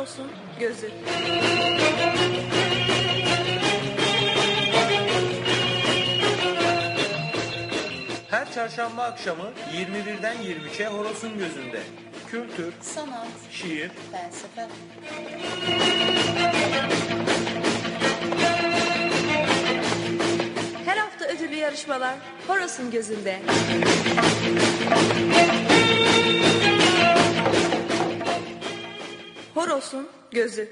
Horos'un gözü. Her çarşamba akşamı 21'den 23'e Horos'un gözünde. Kültür, Sanat, şiir, felsefe. Her hafta ödüllü yarışmalar Horos'un gözünde. Horos'un gözü.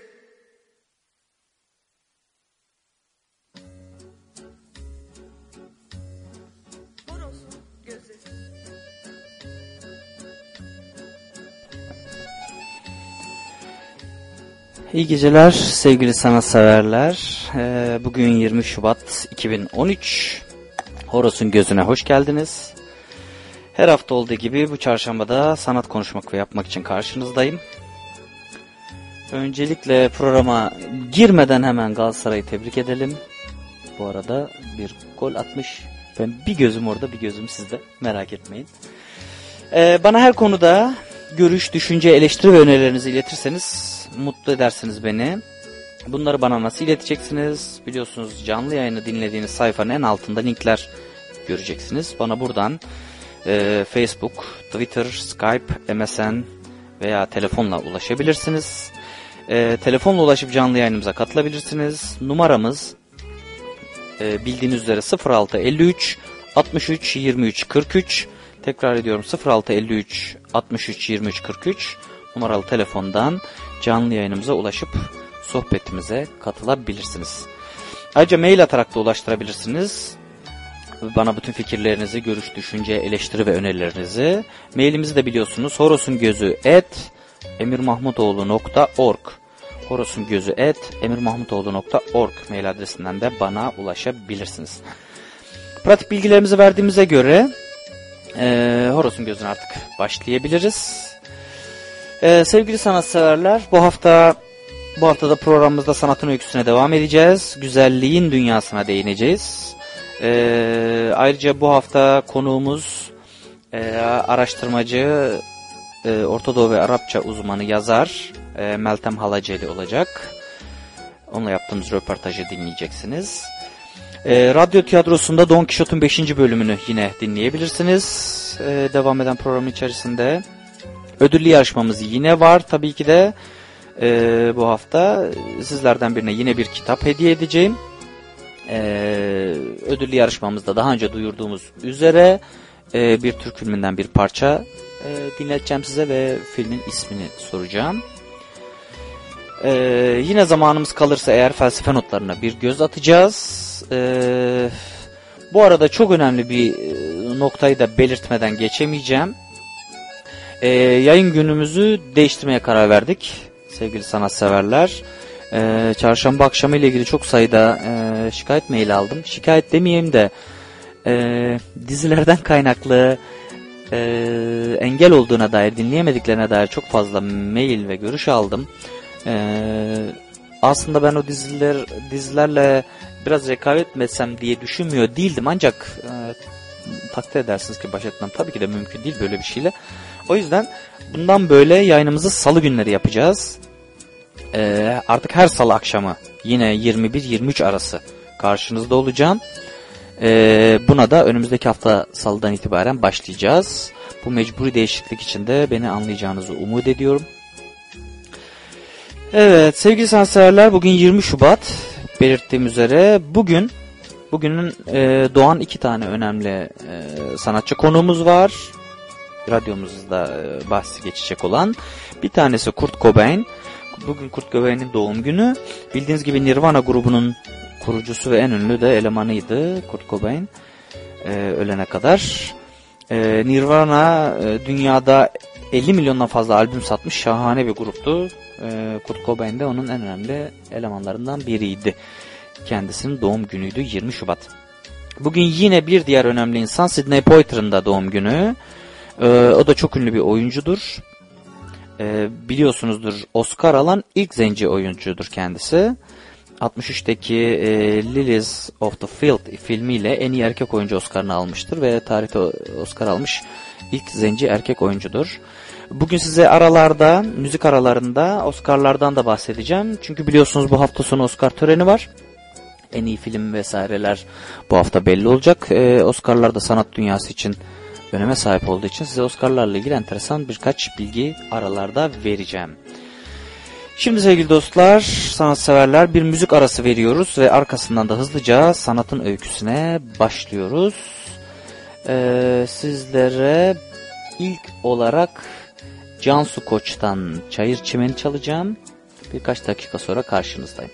Gözü. İyi geceler sevgili sanatseverler. Ee, bugün 20 Şubat 2013. Horos'un gözüne hoş geldiniz. Her hafta olduğu gibi bu çarşambada sanat konuşmak ve yapmak için karşınızdayım. Öncelikle programa girmeden hemen Galatasaray'ı tebrik edelim. Bu arada bir gol atmış. Ben bir gözüm orada bir gözüm sizde merak etmeyin. Ee, bana her konuda görüş, düşünce, eleştiri ve önerilerinizi iletirseniz mutlu edersiniz beni. Bunları bana nasıl ileteceksiniz? Biliyorsunuz canlı yayını dinlediğiniz sayfanın en altında linkler göreceksiniz. Bana buradan e, Facebook, Twitter, Skype, MSN veya telefonla ulaşabilirsiniz. E, telefonla ulaşıp canlı yayınımıza katılabilirsiniz. Numaramız e, bildiğiniz üzere 0653 63 23 43 tekrar ediyorum 0653 63 23 43 numaralı telefondan canlı yayınımıza ulaşıp sohbetimize katılabilirsiniz. Ayrıca mail atarak da ulaştırabilirsiniz. Bana bütün fikirlerinizi, görüş, düşünce, eleştiri ve önerilerinizi. Mailimizi de biliyorsunuz horosun gözü et emirmahmutoğlu.org horosun gözü et emirmahmutoğlu.org mail adresinden de bana ulaşabilirsiniz. Pratik bilgilerimizi verdiğimize göre e, Horos'un gözüne artık başlayabiliriz. E, sevgili sanatseverler bu hafta bu haftada programımızda sanatın öyküsüne devam edeceğiz. Güzelliğin dünyasına değineceğiz. E, ayrıca bu hafta konuğumuz e, araştırmacı, e, Orta Doğu ve Arapça uzmanı yazar e, Meltem Halaceli olacak. Onunla yaptığımız röportajı dinleyeceksiniz. E, radyo tiyatrosunda Don Quixote'un 5. bölümünü yine dinleyebilirsiniz. E, devam eden program içerisinde. Ödüllü yarışmamız yine var tabii ki de. E, bu hafta sizlerden birine yine bir kitap hediye edeceğim. E, ödüllü yarışmamızda daha önce duyurduğumuz üzere e, bir Türk filminden bir parça e, dinleteceğim size ve filmin ismini soracağım. E, yine zamanımız kalırsa eğer felsefe notlarına bir göz atacağız. E, bu arada çok önemli bir e, noktayı da belirtmeden geçemeyeceğim. E, yayın günümüzü değiştirmeye karar verdik sevgili sanatseverler. E, çarşamba akşamı ile ilgili çok sayıda e, şikayet mail aldım. Şikayet demeyeyim de e, dizilerden kaynaklı e, engel olduğuna dair, dinleyemediklerine dair çok fazla mail ve görüş aldım. E, aslında ben o diziler dizilerle biraz rekabet mi etsem diye düşünmüyor değildim ancak e, takdir edersiniz ki baş etmem tabii ki de mümkün değil böyle bir şeyle. O yüzden bundan böyle yayınımızı salı günleri yapacağız. E, artık her salı akşamı yine 21-23 arası karşınızda olacağım. E, buna da önümüzdeki hafta salıdan itibaren başlayacağız. Bu mecburi değişiklik için de beni anlayacağınızı umut ediyorum. Evet sevgili sanatseverler bugün 20 Şubat belirttiğim üzere bugün bugünün e, doğan iki tane önemli e, sanatçı konuğumuz var. Radyomuzda e, bahsi geçecek olan. Bir tanesi Kurt Cobain. Bugün Kurt Cobain'in doğum günü. Bildiğiniz gibi Nirvana grubunun kurucusu ve en ünlü de elemanıydı Kurt Cobain. E, ölene kadar. E, Nirvana e, dünyada 50 milyondan fazla albüm satmış şahane bir gruptu. E, Kurt Cobain de onun en önemli elemanlarından biriydi. Kendisinin doğum günüydü 20 Şubat. Bugün yine bir diğer önemli insan Sidney Poitier'ın da doğum günü. E, o da çok ünlü bir oyuncudur. E, biliyorsunuzdur Oscar alan ilk zenci oyuncudur kendisi. 63'teki e, Lilies of the Field filmiyle en iyi erkek oyuncu Oscar'ını almıştır ve tarihte Oscar almış ilk zenci erkek oyuncudur. Bugün size aralarda, müzik aralarında Oscar'lardan da bahsedeceğim. Çünkü biliyorsunuz bu hafta sonu Oscar töreni var. En iyi film vesaireler bu hafta belli olacak. Ee, Oscar'lar da sanat dünyası için öneme sahip olduğu için size Oscar'larla ilgili enteresan birkaç bilgi aralarda vereceğim. Şimdi sevgili dostlar, sanatseverler bir müzik arası veriyoruz ve arkasından da hızlıca sanatın öyküsüne başlıyoruz. Ee, sizlere ilk olarak Cansu Koç'tan Çayır Çimeni çalacağım. Birkaç dakika sonra karşınızdayım.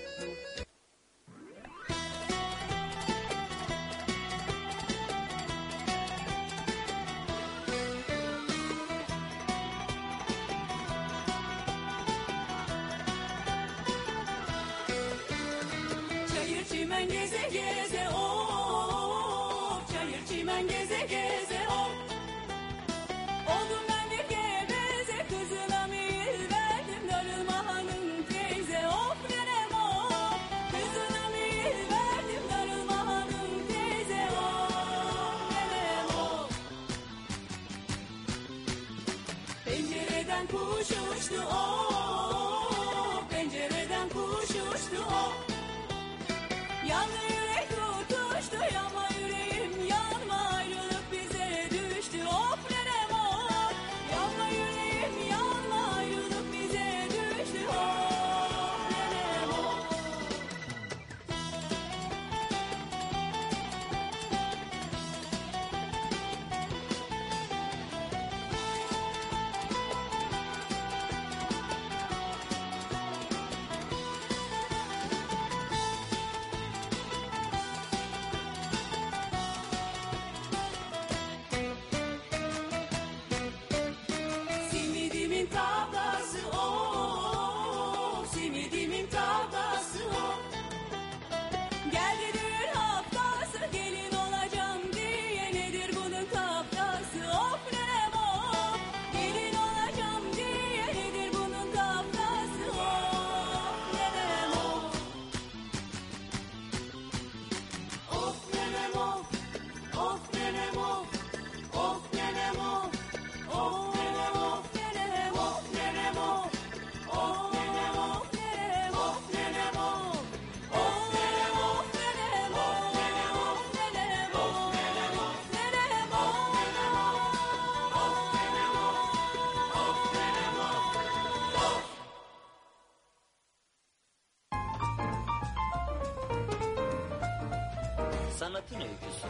Sanatın öyküsü.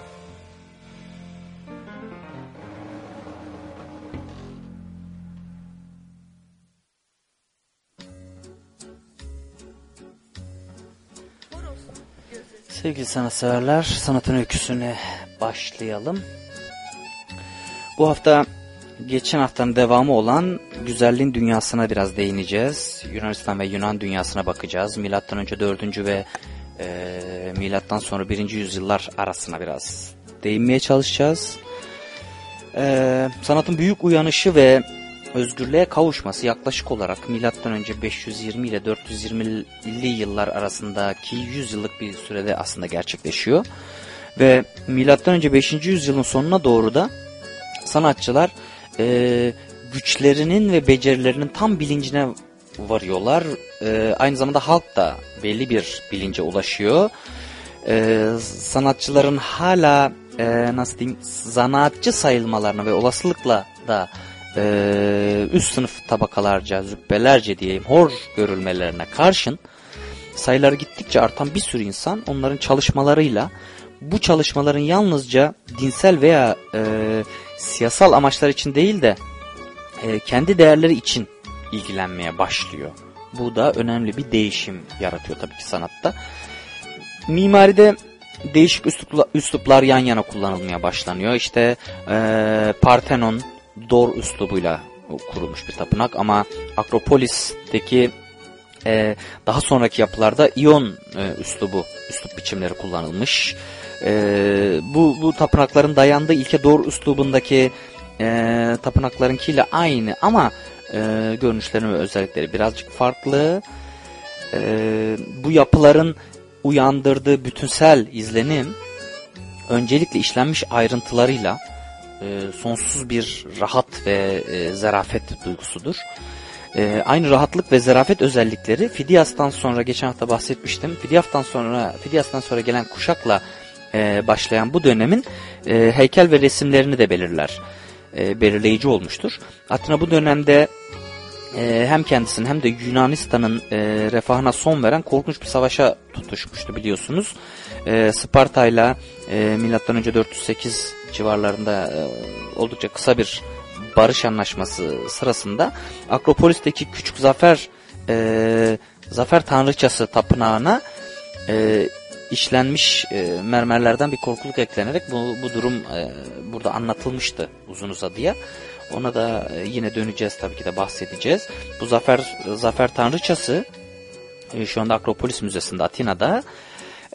Sevgili sanatseverler, sanatın öyküsüne başlayalım. Bu hafta geçen haftanın devamı olan güzelliğin dünyasına biraz değineceğiz. Yunanistan ve Yunan dünyasına bakacağız. Milattan önce 4. ve e, milattan sonra 1. yüzyıllar arasına biraz değinmeye çalışacağız. E, sanatın büyük uyanışı ve özgürlüğe kavuşması yaklaşık olarak milattan önce 520 ile 420'li yıllar arasındaki 100 yıllık bir sürede aslında gerçekleşiyor. Ve milattan önce 5. yüzyılın sonuna doğru da sanatçılar e, güçlerinin ve becerilerinin tam bilincine varıyorlar. E, aynı zamanda halk da belli bir bilince ulaşıyor. E, sanatçıların hala e, nasıl diyeyim zanaatçı sayılmalarına ve olasılıkla da e, üst sınıf tabakalarca, zübbelerce diyeyim hor görülmelerine karşın sayıları gittikçe artan bir sürü insan onların çalışmalarıyla bu çalışmaların yalnızca dinsel veya e, siyasal amaçlar için değil de e, kendi değerleri için ilgilenmeye başlıyor. Bu da önemli bir değişim yaratıyor tabii ki sanatta. Mimaride değişik üslupla, üsluplar yan yana kullanılmaya başlanıyor. İşte e, Parthenon, Dor üslubuyla kurulmuş bir tapınak ama Akropolis'teki e, daha sonraki yapılarda İyon e, üslubu, üslup biçimleri kullanılmış. E, bu, bu tapınakların dayandığı ilke Dor üslubundaki e, tapınaklarınkiyle aynı ama e, görünüşleri ve özellikleri birazcık farklı. E, bu yapıların uyandırdığı bütünsel izlenim öncelikle işlenmiş ayrıntılarıyla e, sonsuz bir rahat ve e, zarafet duygusudur. E, aynı rahatlık ve zarafet özellikleri Fidias'tan sonra geçen hafta bahsetmiştim. Fidias'tan sonra Fidias'tan sonra gelen kuşakla e, başlayan bu dönemin e, heykel ve resimlerini de belirler. E, belirleyici olmuştur. Atina bu dönemde e, hem kendisinin hem de Yunanistan'ın e, refahına son veren korkunç bir savaşa tutuşmuştu biliyorsunuz. E, Sparta'yla e, milattan önce 408 civarlarında oldukça kısa bir barış anlaşması sırasında Akropolis'teki küçük zafer e, zafer tanrıçası tapınağına e, işlenmiş e, mermerlerden bir korkuluk eklenerek bu, bu durum e, burada anlatılmıştı uzun uzadıya. Ona da e, yine döneceğiz tabii ki de bahsedeceğiz. Bu zafer zafer tanrıçası e, şu anda Akropolis Müzesi'nde Atina'da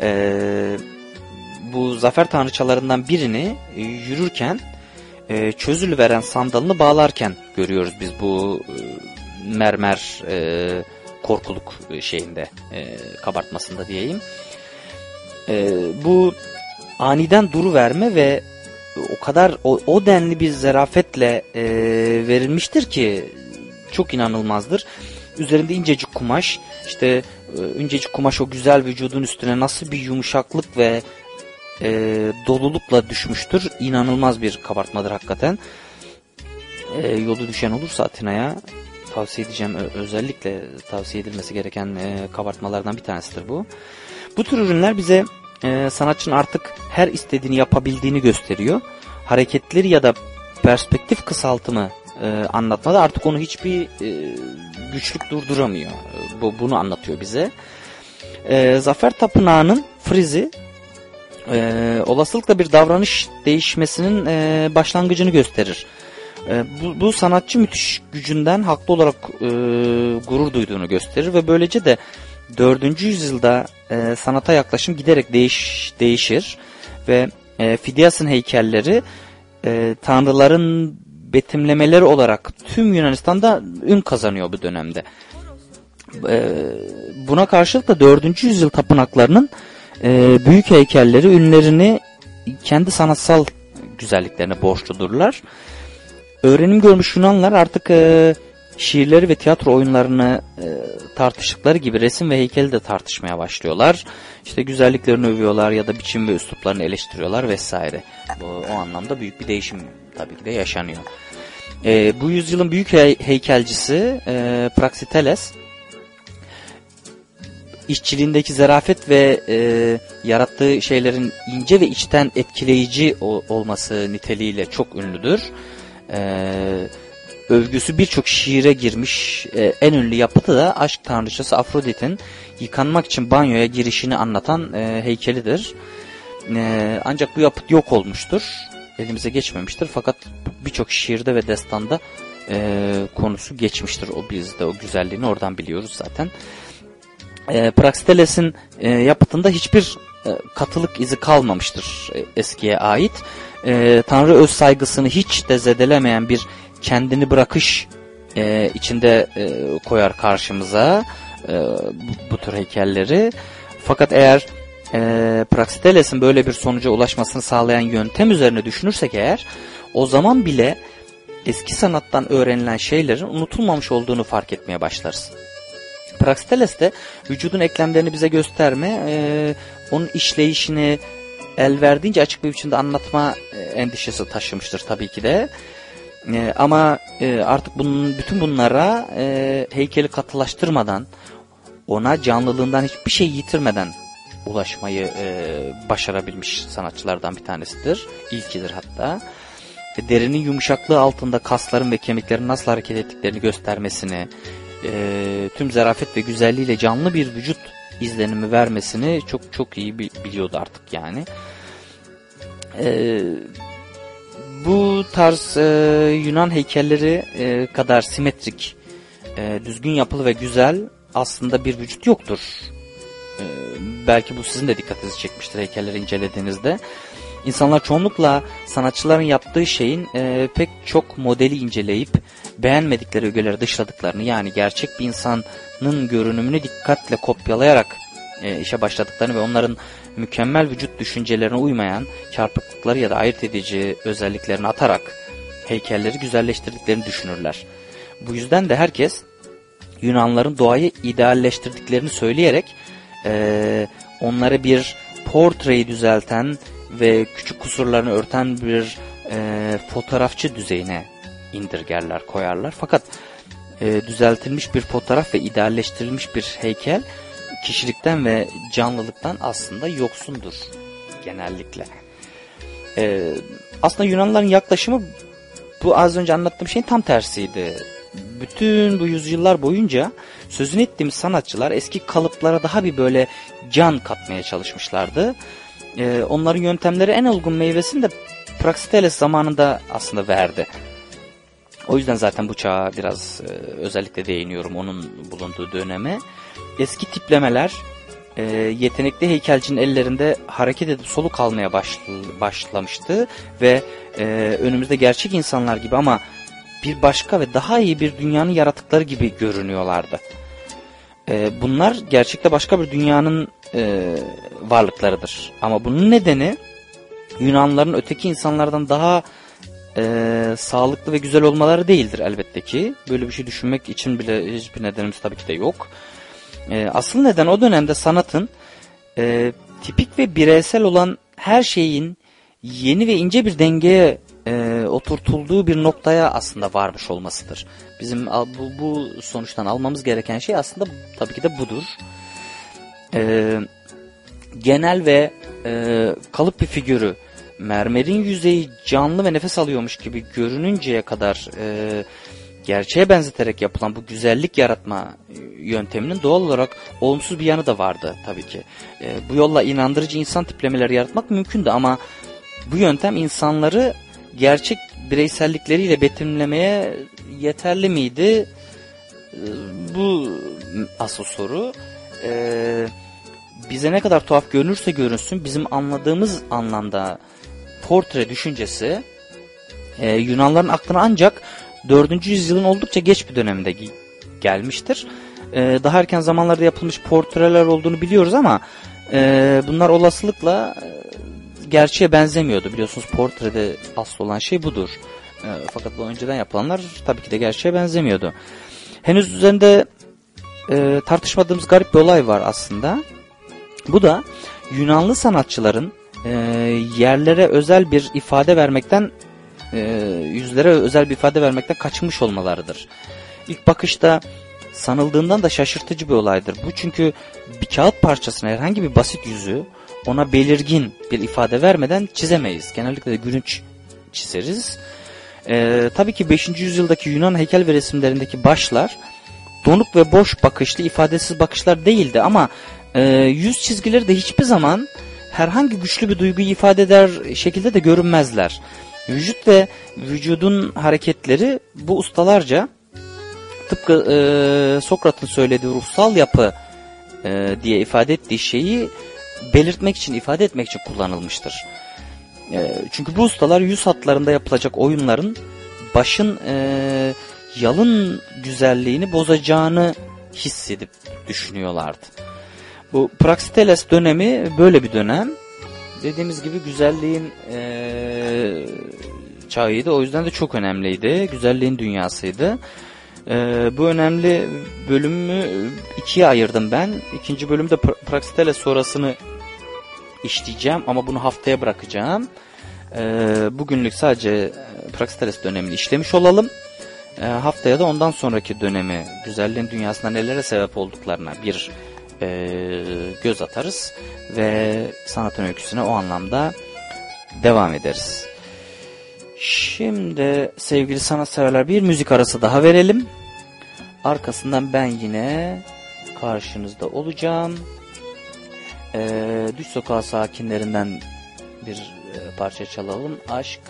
e, bu zafer tanrıçalarından birini e, yürürken e, çözülüveren sandalını bağlarken görüyoruz biz bu e, mermer e, korkuluk şeyinde e, kabartmasında diyeyim. E, bu aniden duru verme ve o kadar o, o denli bir zarafetle e, verilmiştir ki çok inanılmazdır. Üzerinde incecik kumaş, işte e, incecik kumaş o güzel vücudun üstüne nasıl bir yumuşaklık ve e, dolulukla düşmüştür. İnanılmaz bir kabartmadır hakikaten. E, yolu düşen olursa Atina'ya tavsiye edeceğim özellikle tavsiye edilmesi gereken e, kabartmalardan bir tanesidir bu. Bu tür ürünler bize e, sanatçının artık her istediğini yapabildiğini gösteriyor. Hareketleri ya da perspektif kısaltımı e, anlatmada artık onu hiçbir e, güçlük durduramıyor. Bu bunu anlatıyor bize. E, Zafer Tapınağı'nın frizi e, olasılıkla bir davranış değişmesinin e, başlangıcını gösterir. E, bu, bu sanatçı müthiş gücünden haklı olarak e, gurur duyduğunu gösterir ve böylece de 4. yüzyılda e, sanata yaklaşım giderek değiş, değişir ve e, Fidias'ın heykelleri e, tanrıların betimlemeleri olarak tüm Yunanistan'da ün kazanıyor bu dönemde. E, buna karşılık da 4. yüzyıl tapınaklarının e, büyük heykelleri ünlerini kendi sanatsal güzelliklerine borçludurlar. Öğrenim görmüş Yunanlar artık e, şiirleri ve tiyatro oyunlarını e, tartıştıkları gibi resim ve heykeli de tartışmaya başlıyorlar. İşte güzelliklerini övüyorlar ya da biçim ve üsluplarını eleştiriyorlar vesaire. Bu, o anlamda büyük bir değişim tabii ki de yaşanıyor. E, bu yüzyılın büyük he heykelcisi e, Praxiteles işçiliğindeki zarafet ve e, yarattığı şeylerin ince ve içten etkileyici o, olması niteliğiyle çok ünlüdür. E, övgüsü birçok şiire girmiş e, en ünlü yapıtı da aşk tanrıçası Afrodit'in yıkanmak için banyoya girişini anlatan e, heykelidir. E, ancak bu yapıt yok olmuştur. Elimize geçmemiştir fakat birçok şiirde ve destanda e, konusu geçmiştir. O biz de o güzelliğini oradan biliyoruz zaten. E, Praxiteles'in e, yapıtında hiçbir e, katılık izi kalmamıştır e, eskiye ait. E, Tanrı öz saygısını hiç de zedelemeyen bir kendini bırakış e, içinde e, koyar karşımıza e, bu, bu tür heykelleri. Fakat eğer e, Praxiteles'in böyle bir sonuca ulaşmasını sağlayan yöntem üzerine düşünürsek eğer o zaman bile eski sanattan öğrenilen şeylerin unutulmamış olduğunu fark etmeye başlarız. Praxiteles de vücudun eklemlerini bize gösterme, e, onun işleyişini el verdiğince açık bir biçimde anlatma e, endişesi taşımıştır tabii ki de. E, ama e, artık bunun bütün bunlara e, heykeli katılaştırmadan, ona canlılığından hiçbir şey yitirmeden ulaşmayı e, başarabilmiş sanatçılardan bir tanesidir. İlkidir hatta. E, derinin yumuşaklığı altında kasların ve kemiklerin nasıl hareket ettiklerini göstermesini, e, tüm zarafet ve güzelliğiyle canlı bir vücut izlenimi vermesini çok çok iyi biliyordu artık yani. E, bu tarz e, Yunan heykelleri e, kadar simetrik, e, düzgün yapılı ve güzel aslında bir vücut yoktur. E, belki bu sizin de dikkatinizi çekmiştir heykelleri incelediğinizde. İnsanlar çoğunlukla sanatçıların yaptığı şeyin e, pek çok modeli inceleyip beğenmedikleri ögeleri dışladıklarını yani gerçek bir insanın görünümünü dikkatle kopyalayarak e, işe başladıklarını ve onların mükemmel vücut düşüncelerine uymayan çarpıklıkları ya da ayırt edici özelliklerini atarak heykelleri güzelleştirdiklerini düşünürler. Bu yüzden de herkes Yunanların doğayı idealleştirdiklerini söyleyerek e, onları bir portreyi düzelten ve küçük kusurlarını örten bir e, fotoğrafçı düzeyine indirgerler, koyarlar. Fakat e, düzeltilmiş bir fotoğraf ve idealleştirilmiş bir heykel kişilikten ve canlılıktan aslında yoksundur genellikle. E, aslında Yunanlıların yaklaşımı bu az önce anlattığım şeyin tam tersiydi. Bütün bu yüzyıllar boyunca sözünü ettiğimiz sanatçılar eski kalıplara daha bir böyle can katmaya çalışmışlardı. E, onların yöntemleri en olgun meyvesini de Praxiteles zamanında aslında verdi. O yüzden zaten bu çağa biraz e, özellikle değiniyorum onun bulunduğu döneme. Eski tiplemeler e, yetenekli heykelcinin ellerinde hareket edip soluk almaya başl başlamıştı ve e, önümüzde gerçek insanlar gibi ama bir başka ve daha iyi bir dünyanın yaratıkları gibi görünüyorlardı. E, bunlar gerçekte başka bir dünyanın e, varlıklarıdır. Ama bunun nedeni Yunanlıların öteki insanlardan daha e, sağlıklı ve güzel olmaları değildir elbette ki. Böyle bir şey düşünmek için bile hiçbir nedenimiz tabii ki de yok. E, asıl neden o dönemde sanatın e, tipik ve bireysel olan her şeyin yeni ve ince bir dengeye e, oturtulduğu bir noktaya aslında varmış olmasıdır. Bizim bu, bu sonuçtan almamız gereken şey aslında tabii ki de budur. E, genel ve e, kalıp bir figürü mermerin yüzeyi canlı ve nefes alıyormuş gibi görününceye kadar e, gerçeğe benzeterek yapılan bu güzellik yaratma yönteminin doğal olarak olumsuz bir yanı da vardı tabii ki. E, bu yolla inandırıcı insan tiplemeleri yaratmak mümkündü ama bu yöntem insanları gerçek bireysellikleriyle betimlemeye yeterli miydi? E, bu asıl soru. E, bize ne kadar tuhaf görünürse görünsün bizim anladığımız anlamda portre düşüncesi e, Yunanların aklına ancak 4. yüzyılın oldukça geç bir döneminde gelmiştir. E, daha erken zamanlarda yapılmış portreler olduğunu biliyoruz ama e, bunlar olasılıkla e, gerçeğe benzemiyordu. Biliyorsunuz portrede asıl olan şey budur. E, fakat bu önceden yapılanlar tabii ki de gerçeğe benzemiyordu. Henüz üzerinde e, tartışmadığımız garip bir olay var aslında. Bu da Yunanlı sanatçıların e, yerlere özel bir ifade vermekten e, yüzlere özel bir ifade vermekten kaçınmış olmalarıdır. İlk bakışta sanıldığından da şaşırtıcı bir olaydır. Bu çünkü bir kağıt parçasına herhangi bir basit yüzü ona belirgin bir ifade vermeden çizemeyiz. Genellikle de gülünç çizeriz. Ee, tabii ki 5. yüzyıldaki Yunan heykel ve resimlerindeki başlar donuk ve boş bakışlı ifadesiz bakışlar değildi ama e, yüz çizgileri de hiçbir zaman herhangi güçlü bir duyguyu ifade eder şekilde de görünmezler. Vücut ve vücudun hareketleri bu ustalarca tıpkı e, Sokrat'ın söylediği ruhsal yapı e, diye ifade ettiği şeyi belirtmek için, ifade etmek için kullanılmıştır. E, çünkü bu ustalar yüz hatlarında yapılacak oyunların başın e, yalın güzelliğini bozacağını hissedip düşünüyorlardı. Bu Praxiteles dönemi böyle bir dönem. Dediğimiz gibi güzelliğin e, çağıydı. O yüzden de çok önemliydi. Güzelliğin dünyasıydı. E, bu önemli bölümü ikiye ayırdım ben. İkinci bölümde Praxiteles sonrasını işleyeceğim ama bunu haftaya bırakacağım. E, bugünlük sadece Praxiteles dönemini işlemiş olalım. E, haftaya da ondan sonraki dönemi, güzelliğin dünyasında nelere sebep olduklarına bir e, göz atarız ve sanatın öyküsüne o anlamda devam ederiz. Şimdi sevgili sanatseverler bir müzik arası daha verelim. Arkasından ben yine karşınızda olacağım. Ee, Düş Sokağı sakinlerinden bir e, parça çalalım. Aşk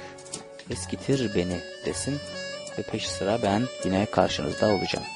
eskitir beni desin. Ve peş sıra ben yine karşınızda olacağım.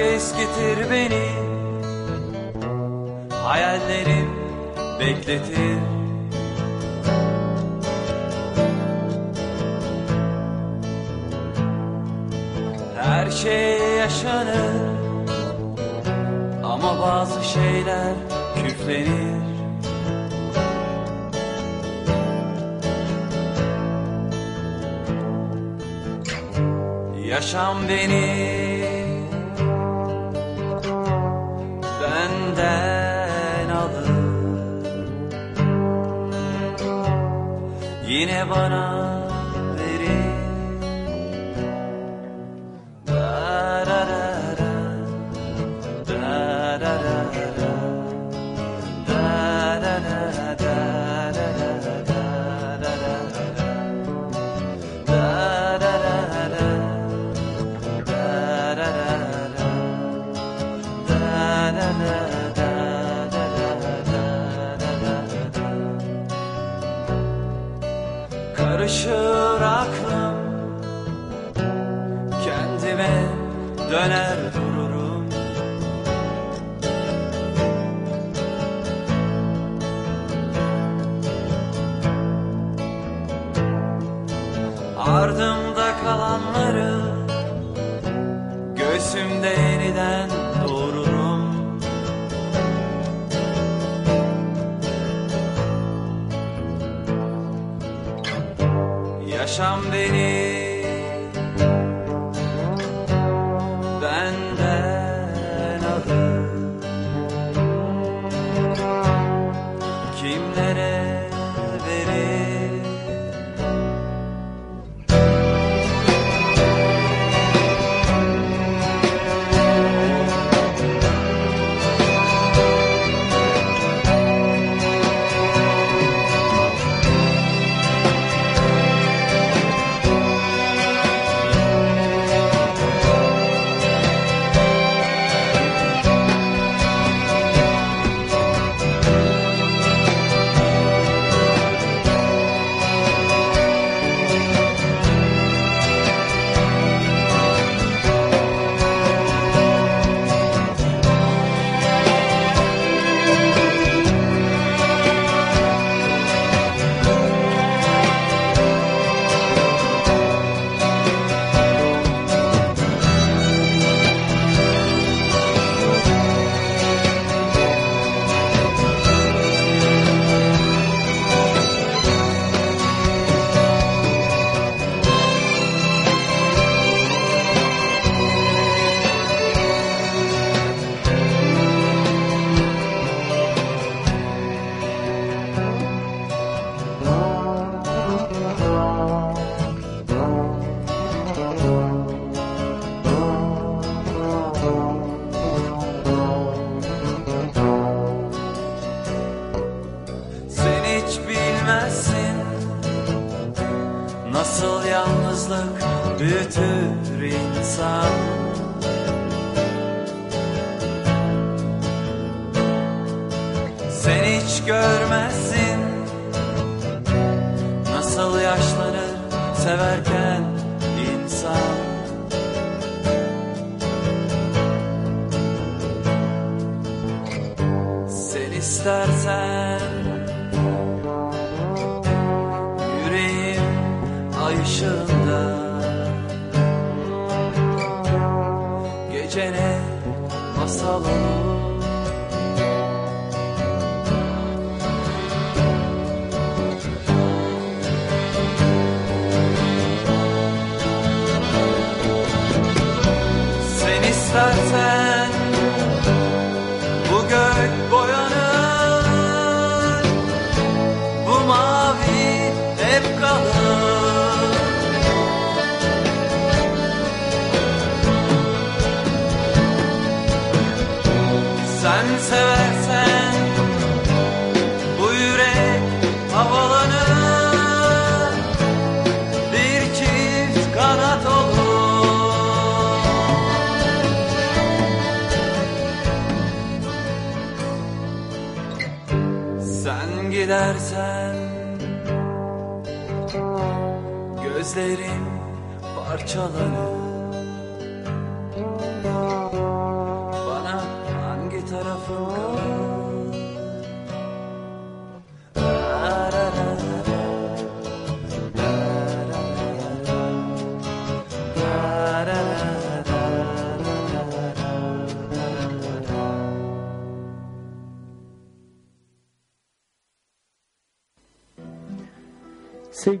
Herkes getir beni.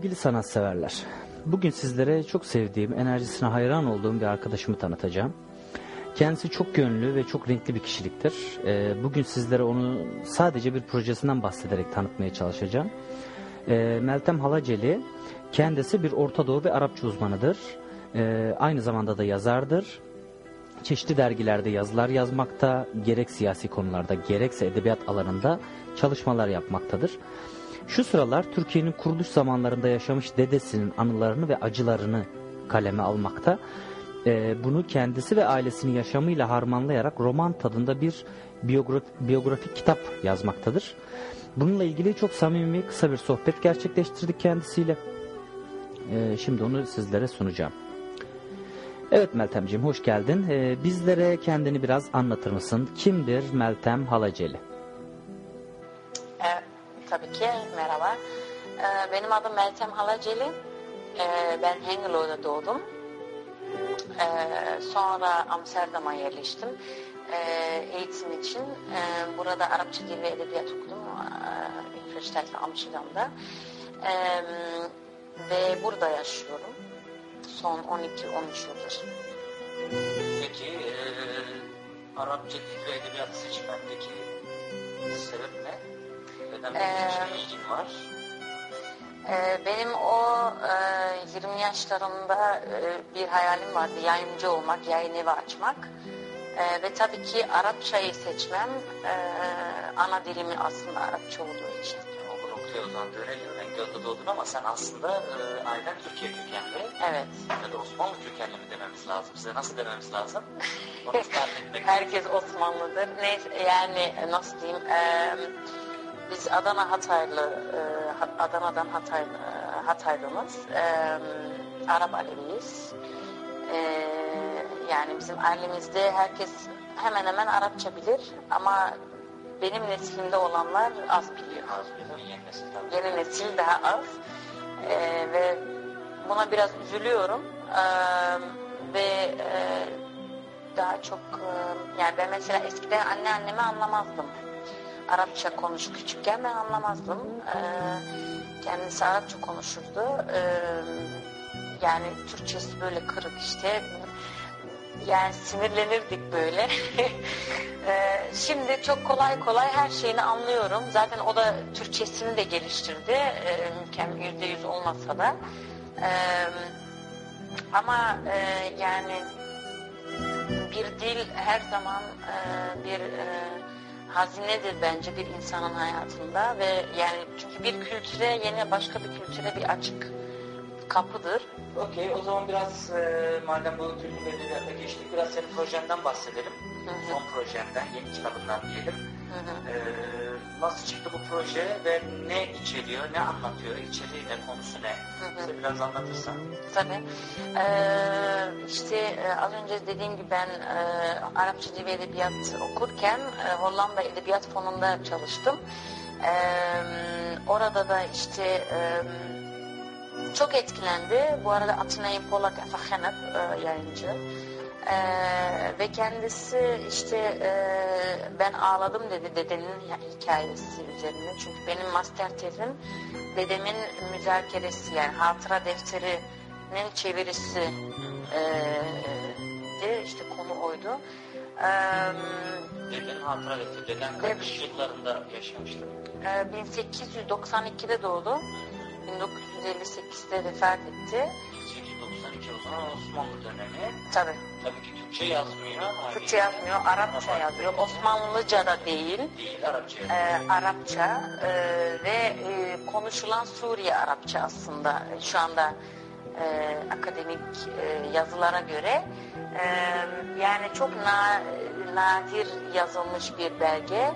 Sevgili sanatseverler, bugün sizlere çok sevdiğim, enerjisine hayran olduğum bir arkadaşımı tanıtacağım. Kendisi çok gönlü ve çok renkli bir kişiliktir. Ee, bugün sizlere onu sadece bir projesinden bahsederek tanıtmaya çalışacağım. Ee, Meltem Halaceli, kendisi bir Orta Doğu ve Arapça uzmanıdır. Ee, aynı zamanda da yazardır. Çeşitli dergilerde yazılar yazmakta, gerek siyasi konularda gerekse edebiyat alanında çalışmalar yapmaktadır. Şu sıralar Türkiye'nin kuruluş zamanlarında yaşamış dedesinin anılarını ve acılarını kaleme almakta. Ee, bunu kendisi ve ailesinin yaşamıyla harmanlayarak roman tadında bir biyograf, biyografik kitap yazmaktadır. Bununla ilgili çok samimi kısa bir sohbet gerçekleştirdik kendisiyle. Ee, şimdi onu sizlere sunacağım. Evet Meltemciğim hoş geldin. Ee, bizlere kendini biraz anlatır mısın? Kimdir Meltem Halaceli? E, tabii ki merhaba. E, benim adım Meltem Halaceli. E, ben Hengelo'da doğdum. E, sonra Amsterdam'a yerleştim. E, eğitim için. E, burada Arapça Dil ve Edebiyat okudum. E, Üniversite Amsterdam'da. E, ve burada yaşıyorum. Son 12-13 yıldır. Peki eee Arapça dil ve edebiyat seçmendeki sebep ne? İşe ilgin var? Ee, Benim o e, 20 yaşlarında e, bir hayalim vardı. Yayıncı olmak, yayın evi açmak. E, Ve tabii ki Arapçayı seçmem e, ana dilimi aslında Arapça olduğu için. O zaman dönelim. Engel'de doğdun ama sen aslında eee ailen Türkiye kökenli Evet. ya da Osmanlı kökenli mi dememiz lazım? Size nasıl dememiz lazım? Herkes Osmanlıdır. Neyse yani nasıl diyeyim e, biz Adana Hataylı e, Adana'dan Hatay, e, Hataylımız. E, Arap Aleviyiz. E, yani bizim ailemizde herkes hemen hemen Arapça bilir ama benim neslimde olanlar az biliyor. Az bir yeni nesil daha az E, ve buna biraz üzülüyorum E, ve e, daha çok e, yani ben mesela eskiden anne annemi anlamazdım. Arapça konuş küçükken ben anlamazdım. E, kendisi Arapça konuşurdu. E, yani Türkçesi böyle kırık işte. Yani sinirlenirdik böyle. E, şimdi çok kolay kolay her şeyini anlıyorum. Zaten o da Türkçesini de geliştirdi. E, yüzde yüz olmasa da. E, ama e, yani bir dil her zaman e, bir e, hazinedir bence bir insanın hayatında ve yani çünkü bir kültüre yeni başka bir kültüre bir açık kapıdır. Okey, o zaman biraz e, madem bu Türk ve Edebiyat'a geçtik, biraz senin projenden bahsedelim. Hı hı. Son projenden, yeni kitabından diyelim. Hı hı. E, nasıl çıktı bu proje ve ne içeriyor, ne anlatıyor, içeriği ne, konusu ne? hı. Bize biraz anlatırsan. Tabii. Ee, işte e, az önce dediğim gibi ben e, Arapça Dil ve Edebiyat okurken e, Hollanda Edebiyat Fonu'nda çalıştım. Ee, orada da işte e, çok etkilendi. Bu arada Atina'yı Polak Efakhenep e, yayıncı. Ee, ve kendisi işte e, ben ağladım dedi dedenin hikayesi üzerine. Çünkü benim master tezim dedemin müzakeresi yani hatıra defterinin çevirisi e, de işte konu oydu. Ee, Deden hatıra etti. Deden kaç yıllarında yaşamıştı? e, 1892'de doğdu. 1958'de vefat etti. 1892 o zaman Osmanlı dönemi. Tabii. Tabii ki Türkçe yazmıyor. Haliyle Türkçe yazmıyor, Arapça yazıyor. Osmanlıca da değil. Değil, Arapça e, Arapça e, ve e, konuşulan Suriye Arapça aslında şu anda e, akademik e, yazılara göre e, yani çok na, nadir yazılmış bir belge.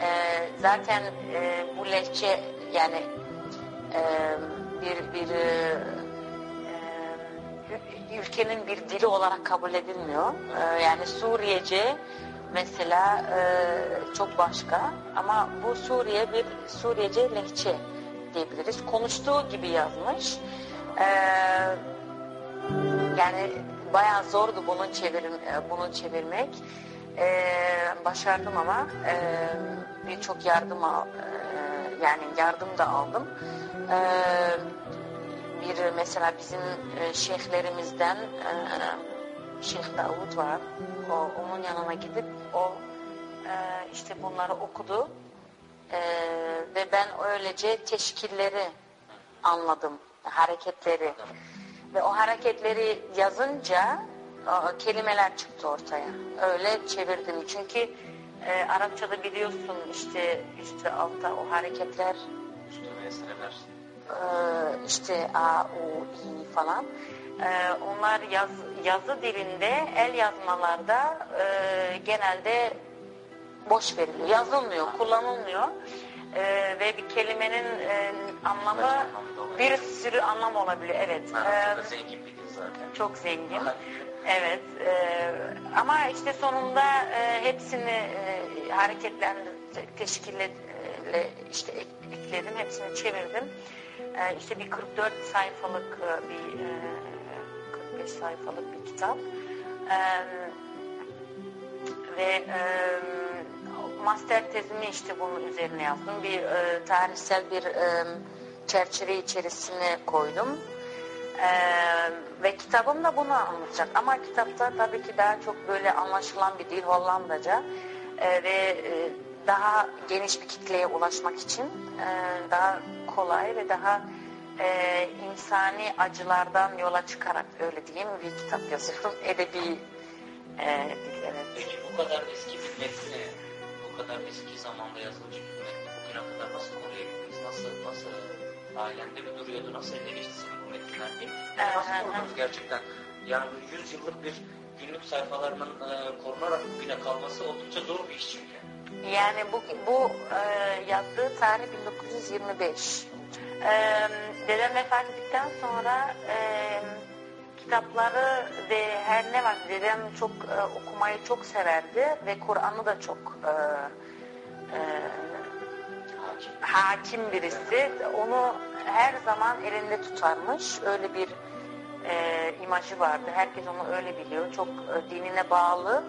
E, zaten e, bu lehçe yani e, bir bir e, ülkenin bir dili olarak kabul edilmiyor. E, yani Suriyece mesela e, çok başka ama bu Suriye bir Suriyece lehçe diyebiliriz. Konuştuğu gibi yazmış. E, yani bayağı zordu bunu çevirim e, bunu çevirmek. E, başardım ama e, birçok yardım al, e, yani yardım da aldım. E, bir mesela bizim e, şeyhlerimizden e, Şeyh Davut var. O, onun yanına gidip o e, işte bunları okudu. E, ve ben öylece teşkilleri anladım. Hareketleri. Ve o hareketleri yazınca kelimeler çıktı ortaya. Öyle çevirdim. Çünkü e, Arapçada biliyorsun işte üstü altta o hareketler Üstüne esreler. E, işte A, U, I falan. E, onlar yaz, yazı dilinde el yazmalarda e, genelde boş veriliyor. Yazılmıyor, kullanılmıyor. E, ve bir kelimenin e, anlamı bir sürü anlam olabiliyor. Evet. Arapçada E, zengin bir dil zaten. çok zengin. Evet. e, ama işte sonunda e, hepsini e, hareketlendir, teşkille e, işte ek- ekledim. Hepsini çevirdim. E, işte bir 44 sayfalık e, bir e, 45 sayfalık bir kitap. E, ve e, master tezimi işte bunun üzerine yazdım. Bir e, tarihsel bir e, çerçeve içerisine koydum. Ee, ve kitabım da bunu anlatacak. Ama kitapta tabii ki daha çok böyle anlaşılan bir dil Hollandaca Ee, ve e, daha geniş bir kitleye ulaşmak için e, daha kolay ve daha e, insani acılardan yola çıkarak öyle diyeyim bir kitap yazıyorum. Edebi e, evet. Peki bu kadar eski bir metni, bu kadar eski zamanda yazılmış bir metni bugüne kadar nasıl koruyabildiniz? Nasıl, nasıl ailende mi duruyordu? Nasıl eline geçti senin bu metinler? Yani nasıl korudunuz gerçekten? Yani bu 100 yıllık bir günlük sayfalarının e, korunarak bugüne kalması oldukça zor bir iş çünkü. Yani bu, bu e, yazdığı tarih 1925. E, dedem vefat ettikten sonra e, kitapları ve her ne var dedem çok e, okumayı çok severdi ve Kur'an'ı da çok e, e, Hakim. birisi. Onu her zaman elinde tutarmış. Öyle bir e, imajı vardı. Herkes onu öyle biliyor. Çok e, dinine bağlı.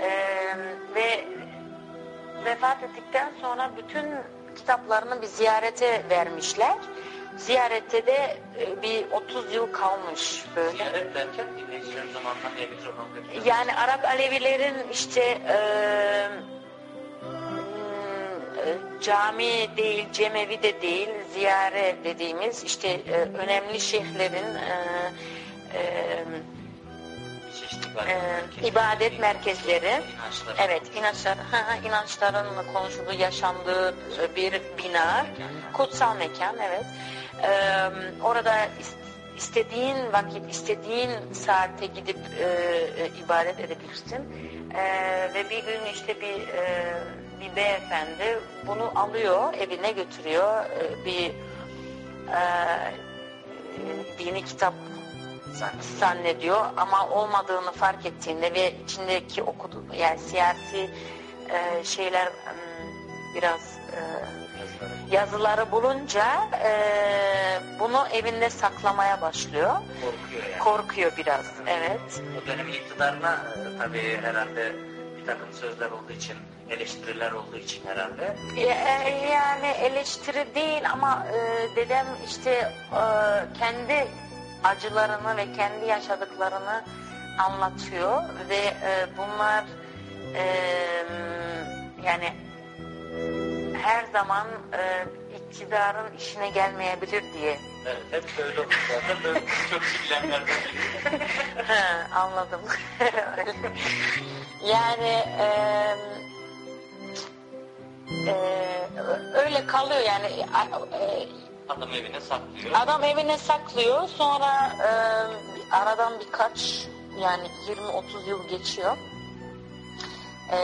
E, ve vefat ettikten sonra bütün kitaplarını bir ziyarete vermişler. Ziyarette de e, bir 30 yıl kalmış böyle. Ziyaret derken dinleyicilerin zamanından diye mikrofon. Yani Arap Alevilerin işte e, e, cami değil, cemevi de değil, ziyare dediğimiz işte e, önemli şeyhlerin e, e, e, ibadet merkezleri. İnançları. Evet, inançlar, inançların konuşulduğu, yaşandığı bir bina, kutsal mekan, evet. Ee, orada is- istediğin vakit, istediğin saate gidip e, e, ibadet edebilirsin. Ee, ve bir gün işte bir e, bir beyefendi bunu alıyor, evine götürüyor. Ee, bir e, dini kitap zannediyor ama olmadığını fark ettiğinde ve içindeki okudu yani siyasi e, şeyler biraz e, Yazıları. yazıları bulunca e, bunu evinde saklamaya başlıyor. Korkuyor yani. Korkuyor biraz. Evet. O dönemin iktidarına e, tabii herhalde bir takım sözler olduğu için, eleştiriler olduğu için herhalde. E, Yani eleştiri değil ama e, dedem işte e, kendi acılarını ve kendi yaşadıklarını anlatıyor ve e, bunlar e, yani her zaman e, iktidarın işine gelmeyebilir diye Evet, hep böyle oldu zaten. Böyle çok bilenlerden biri. Anladım. Yani e, e, öyle kalıyor yani e, Adam evine saklıyor. Adam evine saklıyor. Sonra e, aradan birkaç yani 20-30 yıl geçiyor. E,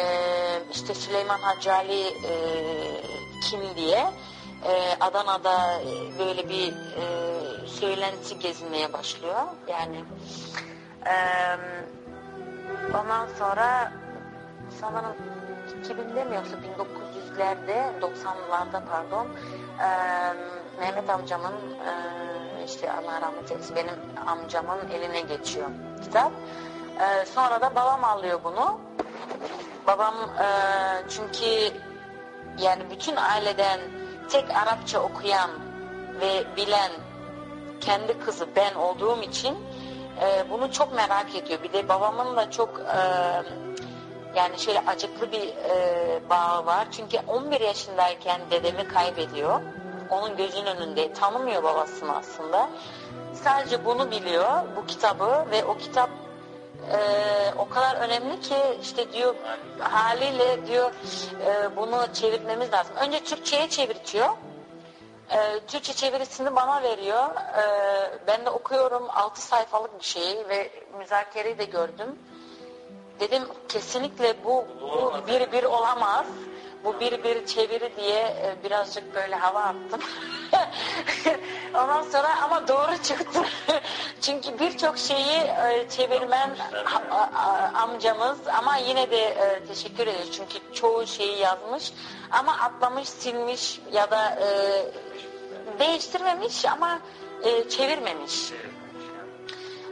işte Süleyman Hacı Ali e, kim diye e, Adana'da böyle bir e, söylenti gezinmeye başlıyor. Yani e, ondan sonra sanırım 2000'de mi yoksa 1900'lerde 90'larda pardon e, Mehmet amcamın e, işte Allah rahmet eylesin benim amcamın eline geçiyor kitap. E, sonra da babam alıyor bunu. Babam e, çünkü yani bütün aileden tek Arapça okuyan ve bilen kendi kızı ben olduğum için e, bunu çok merak ediyor. Bir de babamın da çok e, yani şöyle acıklı bir e, bağı var. Çünkü 11 yaşındayken dedemi kaybediyor. Onun gözünün önünde tanımıyor babasını aslında. Sadece bunu biliyor bu kitabı ve o kitap e, o kadar önemli ki işte diyor haliyle diyor e, bunu çevirmemiz lazım. Önce Türkçe'ye çevirtiyor. E, Türkçe çevirisini bana veriyor. E, ben de okuyorum 6 sayfalık bir şeyi ve müzakereyi de gördüm. Dedim kesinlikle bu, bu bir bir olamaz. Bu bir bir çeviri diye e, birazcık böyle hava attım. Ondan sonra ama doğru çıktı. Çünkü birçok şeyi e, çevirmen amcamız ama yine de e, teşekkür ederiz. Çünkü çoğu şeyi yazmış ama atlamış, silmiş ya da değiştirmemiş ama çevirmemiş.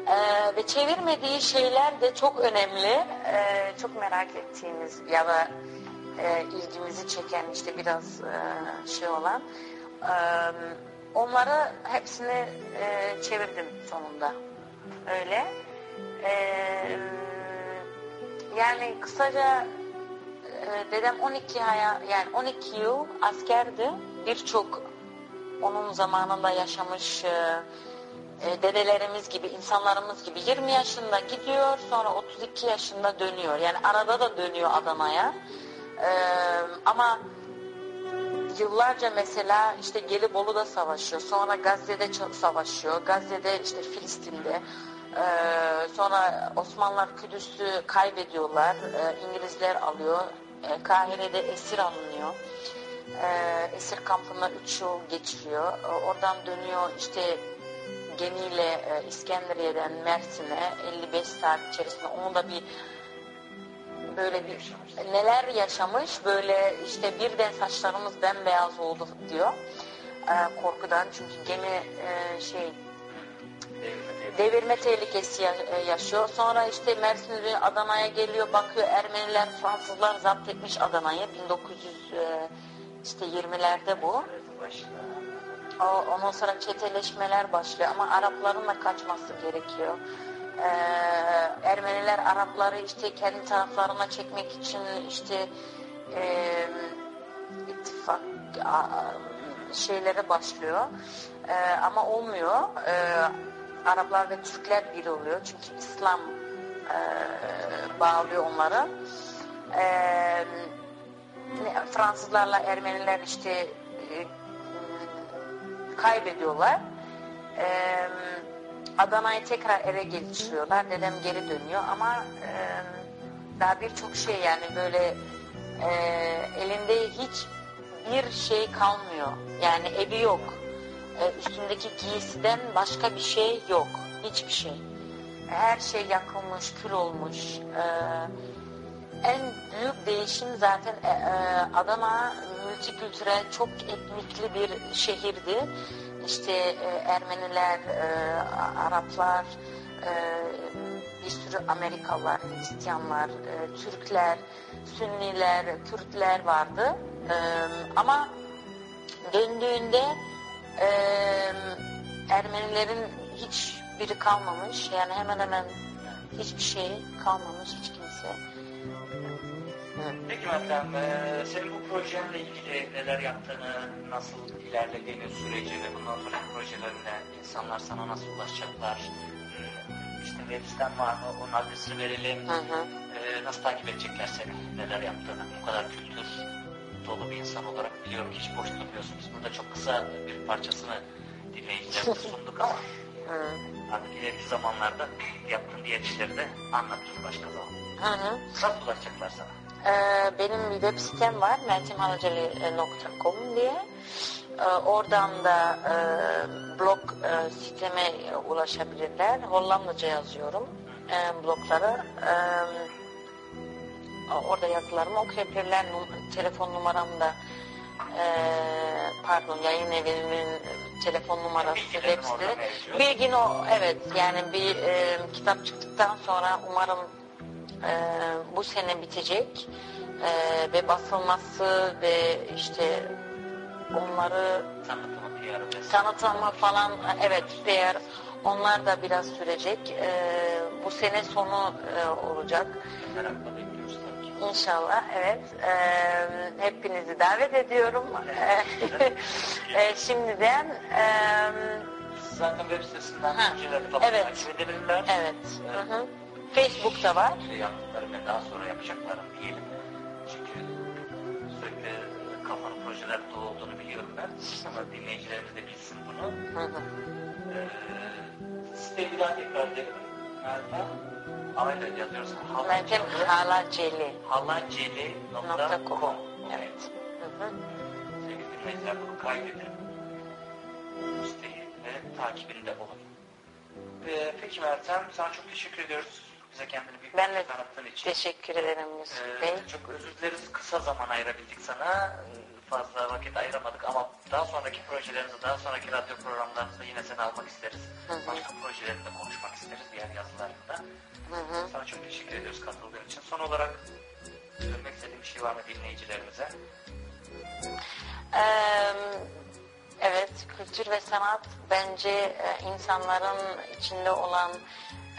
Ee, ve çevirmediği şeyler de çok önemli. Ee, çok merak ettiğimiz ya da e, ilgimizi çeken işte biraz e, şey olan. Ee, onları hepsini e, çevirdim sonunda. Öyle. Ee, yani kısaca e, dedem 12 haya yani 12 yıl askerdi. Birçok onun zamanında yaşamış e, e, dedelerimiz gibi, insanlarımız gibi 20 yaşında gidiyor, sonra 32 yaşında dönüyor. Yani arada da dönüyor Adana'ya. E, ama yıllarca mesela işte Gelibolu'da savaşıyor, sonra Gazze'de savaşıyor, Gazze'de işte Filistin'de. E, sonra Osmanlılar Kudüs'ü kaybediyorlar, e, İngilizler alıyor, e, Kahire'de esir alınıyor. E, esir kampında 3 yıl geçiriyor. E, oradan dönüyor işte gemiyle e, İskenderiye'den Mersin'e 55 saat içerisinde onu da bir böyle bir neler yaşamış böyle işte birden saçlarımız bembeyaz oldu diyor E, korkudan çünkü gemi e, şey devirme tehlikesi e, yaşıyor. Sonra işte Mersin'e Adana'ya geliyor bakıyor Ermeniler Fransızlar zapt etmiş Adana'yı 1900 e, işte 20'lerde bu. Ondan sonra çeteleşmeler başlıyor ama Arapların da kaçması gerekiyor. Ee, Ermeniler Arapları işte kendi taraflarına çekmek için işte e, ittifak a- şeylere başlıyor. Ee, ama olmuyor. Ee, Araplar ve Türkler bir oluyor. Çünkü İslam e, bağlıyor onları. Ne- Fransızlarla Ermeniler işte e, kaybediyorlar. Ee, Adana'yı tekrar ele geçiriyorlar. Dedem geri dönüyor ama e, daha birçok şey yani böyle e, elinde hiç bir şey kalmıyor. Yani evi yok. E, üstündeki giysiden başka bir şey yok. Hiçbir şey. Her şey yakılmış, kül olmuş. E, en büyük değişim zaten e, e, Adana multikültürel, çok etnikli bir şehirdi. İşte e, Ermeniler, e, Araplar, e, bir sürü Amerikalılar, Hristiyanlar, Türkler, Sünniler, Kürtler vardı. Ama döndüğünde Ermenilerin hiç biri kalmamış. Yani hemen hemen hiçbir şey kalmamış hiç kimse. Peki Meltem, eee, senin bu projenle ilgili neler yaptığını, nasıl ilerlediğini süreci ve bundan sonraki projelerinde insanlar sana nasıl ulaşacaklar? Hmm, İşte web siten var mı? Onun adresini verelim. Hı hı. Eee, nasıl takip edecekler seni? Neler yaptığını? Bu kadar kültür dolu bir insan olarak biliyorum ki hiç boş durmuyorsun. Biz burada çok kısa bir parçasını dinleyicilerimize sunduk ama Hı. artık ileriki zamanlarda yaptığın diğer işleri de anlatırız başka zaman. Hı hı. Nasıl ulaşacaklar sana? Ee, benim bir web sitem var meltemhalaceli.com diye. Ee, oradan da e, blog e, siteme ulaşabilirler. Hollandaca yazıyorum e. Ee, orada yazılarımı okuyabilirler. Num- telefon numaram da e, pardon yayın evimin telefon numarası web sitesi. Bilgin o evet yani bir e, kitap çıktıktan sonra umarım e, bu sene bitecek E, ve basılması ve işte onları Tanıtımı, falan evet PR onlar da biraz sürecek. E, bu sene sonu e, olacak. Merakla bekliyoruz. İnşallah evet. E, hepinizi davet ediyorum. e, şimdiden e, Zaten web sitesinden Ha, evet. takip edebilirler. evet. Hı hı. Facebook'ta var. Şey ve daha sonra yapacaklarını diyelim. Çünkü sürekli kafanın projeler dolu olduğunu biliyorum ben. Ama dinleyicilerimiz de bilsin bunu. Hı hı. Ee, siteyi bir daha tekrar edelim. Meltem. Ama öyle yazıyoruz. Meltem Halaceli. Halaceli.com. Evet. Hı hı. Sevgili dinleyiciler bunu kaydedin. Siteyi ve takibinde olun. Ee, peki Meltem sana çok teşekkür ediyoruz. Bize kendini büyük Ben de tanıttığın için. teşekkür ederim Yusuf Ee, Bey. çok özür dileriz. Kısa zaman ayırabildik sana. Ee, Fazla vakit ayıramadık ama daha sonraki projelerimizde, daha sonraki radyo programlarımızda yine seni almak isteriz. Hı hı. Başka projelerinde konuşmak isteriz diğer yazılarında. Hı hı. Sana çok teşekkür ediyoruz katıldığın için. Son olarak söylemek istediğim bir şey var mı dinleyicilerimize? Evet, kültür ve sanat bence e, insanların içinde olan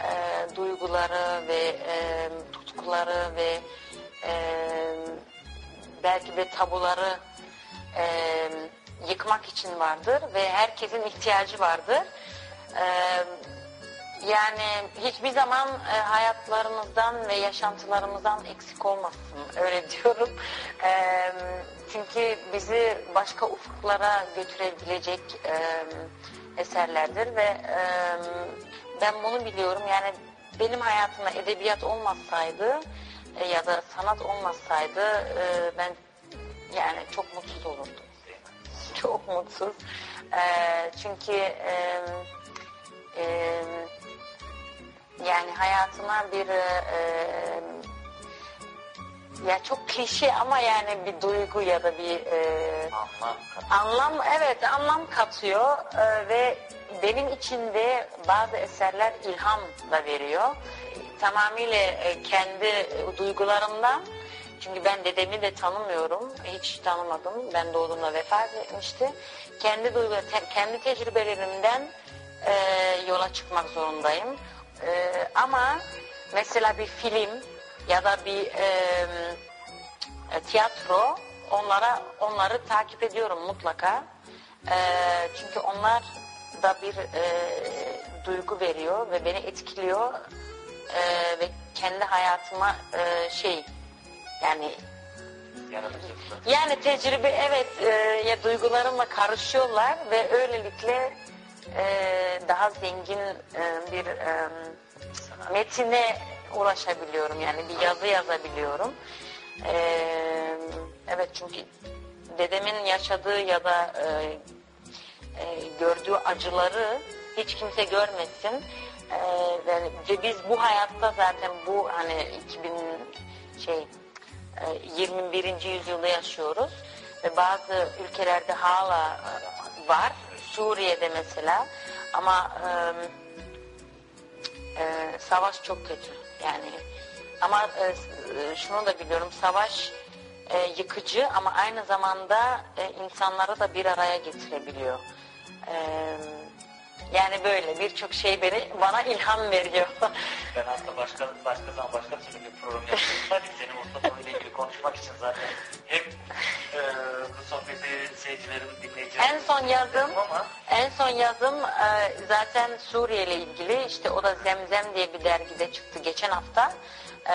e, duyguları ve e, tutkuları ve e, belki de tabuları e, yıkmak için vardır ve herkesin ihtiyacı vardır. E, yani hiçbir zaman e, hayatlarımızdan ve yaşantılarımızdan eksik olmasın öyle diyorum. E, çünkü bizi başka ufuklara götürebilecek e, eserlerdir ve e, ben bunu biliyorum. Yani benim hayatımda edebiyat olmasaydı e, ya da sanat olmasaydı e, ben yani çok mutsuz olurdum. Çok mutsuz. E, çünkü e, e, yani hayatıma bir e, ya çok klişe ama yani bir duygu ya da bir e, Anlam anlam evet anlam katıyor e, ve benim için de bazı eserler ilham da veriyor. Tamamıyla e, kendi e, duygularımdan çünkü ben dedemi de tanımıyorum. Hiç tanımadım. Ben doğduğumda vefat etmişti. Kendi duygu, te- kendi tecrübelerimden e, yola çıkmak zorundayım. E, ama mesela bir film ya da bir e, e, tiyatro onlara onları takip ediyorum mutlaka. E, çünkü onlar da bir e, duygu veriyor ve beni etkiliyor E, ve kendi hayatıma e, şey yani yani tecrübe evet e, ya duygularımla karışıyorlar ve öylelikle e, daha zengin e, bir e, metine ulaşabiliyorum yani bir yazı yazabiliyorum. E, evet çünkü dedemin yaşadığı ya da e, e, gördüğü acıları hiç kimse görmesin. E, ve, biz bu hayatta zaten bu hani 2000 şey e, 21. yüzyılda yaşıyoruz ve bazı ülkelerde hala e, var. Suriye'de mesela ama e, e, savaş çok kötü yani ama e, e, şunu da biliyorum savaş e, yıkıcı ama aynı zamanda e, insanları da bir araya getirebiliyor. Yani böyle birçok şey beni bana ilham veriyor. Ben hatta başka başka zaman başka türlü bir program yapıyorum. Sadece senin mutlu konuyla ilgili konuşmak için zaten hep e, bu sohbeti seyircilerim, dinleyicilerim En son yazım ama En son yazım e, zaten Suriye ile ilgili işte o da Zemzem diye bir dergide çıktı geçen hafta. E,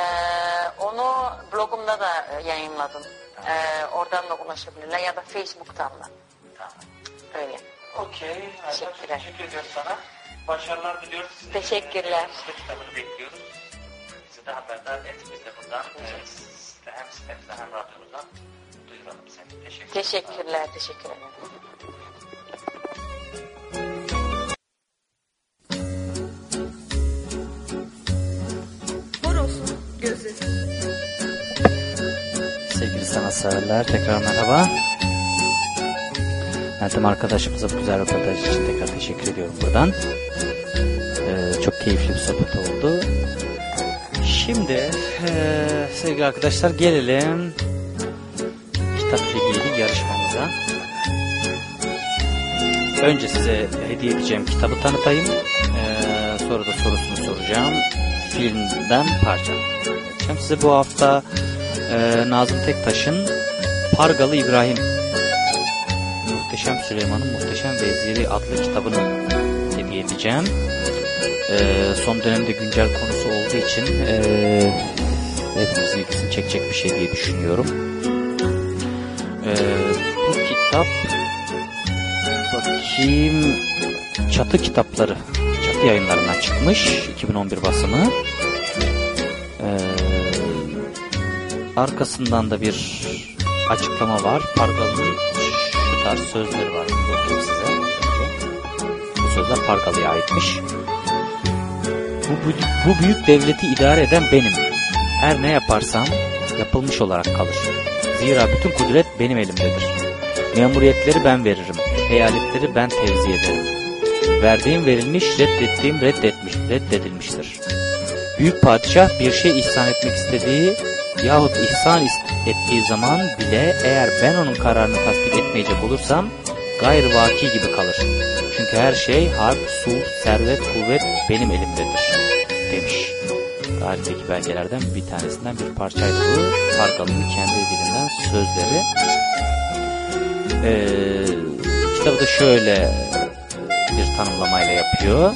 onu blogumda da yayınladım. E, oradan da ulaşabilirler ya da Facebook'tan da. tamam. Öyle. Okey. Teşekkürler. teşekkür ediyoruz sana. Başarılar diliyoruz. Sizin Teşekkürler. De kitabını bekliyoruz. Bizi de haberdar et. Biz de buradan e, hem sitemizden hem radyomuzdan duyuralım seni. Teşekkür Teşekkürler, teşekkür ederim. Horosun gözü. severler tekrar merhaba. Meltem arkadaşımıza bu güzel röportaj için tekrar teşekkür ediyorum buradan. Ee, çok keyifli bir sohbet oldu. Şimdi ee, sevgili arkadaşlar gelelim kitapla ilgili yarışmamıza. Önce size hediye edeceğim kitabı tanıtayım. Ee, sonra da sorusunu soracağım. Filmden parça. Size bu hafta e, Nazım Tektaş'ın Pargalı İbrahim Muhteşem Süleyman'ın Muhteşem Veziri adlı kitabını hediye edeceğim. Ee, son dönemde güncel konusu olduğu için ee, hepimizin ilgisini çekecek bir şey diye düşünüyorum. Ee, bu kitap bakayım Çatı Kitapları Çatı yayınlarından çıkmış 2011 basımı. Ee, arkasından da bir açıklama var. Pargalı'nın tarz sözleri var. Bunu okuyayım size. Bu sözler Pargalı'ya aitmiş. Bu, bu, bu büyük devleti idare eden benim. Her ne yaparsam yapılmış olarak kalır. Zira bütün kudret benim elimdedir. Memuriyetleri ben veririm. Eyaletleri ben tevzi ederim. Verdiğim verilmiş, reddettiğim reddetmiş, reddedilmiştir. Büyük padişah bir şey ihsan etmek istediği yahut ihsan ettiği zaman bile eğer ben onun kararını tasdik etmeyecek olursam gayr vaki gibi kalır. Çünkü her şey harp, sulh, servet, kuvvet benim elimdedir demiş. Tarihteki belgelerden bir tanesinden bir parçaydı bu. Pargalı'nın kendi dilinden sözleri. Ee, kitabı da şöyle bir tanımlamayla yapıyor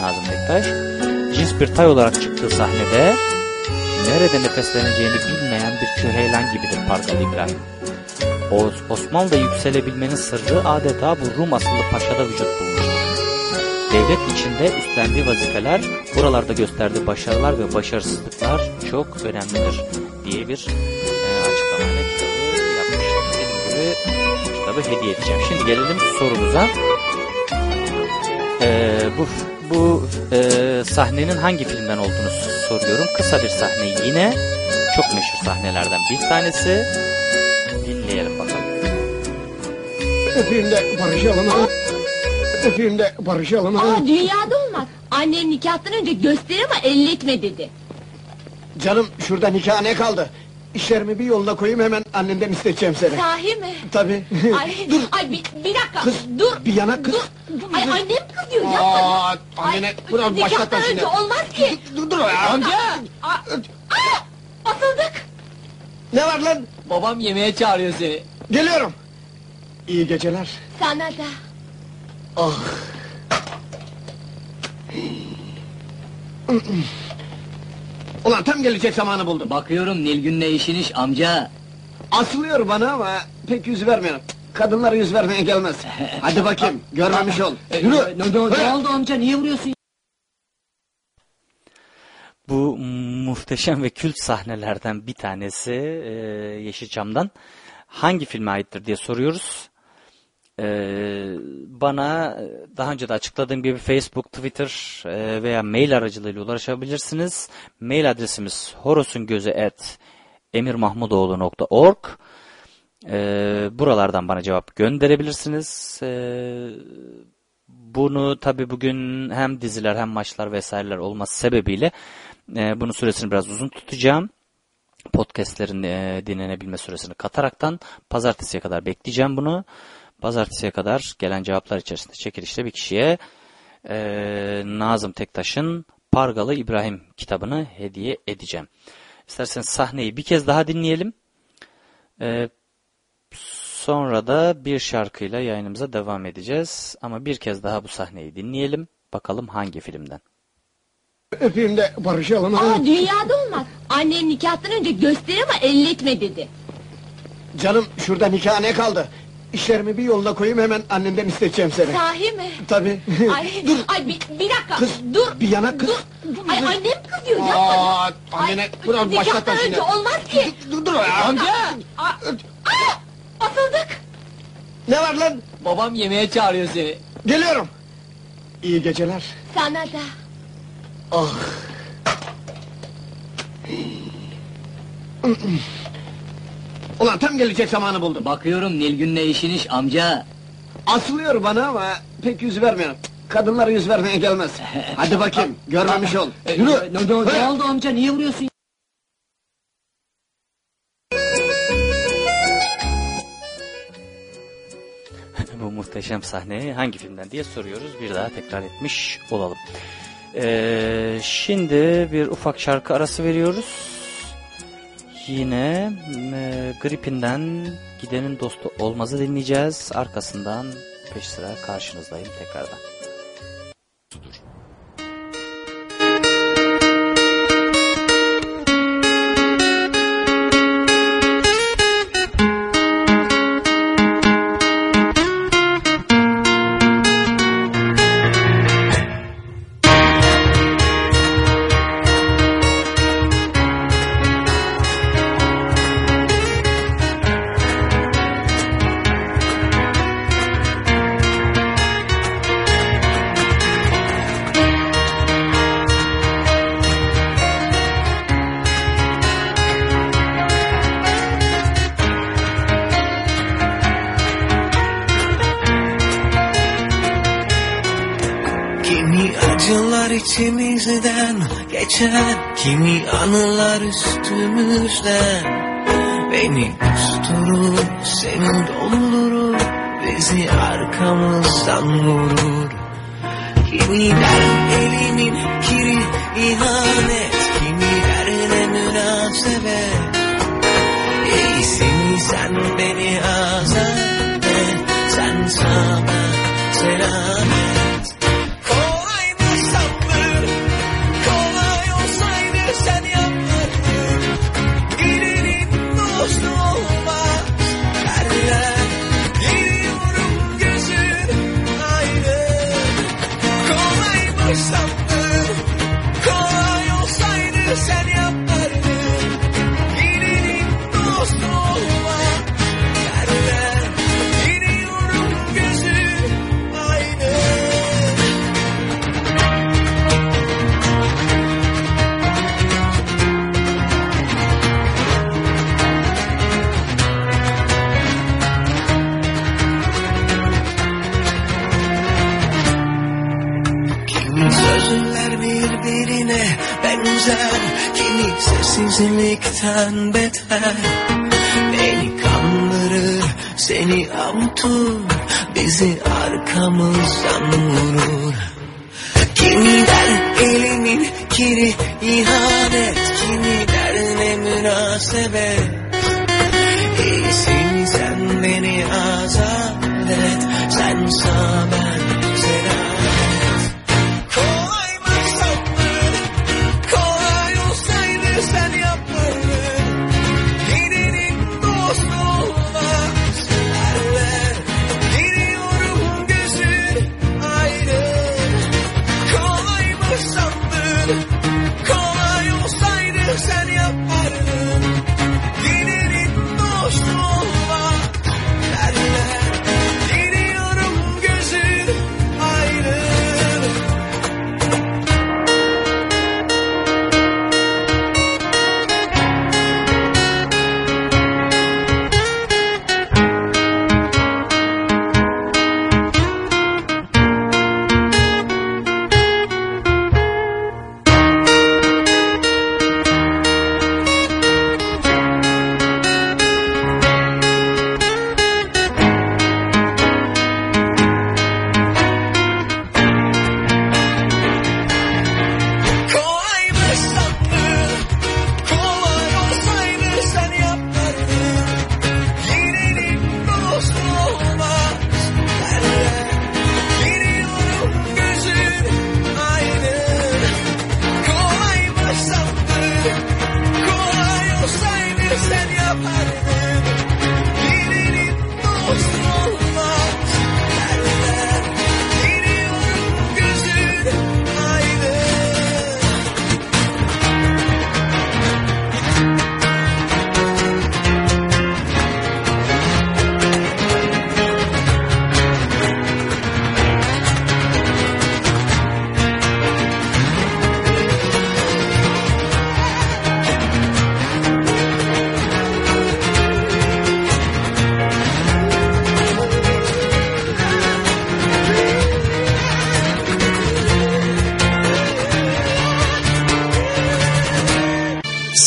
Nazım Bektaş. Cins bir tay olarak çıktığı sahnede nerede nefesleneceğini bilmeyen bir küheylan gibidir Pargalı İbrahim. O- Osmanlı'da yükselebilmenin sırrı adeta bu Rum asıllı paşada vücut bulmuştur. Devlet içinde üstlendiği vazifeler, buralarda gösterdiği başarılar ve başarısızlıklar çok önemlidir diye bir e, açıklamayla kitabı yapmış. Dediğim gibi bu kitabı hediye edeceğim. Şimdi gelelim sorumuza. E, bu bu e, sahnenin hangi filmden olduğunu soruyorum. Kısa bir sahne yine çok meşhur sahnelerden bir tanesi. Dinleyelim bakalım. Öpeyim de barışalım ha. Öpeyim de barışalım ha. Aa, dünyada olmaz. Annen nikahtan önce göster ama elletme dedi. Canım şurada nikah ne kaldı? İşlerimi bir yoluna koyayım hemen annemden isteyeceğim seni. Sahi mi? Tabii. Ay, dur. ay bir, bir dakika. Kız, dur. bir yana kız. Dur. Ay annem kızıyor yapma. Aa, annene biraz başlatma şimdi. önce olmaz ki. Dur dur ya. Amca. Aa, asıldık. Ne var lan? Babam yemeğe çağırıyor seni. Geliyorum. İyi geceler. Sana da. Ah. Ulan tam gelecek zamanı buldum. Bakıyorum Nilgün'le işin iş amca. Asılıyor bana ama pek yüz vermiyor. Kadınlar yüz vermeye gelmez. Hadi bakayım, görmemiş ol. E, Yürü. Ne, ne, ne oldu amca niye vuruyorsun? Bu muhteşem ve kült sahnelerden bir tanesi e, Yeşilçam'dan hangi filme aittir diye soruyoruz. E, bana e, daha önce de açıkladığım gibi Facebook, Twitter e, veya mail aracılığıyla ulaşabilirsiniz. Mail adresimiz horosungözü@emirmahmudoğlu.org. E, buralardan bana cevap gönderebilirsiniz. E, bunu tabi bugün hem diziler hem maçlar vesaireler olması sebebiyle e, bunun süresini biraz uzun tutacağım. Podcastlerin e, dinlenebilme süresini kataraktan pazartesiye kadar bekleyeceğim bunu. Pazartesiye kadar gelen cevaplar içerisinde çekilişte bir kişiye e, Nazım Tektaş'ın Pargalı İbrahim kitabını hediye edeceğim. İsterseniz sahneyi bir kez daha dinleyelim. E, Sonra da bir şarkıyla yayınımıza devam edeceğiz. Ama bir kez daha bu sahneyi dinleyelim. Bakalım hangi filmden. Öpeyim de barışalım. Aa, dünyada olmaz. Annen nikahtan önce göster ama elletme dedi. Canım şurada nikah ne kaldı? İşlerimi bir yoluna koyayım hemen annemden isteyeceğim seni. Sahi mi? Tabii. Ay, dur. ay bir, bir dakika. Kız, dur. bir yana kız. Dur. Ay annem kızıyor yapma. Aa, annene biraz başlatma Nikahtan önce olmaz ki. Dur dur ya. Amca. Aa, aa, Atıldık! Ne var lan? Babam yemeğe çağırıyor seni. Geliyorum. İyi geceler. Sana da! Ah. Ulan tam gelecek zamanı buldum. Bakıyorum Nilgün'le işin iş amca. Asılıyor bana ama pek yüz vermiyorum. Kadınlara yüz vermeye gelmez. Hadi bakayım, görmemiş ol. Ee, Yürü! Ne oldu amca niye vuruyorsun? muhteşem sahne hangi filmden diye soruyoruz. Bir daha tekrar etmiş olalım. Ee, şimdi bir ufak şarkı arası veriyoruz. Yine e, Gripin'den Gidenin Dostu Olmaz'ı dinleyeceğiz. Arkasından peş sıra karşınızdayım tekrardan.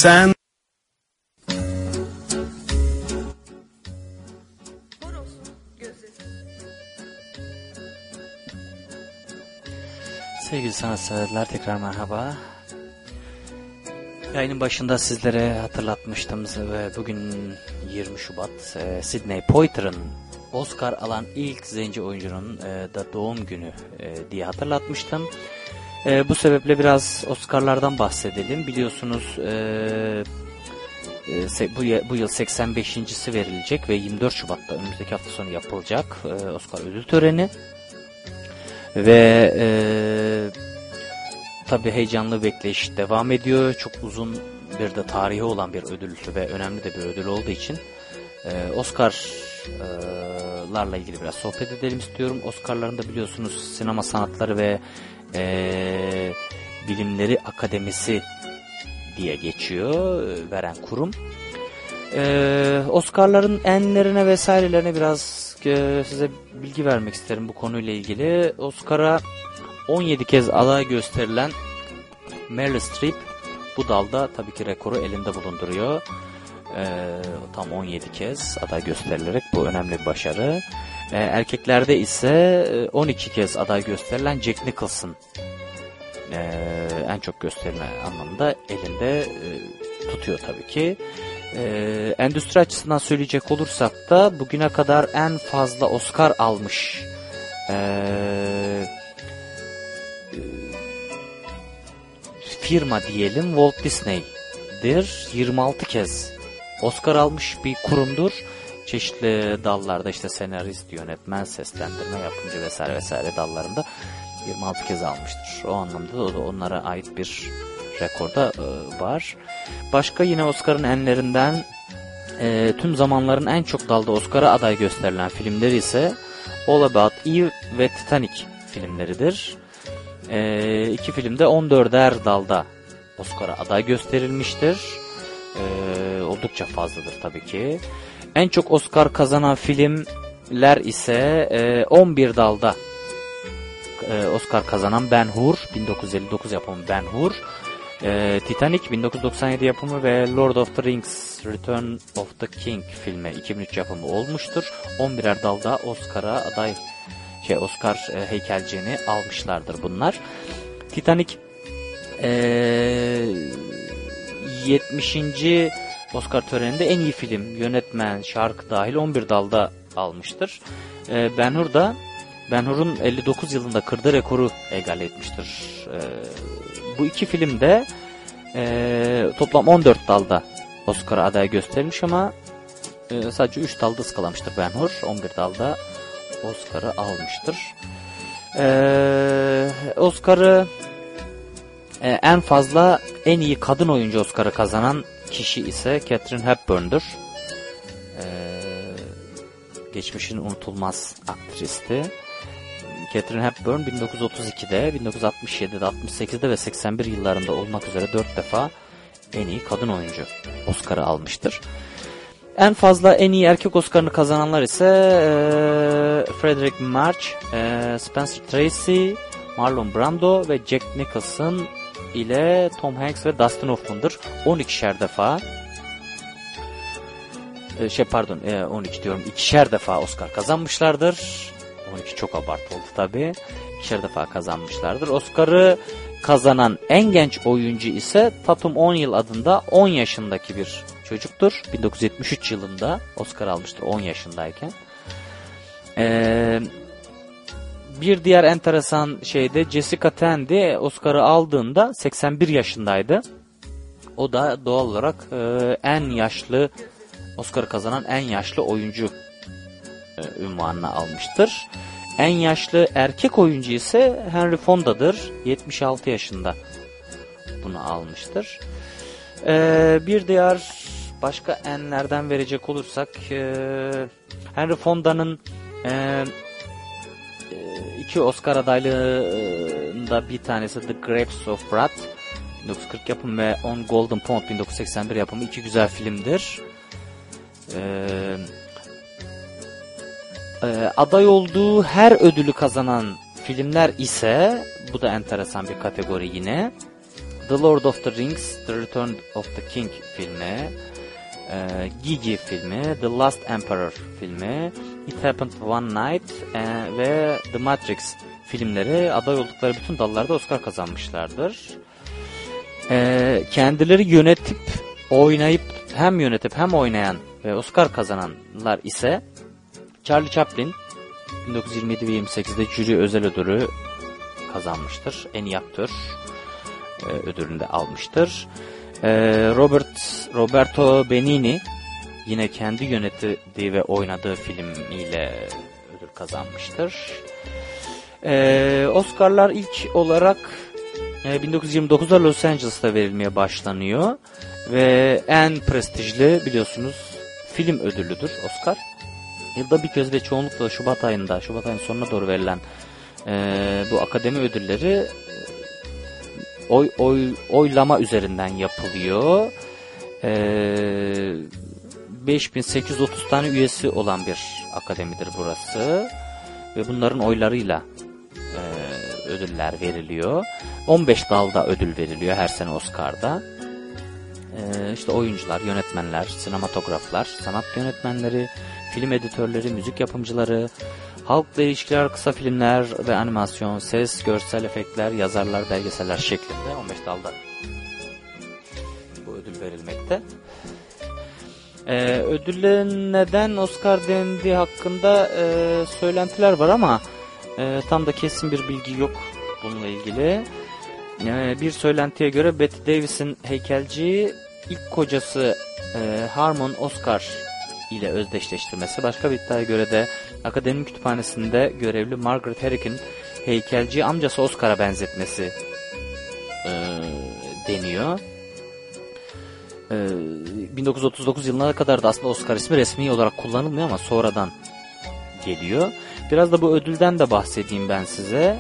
Gözü. Sevgili sanatseverler tekrar merhaba. Yayının başında sizlere hatırlatmıştım ve bugün 20 Şubat e, Sidney Poiter'ın Oscar alan ilk zenci oyuncunun e, da doğum günü e, diye hatırlatmıştım. E, bu sebeple biraz Oscar'lardan bahsedelim. Biliyorsunuz e, e, bu, bu yıl 85.si verilecek ve 24 Şubat'ta önümüzdeki hafta sonu yapılacak e, Oscar ödül töreni. Ve e, tabi heyecanlı bekleyiş devam ediyor. Çok uzun bir de tarihi olan bir ödül ve önemli de bir ödül olduğu için e, Oscar'larla ilgili biraz sohbet edelim istiyorum. Oscar'larında biliyorsunuz sinema sanatları ve e, bilimleri akademisi diye geçiyor e, veren kurum. Ee, Oscar'ların enlerine vesairelerine biraz e, size bilgi vermek isterim bu konuyla ilgili. Oscar'a 17 kez aday gösterilen Meryl Streep bu dalda tabii ki rekoru elinde bulunduruyor. Ee, tam 17 kez aday gösterilerek bu önemli bir başarı. Ee, erkeklerde ise e, 12 kez aday gösterilen Jack Nicholson ee, en çok gösterilen anlamda elinde e, tutuyor tabii ki. Ee, endüstri açısından söyleyecek olursak da bugüne kadar en fazla Oscar almış ee, e, firma diyelim Walt Disney'dir. 26 kez Oscar almış bir kurumdur. Çeşitli dallarda işte senarist, yönetmen, seslendirme, yapımcı vesaire vesaire dallarında 26 kez almıştır. O anlamda da onlara ait bir rekorda e, var. Başka yine Oscar'ın enlerinden e, tüm zamanların en çok dalda Oscar'a aday gösterilen filmleri ise All About Eve ve Titanic filmleridir. E, iki filmde 14'er dalda Oscar'a aday gösterilmiştir. E, oldukça fazladır tabii ki. En çok Oscar kazanan filmler ise e, 11 dalda e, Oscar kazanan Ben Hur 1959 yapımı Ben Hur e, Titanic 1997 yapımı ve Lord of the Rings Return of the King filmi 2003 yapımı olmuştur. 11'er dalda Oscar'a aday şey Oscar e, heykelciğini almışlardır bunlar. Titanic e, 70. Oscar töreninde en iyi film, yönetmen, şarkı dahil 11 dalda almıştır. E, Ben Hur da Ben Hur'un 59 yılında kırdığı rekoru egal etmiştir. E, bu iki film de e, toplam 14 dalda Oscar'a aday gösterilmiş ama e, sadece 3 dalda ıskalamıştır Ben Hur. 11 dalda Oscar'ı almıştır. E, Oscar'ı e, en fazla en iyi kadın oyuncu Oscar'ı kazanan kişi ise Catherine Hepburn'dur. E, geçmişin unutulmaz aktristi. Catherine Hepburn 1932'de, 1967'de, 68'de ve 81 yıllarında olmak üzere 4 defa en iyi kadın oyuncu Oscar'ı almıştır. En fazla en iyi erkek Oscar'ını kazananlar ise e, Frederick March, e, Spencer Tracy, Marlon Brando ve Jack Nicholson ile Tom Hanks ve Dustin Hoffman'dır. 12'şer defa e, şey pardon e, 12 diyorum ikişer defa Oscar kazanmışlardır. 12 çok abartı oldu tabi. İkişer defa kazanmışlardır. Oscar'ı kazanan en genç oyuncu ise Tatum 10 yıl adında 10 yaşındaki bir çocuktur. 1973 yılında Oscar almıştır 10 yaşındayken. Ee, bir diğer enteresan şey de Jessica Tandy Oscar'ı aldığında 81 yaşındaydı. O da doğal olarak e, en yaşlı Oscar kazanan en yaşlı oyuncu e, ünvanını almıştır. En yaşlı erkek oyuncu ise Henry Fonda'dır. 76 yaşında bunu almıştır. E, bir diğer başka enlerden verecek olursak e, Henry Fonda'nın e, iki Oscar adaylığında bir tanesi The Grapes of Wrath 1940 yapımı ve On Golden Pond 1981 yapımı iki güzel filmdir. Ee, e, aday olduğu her ödülü kazanan filmler ise bu da enteresan bir kategori yine. The Lord of the Rings, The Return of the King filmi, e, Gigi filmi, The Last Emperor filmi, It Happened One Night e, ve The Matrix filmleri aday oldukları bütün dallarda Oscar kazanmışlardır. E, kendileri yönetip, oynayıp, hem yönetip hem oynayan ve Oscar kazananlar ise Charlie Chaplin 1927 ve 28'de jüri özel ödülü kazanmıştır. En iyi aktör e, ödülünü de almıştır. E, Robert Roberto Benini yine kendi yönettiği ve oynadığı filmiyle ödül kazanmıştır. E, Oscar'lar ilk olarak e, 1929'da Los Angeles'ta verilmeye başlanıyor ve en prestijli biliyorsunuz film ödülüdür Oscar. Yılda bir kez ve çoğunlukla Şubat ayında, Şubat ayının sonuna doğru verilen e, bu akademi ödülleri e, oy, oy, oylama üzerinden yapılıyor. E, 5830 tane üyesi olan bir akademidir burası. Ve bunların oylarıyla e, ödüller veriliyor. 15 dalda ödül veriliyor her sene Oscar'da. E, işte oyuncular, yönetmenler, sinematograflar, sanat yönetmenleri, film editörleri, müzik yapımcıları, halkla ilişkiler, kısa filmler ve animasyon, ses, görsel efektler, yazarlar, belgeseller şeklinde 15 dalda bu ödül verilmekte. Ee, ödülün neden Oscar dendiği hakkında e, söylentiler var ama e, tam da kesin bir bilgi yok bununla ilgili. E, bir söylentiye göre Betty Davis'in heykelciyi ilk kocası e, Harmon Oscar ile özdeşleştirmesi. Başka bir iddiaya göre de akademi kütüphanesinde görevli Margaret Herrick'in heykelci amcası Oscar'a benzetmesi e, deniyor. E, 1939 yılına kadar da aslında Oscar ismi resmi olarak kullanılmıyor ama sonradan geliyor. Biraz da bu ödülden de bahsedeyim ben size.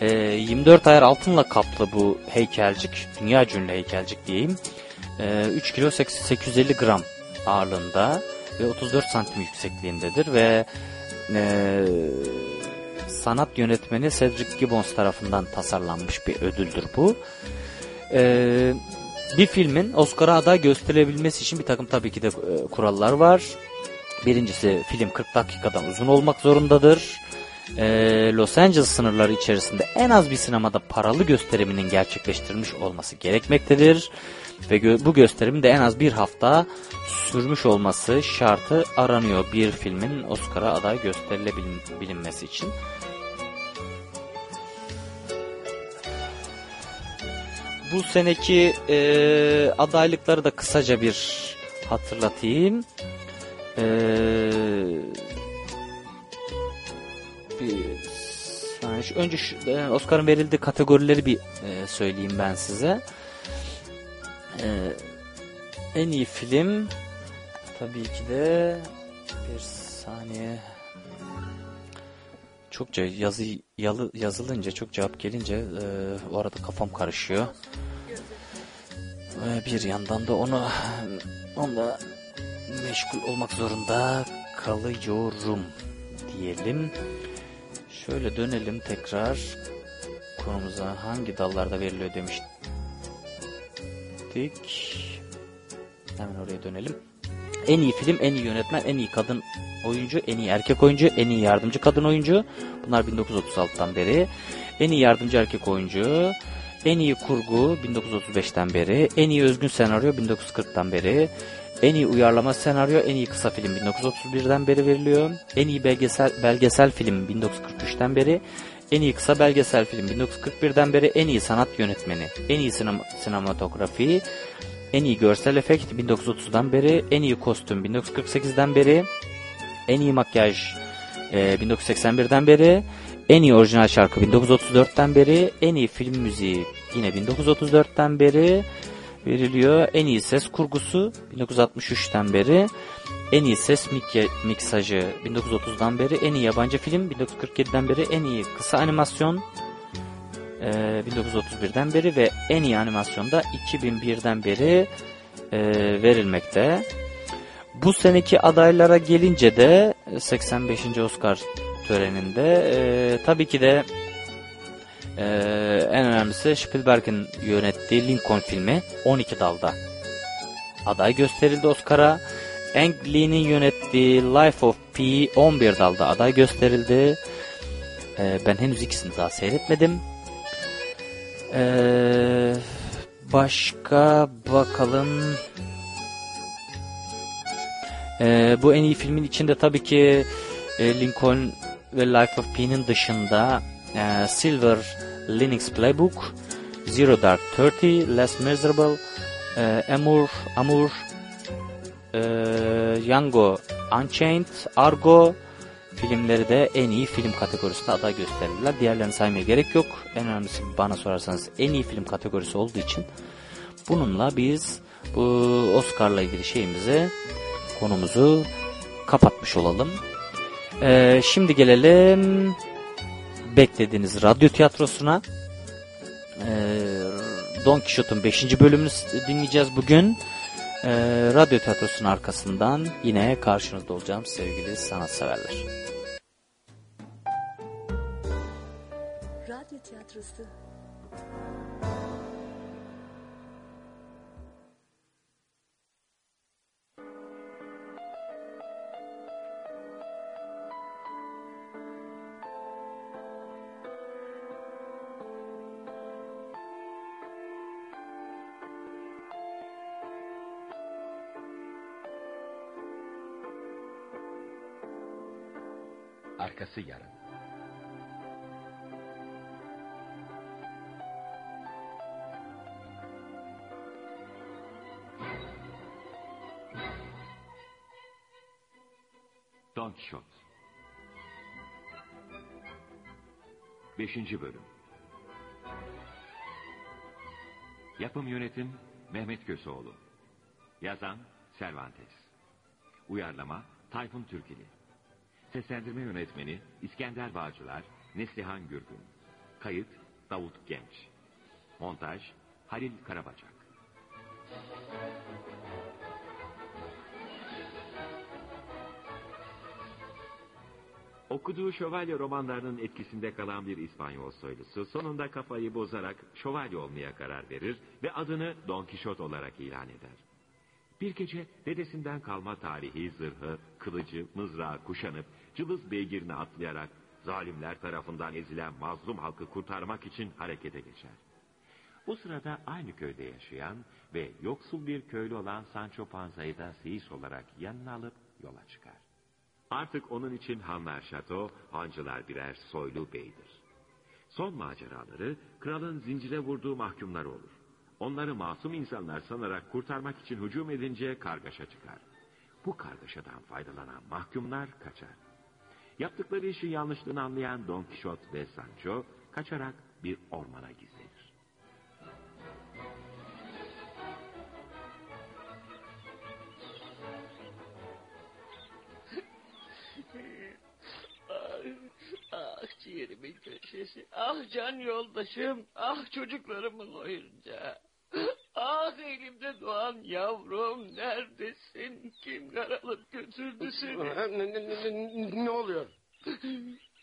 E, 24 ayar altınla kaplı bu heykelcik, dünya ünlü heykelcik diyeyim. E, 3 kilo 850 gram ağırlığında ve 34 santim yüksekliğindedir ve e, sanat yönetmeni Cedric Gibbons tarafından tasarlanmış bir ödüldür bu. E, bir filmin Oscar'a aday gösterilebilmesi için bir takım tabii ki de e, kurallar var. Birincisi film 40 dakikadan uzun olmak zorundadır. E, Los Angeles sınırları içerisinde en az bir sinemada paralı gösteriminin gerçekleştirilmiş olması gerekmektedir. Ve gö bu gösterimin de en az bir hafta sürmüş olması şartı aranıyor bir filmin Oscar'a aday gösterilebilmesi için. Bu seneki e, adaylıkları da kısaca bir hatırlatayım. E, bir yani şu, önce e, Oscar'ın verildiği kategorileri bir e, söyleyeyim ben size. E, en iyi film tabii ki de bir saniye çokça yazı yalı, yazılınca çok cevap gelince e, o arada kafam karışıyor. Ve bir yandan da onu onunla meşgul olmak zorunda kalıyorum diyelim. Şöyle dönelim tekrar konumuza hangi dallarda veriliyor demiştik. Hemen oraya dönelim. En iyi film, en iyi yönetmen, en iyi kadın oyuncu, en iyi erkek oyuncu, en iyi yardımcı kadın oyuncu. Bunlar 1936'dan beri. En iyi yardımcı erkek oyuncu, en iyi kurgu 1935'ten beri, en iyi özgün senaryo 1940'tan beri, en iyi uyarlama senaryo, en iyi kısa film 1931'den beri veriliyor. En iyi belgesel belgesel film 1943'ten beri, en iyi kısa belgesel film 1941'den beri, en iyi sanat yönetmeni, en iyi sinema, sinematografi, en iyi görsel efekt 1930'dan beri, en iyi kostüm 1948'den beri, en iyi makyaj e, 1981'den beri, en iyi orijinal şarkı 1934'ten beri, en iyi film müziği yine 1934'ten beri veriliyor. En iyi ses kurgusu 1963'ten beri, en iyi ses mik miksajı 1930'dan beri, en iyi yabancı film 1947'den beri, en iyi kısa animasyon e, 1931'den beri ve en iyi animasyonda 2001'den beri e, verilmekte. Bu seneki adaylara gelince de 85. Oscar töreninde e, tabii ki de Ee, en önemlisi Spielberg'in yönettiği Lincoln filmi 12 dalda aday gösterildi Oscar'a. Ang Lee'nin yönettiği Life of Pi 11 dalda aday gösterildi. Ee, ben henüz ikisini daha seyretmedim. Ee, başka bakalım. Ee, bu en iyi filmin içinde tabii ki e, Lincoln ve Life of Pi'nin dışında e, Silver Linux Playbook, Zero Dark Thirty, Less Miserable, e, Amour, Amour, e, Yango Unchained, Argo filmleri de en iyi film kategorisinde aday gösterildiler. Diğerlerini saymaya gerek yok. En önemlisi bana sorarsanız en iyi film kategorisi olduğu için bununla biz bu Oscar'la ilgili şeyimizi konumuzu kapatmış olalım. Ee, şimdi gelelim beklediğiniz radyo tiyatrosuna. Ee, Don Quixote'un 5. bölümünü dinleyeceğiz bugün. Ee, radyo tiyatrosunun arkasından yine karşınızda olacağım sevgili sanatseverler. Quixote 5. Bölüm. Yapım Yönetim Mehmet Köseoğlu. Yazan Cervantes. Uyarlama Tayfun Türkili. Seslendirme Yönetmeni İskender Bağcılar Neslihan Gürgün. Kayıt Davut Genç. Montaj Halil Karabacak Okuduğu şövalye romanlarının etkisinde kalan bir İspanyol soylusu sonunda kafayı bozarak şövalye olmaya karar verir ve adını Don Quixote olarak ilan eder. Bir gece dedesinden kalma tarihi zırhı, kılıcı, mızrağı kuşanıp cılız beygirine atlayarak zalimler tarafından ezilen mazlum halkı kurtarmak için harekete geçer. Bu sırada aynı köyde yaşayan ve yoksul bir köylü olan Sancho Panza'yı da seyis olarak yanına alıp yola çıkar. Artık onun için hanlar şato, hancılar birer soylu beydir. Son maceraları kralın zincire vurduğu mahkumlar olur. Onları masum insanlar sanarak kurtarmak için hücum edince kargaşa çıkar. Bu kargaşadan faydalanan mahkumlar kaçar. Yaptıkları işin yanlışlığını anlayan Don Quixote ve Sancho kaçarak bir ormana gizlenir. Ciğerimin köşesi, ah can yoldaşım, ah çocuklarımın oyuncağı. Ah elimde doğan yavrum neredesin? Kim karalıp götürdü seni? Ne, ne, ne, ne oluyor?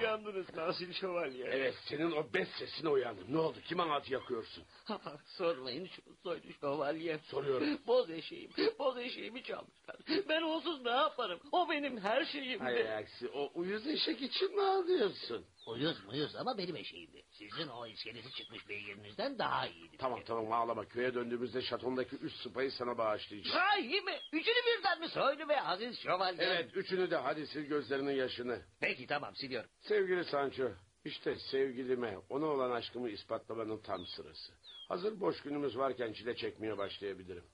Uyandınız Nasil Şövalye. Evet senin o bez sesine uyandım. Ne oldu? Kime at yakıyorsun? Sormayın şu soylu şövalye. Soruyorum. Boz eşeğim, boz eşeğimi çalmışlar. Ben onsuz ne yaparım? O benim her şeyimdi. Hay aksi o uyuz eşek için mi ağlıyorsun? Uyuz muyuz ama benim eşeğimdi. Sizin o iskeleti çıkmış beygirinizden daha iyiydi. Tamam tamam ağlama. Köye döndüğümüzde şatondaki üç sıpayı sana bağışlayacağım. Sahi mi? Üçünü birden mi soylu ve aziz şövalye? Evet üçünü de hadi sil gözlerinin yaşını. Peki tamam siliyorum. Sevgili Sancho, işte sevgilime, ona olan aşkımı ispatlamanın tam sırası. Hazır boş günümüz varken çile çekmeye başlayabilirim.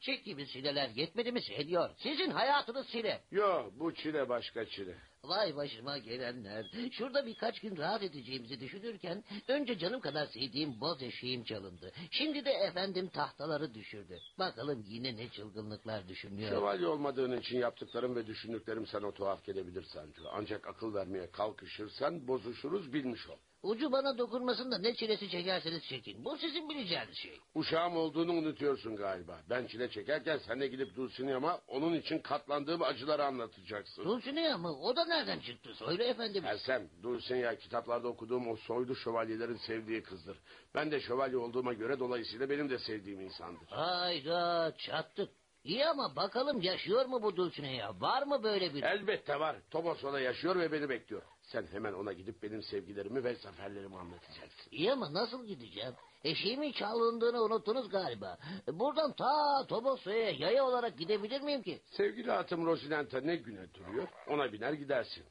Çek gibi sileler yetmedi mi siliyor? Sizin hayatınız sile. Yo, bu çile başka çile. Vay başıma gelenler. Şurada birkaç gün rahat edeceğimizi düşünürken... ...önce canım kadar sevdiğim boz eşeğim çalındı. Şimdi de efendim tahtaları düşürdü. Bakalım yine ne çılgınlıklar düşünüyor. Şövalye olmadığın için yaptıklarım ve düşündüklerim sana tuhaf gelebilir Sancho. Ancak akıl vermeye kalkışırsan bozuşuruz bilmiş ol. Ucu bana dokunmasın da ne çilesi çekerseniz çekin. Bu sizin bileceğiniz şey. Uşağım olduğunu unutuyorsun galiba. Ben çile çekerken sen de gidip Dulcinea'ma onun için katlandığım acıları anlatacaksın. Dulcinea mı? O da nereden çıktı? Söyle efendim. Ersem, Dulcinea kitaplarda okuduğum o soylu şövalyelerin sevdiği kızdır. Ben de şövalye olduğuma göre dolayısıyla benim de sevdiğim insandır. Hayda çattık. İyi ama bakalım yaşıyor mu bu Dulcinea? Var mı böyle bir... Elbette var. Toboso'da yaşıyor ve beni bekliyor. Sen hemen ona gidip benim sevgilerimi ve zaferlerimi anlatacaksın. İyi ama nasıl gideceğim? Eşeğimin çalındığını unuttunuz galiba. Buradan ta Toboso'ya yaya olarak gidebilir miyim ki? Sevgili atım Rosinanta ne güne duruyor? Ona biner gidersin.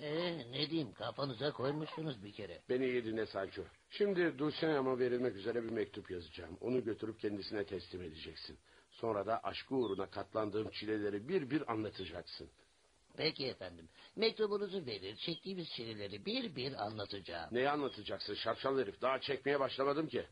Ee, ne diyeyim kafanıza koymuşsunuz bir kere. Beni iyi dinle Sancho. Şimdi Dulcinea'ma verilmek üzere bir mektup yazacağım. Onu götürüp kendisine teslim edeceksin. Sonra da aşkı uğruna katlandığım çileleri bir bir anlatacaksın. Peki efendim. Mektubunuzu verir, çektiğimiz çileleri bir bir anlatacağım. Neyi anlatacaksın şapşal herif? Daha çekmeye başlamadım ki.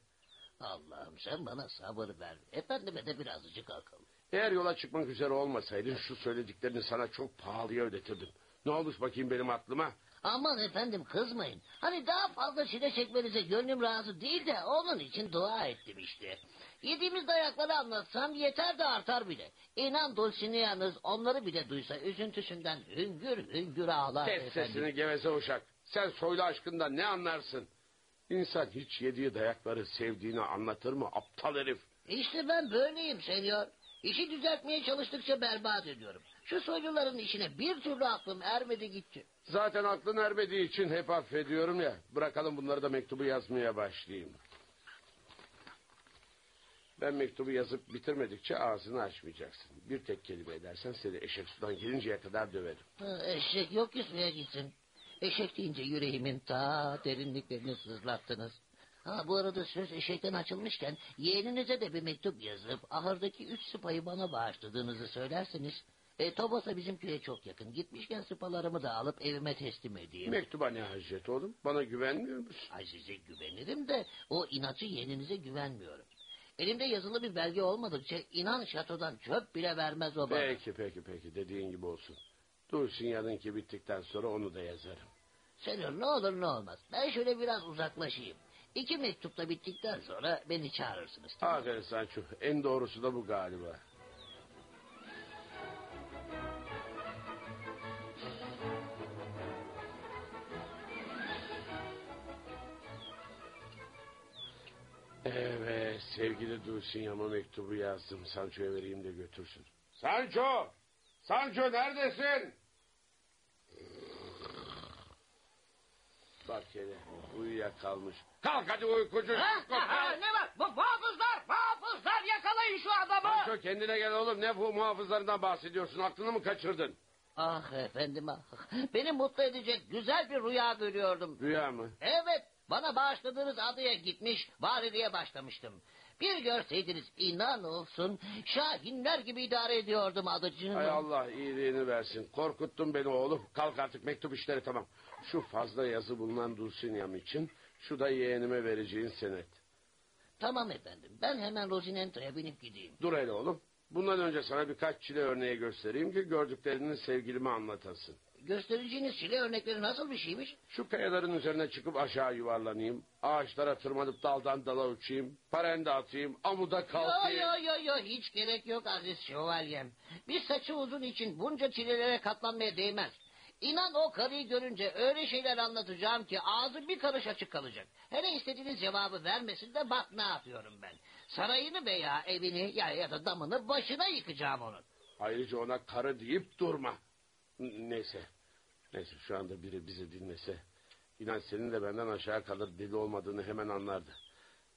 Allah'ım sen bana sabır ver. Efendime de birazcık akıl. Eğer yola çıkmak üzere olmasaydın şu söylediklerini sana çok pahalıya ödetirdim. Ne olmuş bakayım benim aklıma? Aman efendim kızmayın. Hani daha fazla çile çekmenize gönlüm razı değil de onun için dua ettim işte. Yediğimiz dayakları anlatsam yeter de artar bile. İnan Dulcinea'nız onları bile duysa üzüntüsünden hüngür hüngür ağlar Kes efendim. sesini geveze uşak. Sen soylu aşkından ne anlarsın? İnsan hiç yediği dayakları sevdiğini anlatır mı aptal herif? İşte ben böyleyim senyor. İşi düzeltmeye çalıştıkça berbat ediyorum. Şu soyluların işine bir türlü aklım ermedi gitti. Zaten aklın ermediği için hep affediyorum ya. Bırakalım bunları da mektubu yazmaya başlayayım. Ben mektubu yazıp bitirmedikçe ağzını açmayacaksın. Bir tek kelime edersen seni eşek sudan gelinceye kadar döverim. Ha, eşek yok ki suya gitsin. Eşek deyince yüreğimin ta derinliklerini sızlattınız. Ha bu arada söz eşekten açılmışken yeğeninize de bir mektup yazıp ahırdaki üç sıpayı bana bağışladığınızı söylerseniz... E, Tobos'a bizim köye çok yakın. Gitmişken sıpalarımı da alıp evime teslim edeyim. Mektuba ne hacet oğlum? Bana güvenmiyor musun? Ay size güvenirim de o inatçı yeğeninize güvenmiyorum. Elimde yazılı bir belge olmadıkça inan şatodan çöp bile vermez o bana. Peki peki peki dediğin gibi olsun. Dursun yarınki bittikten sonra onu da yazarım. Senyor ne olur ne olmaz. Ben şöyle biraz uzaklaşayım. İki mektup da bittikten sonra beni çağırırsınız. Aferin Sancho. En doğrusu da bu galiba. Evet sevgili Dulcinea'ma mektubu yazdım. Sancho'ya vereyim de götürsün. Sancho! Sancho neredesin? Bak hele uyuyakalmış. Kalk hadi uykucu. Ha, ha, ha, ne var? Bu muhafızlar, muhafızlar yakalayın şu adamı. Sancho kendine gel oğlum. Ne bu muhafızlarından bahsediyorsun? Aklını mı kaçırdın? Ah efendim ah. Beni mutlu edecek güzel bir rüya görüyordum. Rüya mı? Evet bana bağışladığınız adaya gitmiş valiliğe başlamıştım. Bir görseydiniz inan olsun şahinler gibi idare ediyordum adıcığım. Hay Allah iyiliğini versin. Korkuttun beni oğlum. Kalk artık mektup işleri tamam. Şu fazla yazı bulunan Dulcinea'm için şu da yeğenime vereceğin senet. Tamam efendim ben hemen Rosinento'ya binip gideyim. Dur hele oğlum. Bundan önce sana birkaç çile örneği göstereyim ki gördüklerini sevgilime anlatasın. Göstereceğiniz çile örnekleri nasıl bir şeymiş? Şu kayaların üzerine çıkıp aşağı yuvarlanayım. Ağaçlara tırmanıp daldan dala uçayım. Parende atayım. Amuda Yo kalkayım. yo yo yo hiç gerek yok aziz şövalyem. Bir saçı uzun için bunca çilelere katlanmaya değmez. İnan o karıyı görünce öyle şeyler anlatacağım ki ağzı bir karış açık kalacak. Hele istediğiniz cevabı vermesin de bak ne yapıyorum ben. Sarayını veya evini ya, ya da damını başına yıkacağım onun. Ayrıca ona karı deyip durma. Neyse. Neyse şu anda biri bizi dinlese. İnan senin de benden aşağı kalır deli olmadığını hemen anlardı.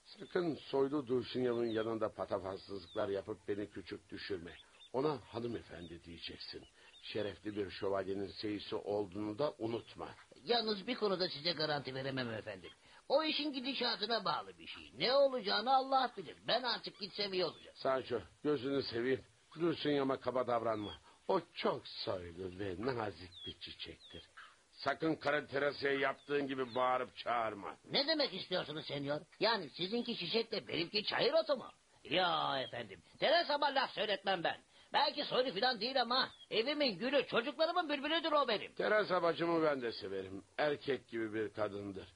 Sakın soylu Dulcinea'nın yanında patavatsızlıklar yapıp beni küçük düşürme. Ona hanımefendi diyeceksin. Şerefli bir şövalyenin seyisi olduğunu da unutma. Yalnız bir konuda size garanti veremem efendim. O işin gidişatına bağlı bir şey. Ne olacağını Allah bilir. Ben artık gitsem iyi olacak. Sancho gözünü seveyim. Dulcinea'ma kaba davranma. O çok soylu ve nazik bir çiçektir. Sakın Kara Teresa'ya yaptığın gibi bağırıp çağırma. Ne demek istiyorsunuz senyor? Yani sizinki çiçek de benimki çayır otu mu? Ya efendim. Teresa'ma laf söyletmem ben. Belki soylu falan değil ama evimin gülü çocuklarımın bülbülüdür o benim. Teresa bacımı ben de severim. Erkek gibi bir kadındır.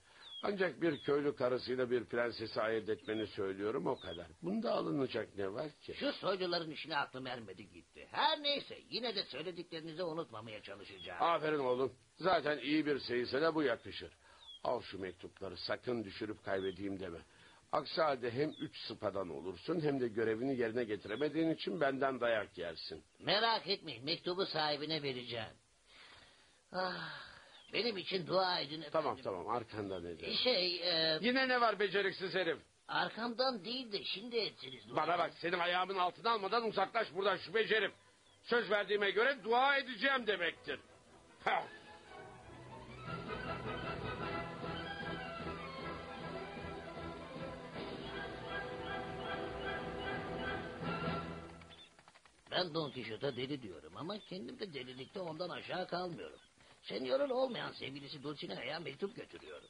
Ancak bir köylü karısıyla bir prensesi ayırt etmeni söylüyorum o kadar. Bunda alınacak ne var ki? Şu soyluların işine aklım ermedi gitti. Her neyse yine de söylediklerinizi unutmamaya çalışacağım. Aferin oğlum. Zaten iyi bir seyisene bu yakışır. Al şu mektupları sakın düşürüp kaybedeyim deme. Aksi halde hem üç sıpadan olursun hem de görevini yerine getiremediğin için benden dayak yersin. Merak etmeyin mektubu sahibine vereceğim. Ah, benim için dua edin efendim. Tamam tamam arkanda ne diyor? Şey e, Yine ne var beceriksiz herif? arkamdan değil de şimdi etsiniz. dua. Bana bak senin ayağımın altına almadan uzaklaş buradan şu becerip. Söz verdiğime göre dua edeceğim demektir. Hah. Ben Don Quixote'a deli diyorum ama kendim de delilikte ondan aşağı kalmıyorum. Senyor'un olmayan sevgilisi Dulcinea'ya mektup götürüyorum.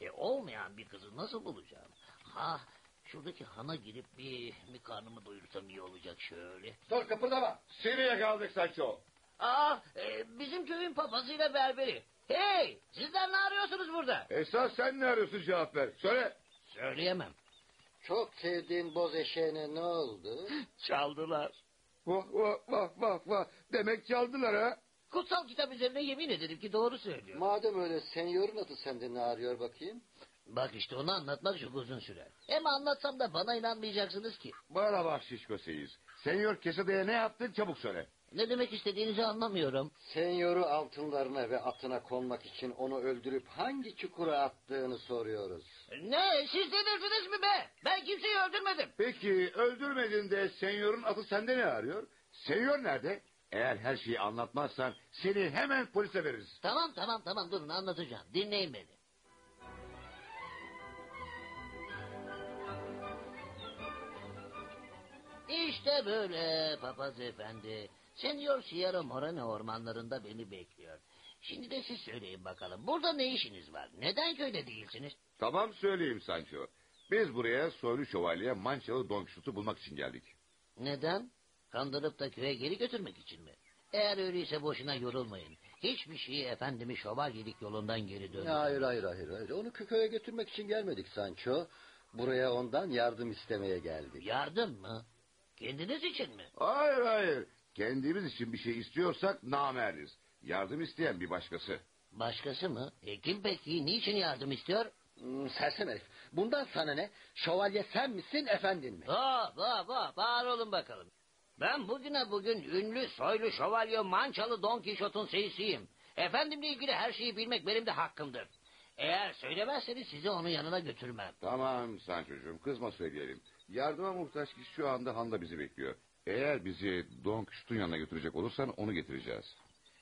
E olmayan bir kızı nasıl bulacağım? Ha şuradaki hana girip bir, bir karnımı doyursam iyi olacak şöyle. Dur kıpırdama. Seni yakaladık Sancho. Aa e, bizim köyün papazıyla berberi. Hey sizler ne arıyorsunuz burada? Esas sen ne arıyorsun cevap ver. Söyle. Söyleyemem. Çok sevdiğin boz eşeğine ne oldu? Çaldılar. Vah vah vah vah vah. Demek çaldılar ha. Kutsal kitap üzerine yemin ederim ki doğru söylüyor. Madem öyle senyorun adı sende ne arıyor bakayım? Bak işte onu anlatmak çok uzun sürer. Hem anlatsam da bana inanmayacaksınız ki. Bana bak şişko seyiz. Senyor Kesede'ye ne yaptın çabuk söyle. Ne demek istediğinizi anlamıyorum. Senyoru altınlarına ve atına konmak için onu öldürüp hangi çukura attığını soruyoruz. Ne siz delirdiniz mi be? Ben kimseyi öldürmedim. Peki öldürmedin de senyorun atı sende ne arıyor? Senyor nerede? Eğer her şeyi anlatmazsan seni hemen polise veririz. Tamam tamam tamam durun anlatacağım. Dinleyin beni. İşte böyle papaz efendi. Senyor Sierra Morena ormanlarında beni bekliyor. Şimdi de siz söyleyin bakalım. Burada ne işiniz var? Neden köyde değilsiniz? Tamam söyleyeyim Sancho. Biz buraya soylu şövalye Mançalı Don Quixote'u bulmak için geldik. Neden? Kandırıp da köye geri götürmek için mi? Eğer öyleyse boşuna yorulmayın. Hiçbir şeyi efendimi şövalyelik yolundan geri dönün. Hayır hayır hayır hayır. Onu köye götürmek için gelmedik Sancho. Buraya ondan yardım istemeye geldik. Yardım mı? Kendiniz için mi? Hayır hayır. Kendimiz için bir şey istiyorsak namerdiz. Yardım isteyen bir başkası. Başkası mı? E kim peki? Niçin yardım istiyor? Hmm, sersem herif. Bundan sana ne? Şövalye sen misin efendin mi? Hop hop hop bağır olun bakalım. Ben bugüne bugün ünlü soylu şövalye mançalı Don Kişot'un seyisiyim. Efendimle ilgili her şeyi bilmek benim de hakkımdır. Eğer söylemezseniz sizi onun yanına götürmem. Tamam Sancho'cum kızma söyleyelim. Yardıma muhtaç kişi şu anda Han'da bizi bekliyor. Eğer bizi Don Quixote'un yanına götürecek olursan onu getireceğiz.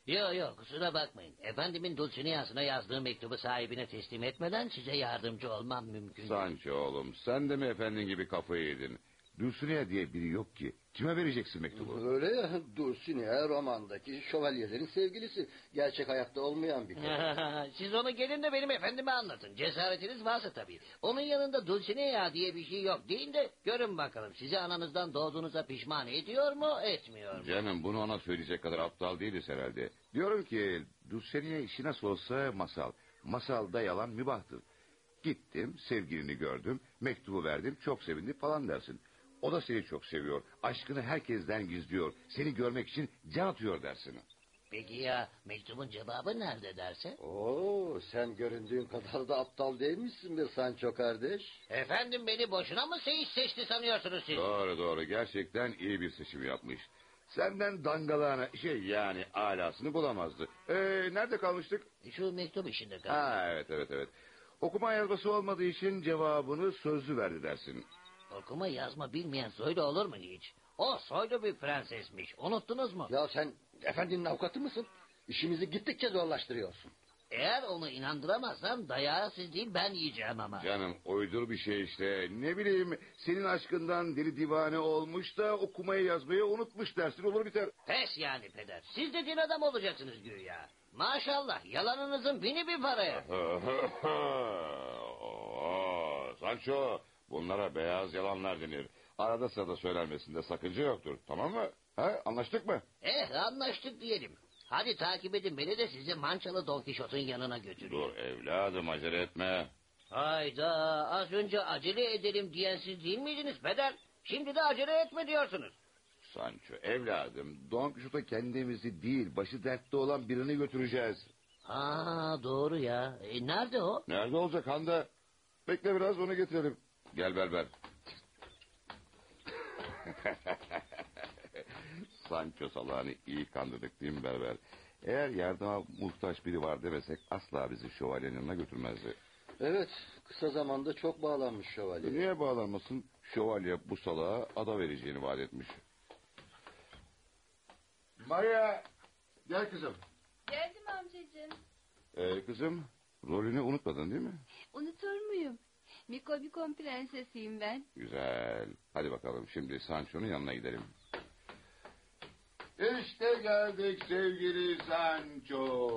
Yok yok kusura bakmayın. Efendimin Dulcinea'sına yazdığı mektubu sahibine teslim etmeden size yardımcı olmam mümkün değil. Sancho oğlum sen de mi efendin gibi kafayı yedin? Dulcinea diye biri yok ki. Kime vereceksin mektubu? Öyle ya Dulcinea romandaki şövalyelerin sevgilisi. Gerçek hayatta olmayan bir kadın. Siz onu gelin de benim efendime anlatın. Cesaretiniz varsa tabii. Onun yanında Dulcinea diye bir şey yok. Deyin de görün bakalım. Sizi ananızdan doğduğunuza pişman ediyor mu etmiyor mu? Canım bunu ona söyleyecek kadar aptal değiliz herhalde. Diyorum ki Dulcinea işi nasıl olsa masal. Masalda yalan mübahtır. Gittim sevgilini gördüm mektubu verdim çok sevindi falan dersin. O da seni çok seviyor. Aşkını herkesten gizliyor. Seni görmek için can atıyor dersin. Peki ya mektubun cevabı nerede derse? Oo, sen göründüğün kadar da aptal değilmişsin bir Sancho kardeş. Efendim beni boşuna mı seyis seçti sanıyorsunuz siz? Doğru doğru gerçekten iyi bir seçim yapmış. Senden dangalağına şey yani alasını bulamazdı. Ee, nerede kalmıştık? Şu mektup işinde kaldı. Ha evet evet evet. Okuma yazması olmadığı için cevabını sözlü verdi dersin. Okuma yazma bilmeyen soylu olur mu hiç? O soylu bir prensesmiş. Unuttunuz mu? Ya sen efendinin avukatı mısın? İşimizi gittikçe zorlaştırıyorsun. Eğer onu inandıramazsam dayağı siz değil ben yiyeceğim ama. Canım uydur bir şey işte. Ne bileyim senin aşkından deli divane olmuş da okumayı yazmayı unutmuş dersin olur biter. Pes yani peder. Siz de din adam olacaksınız güya. Maşallah yalanınızın bini bir paraya. Sancho bunlara beyaz yalanlar denir. Arada sırada söylenmesinde sakınca yoktur tamam mı? Ha, anlaştık mı? Eh anlaştık diyelim. Hadi takip edin beni de sizi Mançalı Don Kişot'un yanına götüreyim. Dur evladım acele etme. Hayda az önce acele edelim diyen siz değil miydiniz peder? Şimdi de acele etme diyorsunuz. Sancho evladım Don Quixote kendimizi değil başı dertte olan birini götüreceğiz. Aa doğru ya. E, nerede o? Nerede olacak Handa? Bekle biraz onu getirelim. Gel Berber. Sancho salağını iyi kandırdık değil mi Berber? Eğer yardıma muhtaç biri var demesek asla bizi şövalyenin yanına götürmezdi. Evet, kısa zamanda çok bağlanmış şövalye. Niye bağlanmasın? Şövalye bu salağa ada vereceğini vaat etmiş. Maria, gel kızım. Geldim amcacığım. Ee, kızım, rolünü unutmadın değil mi? Unutur muyum? Mikobikon prensesiyim ben. Güzel. Hadi bakalım şimdi Sancho'nun yanına gidelim. İşte geldik sevgili Sancho.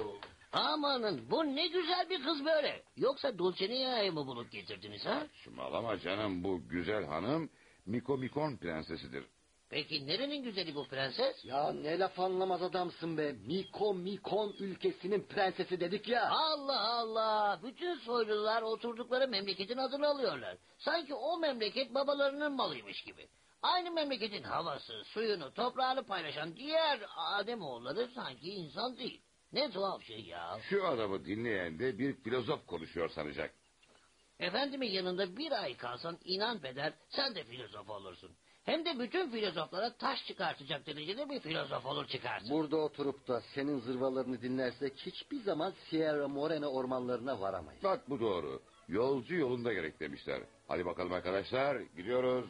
Amanın bu ne güzel bir kız böyle. Yoksa Dulcinea'yı mı bulup getirdiniz ha? Şımalama canım bu güzel hanım Mikomikon prensesidir. Peki nerenin güzeli bu prenses? Ya ne laf anlamaz adamsın be. Miko Mikon ülkesinin prensesi dedik ya. Allah Allah. Bütün soylular oturdukları memleketin adını alıyorlar. Sanki o memleket babalarının malıymış gibi. Aynı memleketin havası, suyunu, toprağını paylaşan diğer Ademoğulları sanki insan değil. Ne tuhaf şey ya. Şu adamı dinleyen de bir filozof konuşuyor sanacak. Efendimin yanında bir ay kalsan inan peder sen de filozof olursun. Hem de bütün filozoflara taş çıkartacak derecede bir filozof olur çıkarsın. Burada oturup da senin zırvalarını dinlersek hiçbir zaman Sierra Morena ormanlarına varamayız. Bak bu doğru. Yolcu yolunda gerek demişler. Hadi bakalım arkadaşlar gidiyoruz.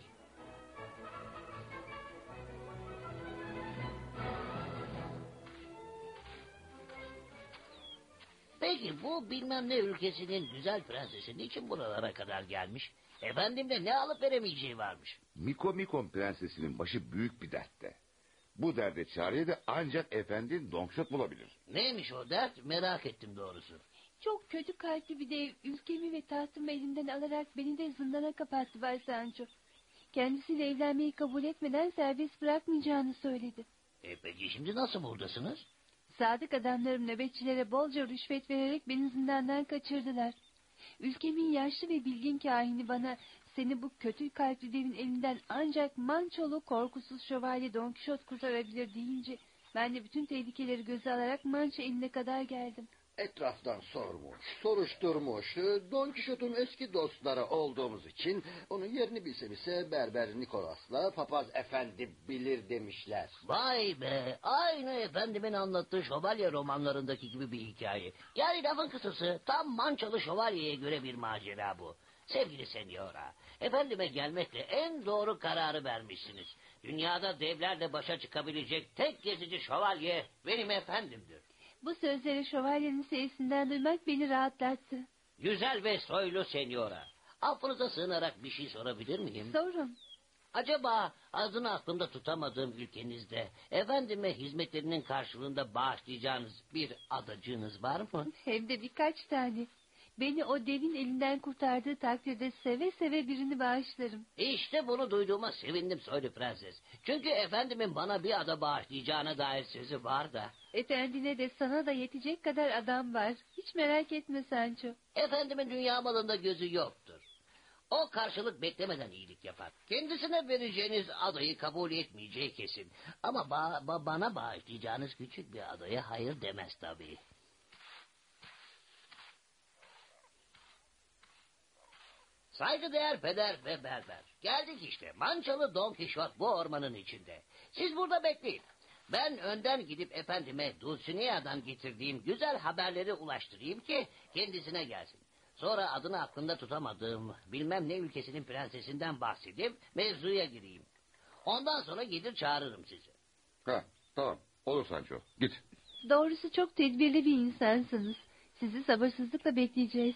Peki bu bilmem ne ülkesinin güzel prensesi niçin buralara kadar gelmiş? Efendim de ne alıp veremeyeceği varmış. Mikomikon prensesinin başı büyük bir dertte. Bu derde çareyi de ancak efendin Don Quixote bulabilir. Neymiş o dert merak ettim doğrusu. Çok kötü kalpli bir dev ülkemi ve tahtımı elimden alarak beni de zindana kapattı Bay Sancho. Kendisiyle evlenmeyi kabul etmeden serbest bırakmayacağını söyledi. E peki şimdi nasıl buradasınız? Sadık adamlarım nöbetçilere bolca rüşvet vererek beni zindandan kaçırdılar. Ülkemin yaşlı ve bilgin kahini bana seni bu kötü kalpli devin elinden ancak mançolu korkusuz şövalye Don Quixote kurtarabilir deyince ben de bütün tehlikeleri göze alarak mança eline kadar geldim. Etraftan sormuş, soruşturmuş. Don Quixote'un eski dostları olduğumuz için onun yerini bilsem ise Berber Nikolas'la Papaz Efendi bilir demişler. Vay be aynı efendimin anlattığı şövalye romanlarındaki gibi bir hikaye. Yani lafın kısası tam mançalı şövalyeye göre bir macera bu. Sevgili senyora, efendime gelmekle en doğru kararı vermişsiniz. Dünyada devlerle başa çıkabilecek tek gezici şövalye benim efendimdir. Bu sözleri şövalyenin sesinden duymak beni rahatlattı. Güzel ve soylu senyora. Affınıza sığınarak bir şey sorabilir miyim? Sorun. Acaba adını aklımda tutamadığım ülkenizde efendime hizmetlerinin karşılığında bağışlayacağınız bir adacığınız var mı? Hem de birkaç tane. Beni o devin elinden kurtardığı takdirde seve seve birini bağışlarım. İşte bunu duyduğuma sevindim soylu prenses. Çünkü efendimin bana bir ada bağışlayacağına dair sözü var da. Efendine de sana da yetecek kadar adam var. Hiç merak etme Sancho. Efendimin dünya malında gözü yoktur. O karşılık beklemeden iyilik yapar. Kendisine vereceğiniz adayı kabul etmeyeceği kesin. Ama ba- ba- bana bağışlayacağınız küçük bir adaya hayır demez tabii. Saygıdeğer peder ve berber. Geldik işte. Mançalı Don Kişot bu ormanın içinde. Siz burada bekleyin. Ben önden gidip efendime Dulcinea'dan getirdiğim güzel haberleri ulaştırayım ki kendisine gelsin. Sonra adını aklımda tutamadığım bilmem ne ülkesinin prensesinden bahsedip mevzuya gireyim. Ondan sonra gelir çağırırım sizi. Ha, tamam olur Sancho git. Doğrusu çok tedbirli bir insansınız. Sizi sabırsızlıkla bekleyeceğiz.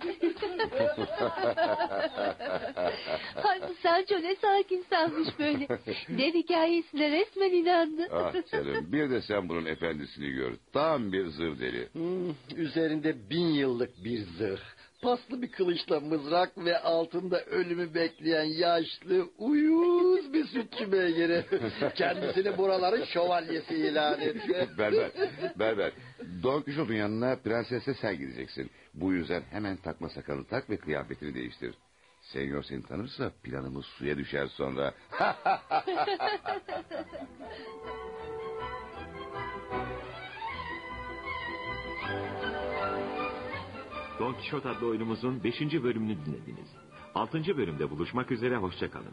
Ay bu Sancho ne sakin sanmış böyle. Dev hikayesine resmen inandı. ah canım bir de sen bunun efendisini gör. Tam bir zır deli. Hmm, üzerinde bin yıllık bir zırh. Paslı bir kılıçla mızrak ve altında ölümü bekleyen yaşlı, uyuz bir sütçü beygiri. Kendisini buraların şövalyesi ilan etti. berber, berber. Don Quixote'un yanına prensesle sen gideceksin. Bu yüzden hemen takma sakalını tak ve kıyafetini değiştir. Senyor seni tanırsa planımız suya düşer sonra. Don Quixote adlı oyunumuzun 5. bölümünü dinlediniz. 6. bölümde buluşmak üzere hoşçakalın.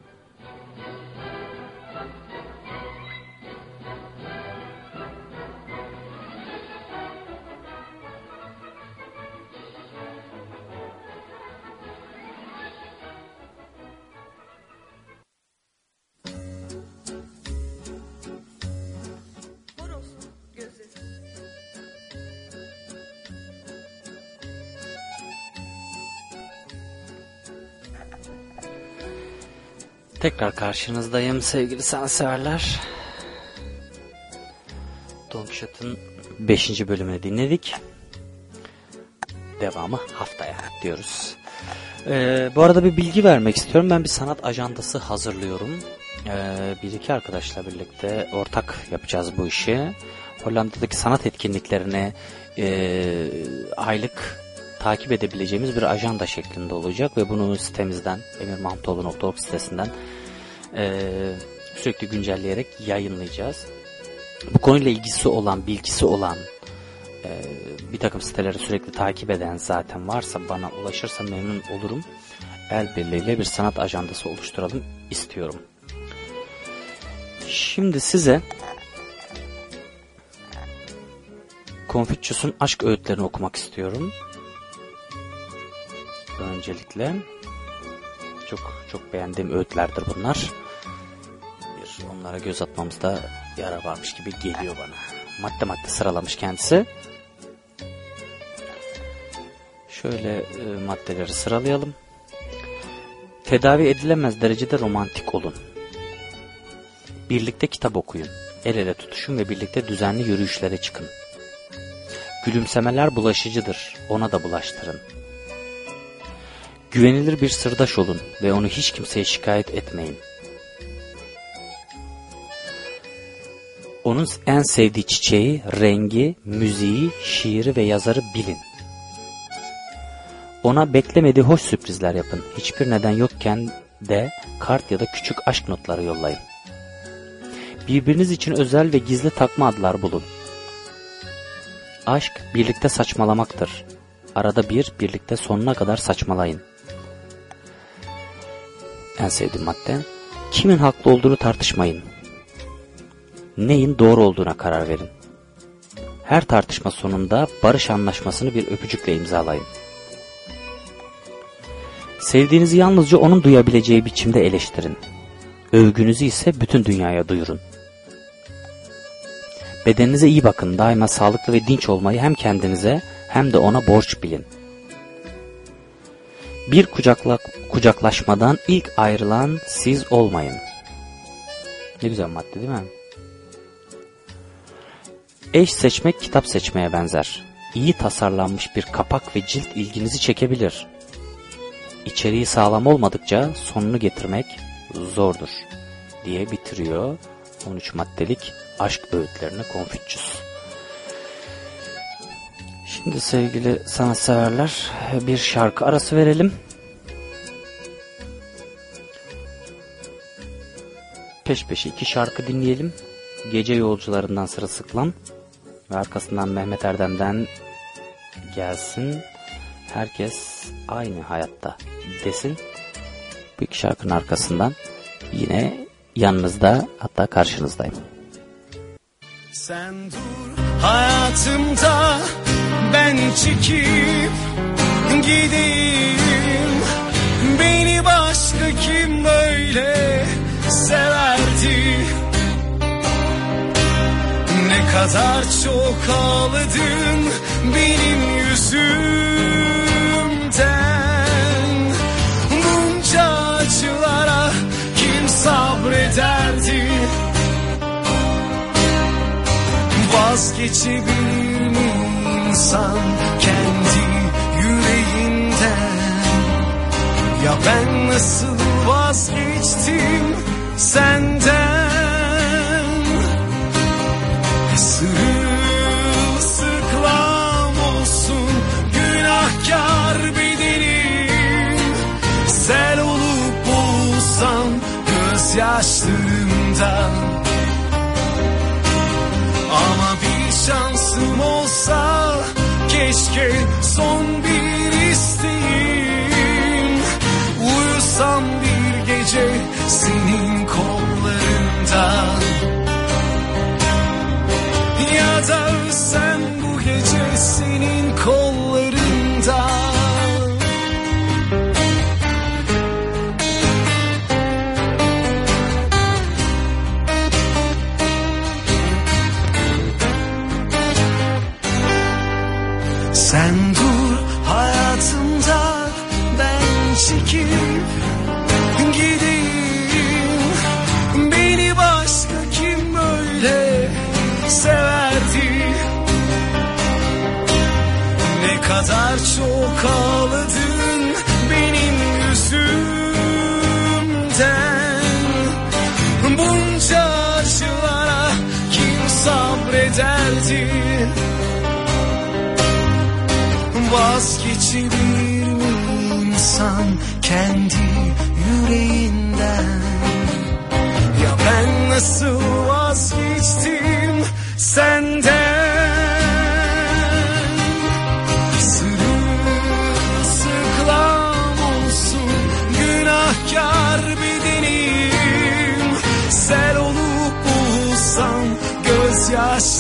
Tekrar karşınızdayım sevgili sanatseverler. Don Quixote'ın 5. bölümünü dinledik. Devamı haftaya diyoruz. Ee, bu arada bir bilgi vermek istiyorum. Ben bir sanat ajandası hazırlıyorum. Ee, bir iki arkadaşla birlikte ortak yapacağız bu işi. Hollanda'daki sanat etkinliklerini e, aylık takip edebileceğimiz bir ajanda şeklinde olacak ve bunu sitemizden emirmahmutoğlu.org sitesinden e, sürekli güncelleyerek yayınlayacağız. Bu konuyla ilgisi olan, bilgisi olan e, bir takım siteleri sürekli takip eden zaten varsa bana ulaşırsa memnun olurum. El birliğiyle bir sanat ajandası oluşturalım istiyorum. Şimdi size Confucius'un aşk öğütlerini okumak istiyorum. Öncelikle çok çok beğendiğim öğütlerdir bunlar. Onlara göz atmamızda yara varmış gibi geliyor bana. Madde madde sıralamış kendisi. Şöyle e, maddeleri sıralayalım. Tedavi edilemez derecede romantik olun. Birlikte kitap okuyun. El ele tutuşun ve birlikte düzenli yürüyüşlere çıkın. Gülümsemeler bulaşıcıdır. Ona da bulaştırın. Güvenilir bir sırdaş olun ve onu hiç kimseye şikayet etmeyin. Onun en sevdiği çiçeği, rengi, müziği, şiiri ve yazarı bilin. Ona beklemediği hoş sürprizler yapın. Hiçbir neden yokken de kart ya da küçük aşk notları yollayın. Birbiriniz için özel ve gizli takma adlar bulun. Aşk birlikte saçmalamaktır. Arada bir birlikte sonuna kadar saçmalayın. En sevdiğim madde. Kimin haklı olduğunu tartışmayın. Neyin doğru olduğuna karar verin. Her tartışma sonunda barış anlaşmasını bir öpücükle imzalayın. Sevdiğinizi yalnızca onun duyabileceği biçimde eleştirin. Övgünüzü ise bütün dünyaya duyurun. Bedeninize iyi bakın. Daima sağlıklı ve dinç olmayı hem kendinize hem de ona borç bilin. Bir kucakla, kucaklaşmadan ilk ayrılan siz olmayın. Ne güzel madde değil mi? Eş seçmek kitap seçmeye benzer. İyi tasarlanmış bir kapak ve cilt ilginizi çekebilir. İçeriği sağlam olmadıkça sonunu getirmek zordur diye bitiriyor 13 maddelik aşk öğütlerini Confucius. Şimdi sevgili sanatseverler bir şarkı arası verelim. Peş peşe iki şarkı dinleyelim. Gece yolcularından sırılsıklam ve arkasından Mehmet Erdem'den gelsin. Herkes aynı hayatta desin. Bu iki şarkının arkasından yine yanınızda hatta karşınızdayım. Sen dur hayatımda ben çekip gideyim Beni başka kim böyle kadar çok ağladın benim yüzümden. Bunca acılara kim sabrederdi? Vazgeçebilir mi insan kendi yüreğinden? Ya ben nasıl vazgeçtim senden gözyaşlarımdan Ama bir şansım olsa keşke son bir isteğim. Uyusam bir gece senin kollarında insan kendi yüreğinden. Ya ben nasıl vazgeçtim senden? Sırılsıklam olsun günahkar bedenim. Sel olup boğulsam gözyaşlarımda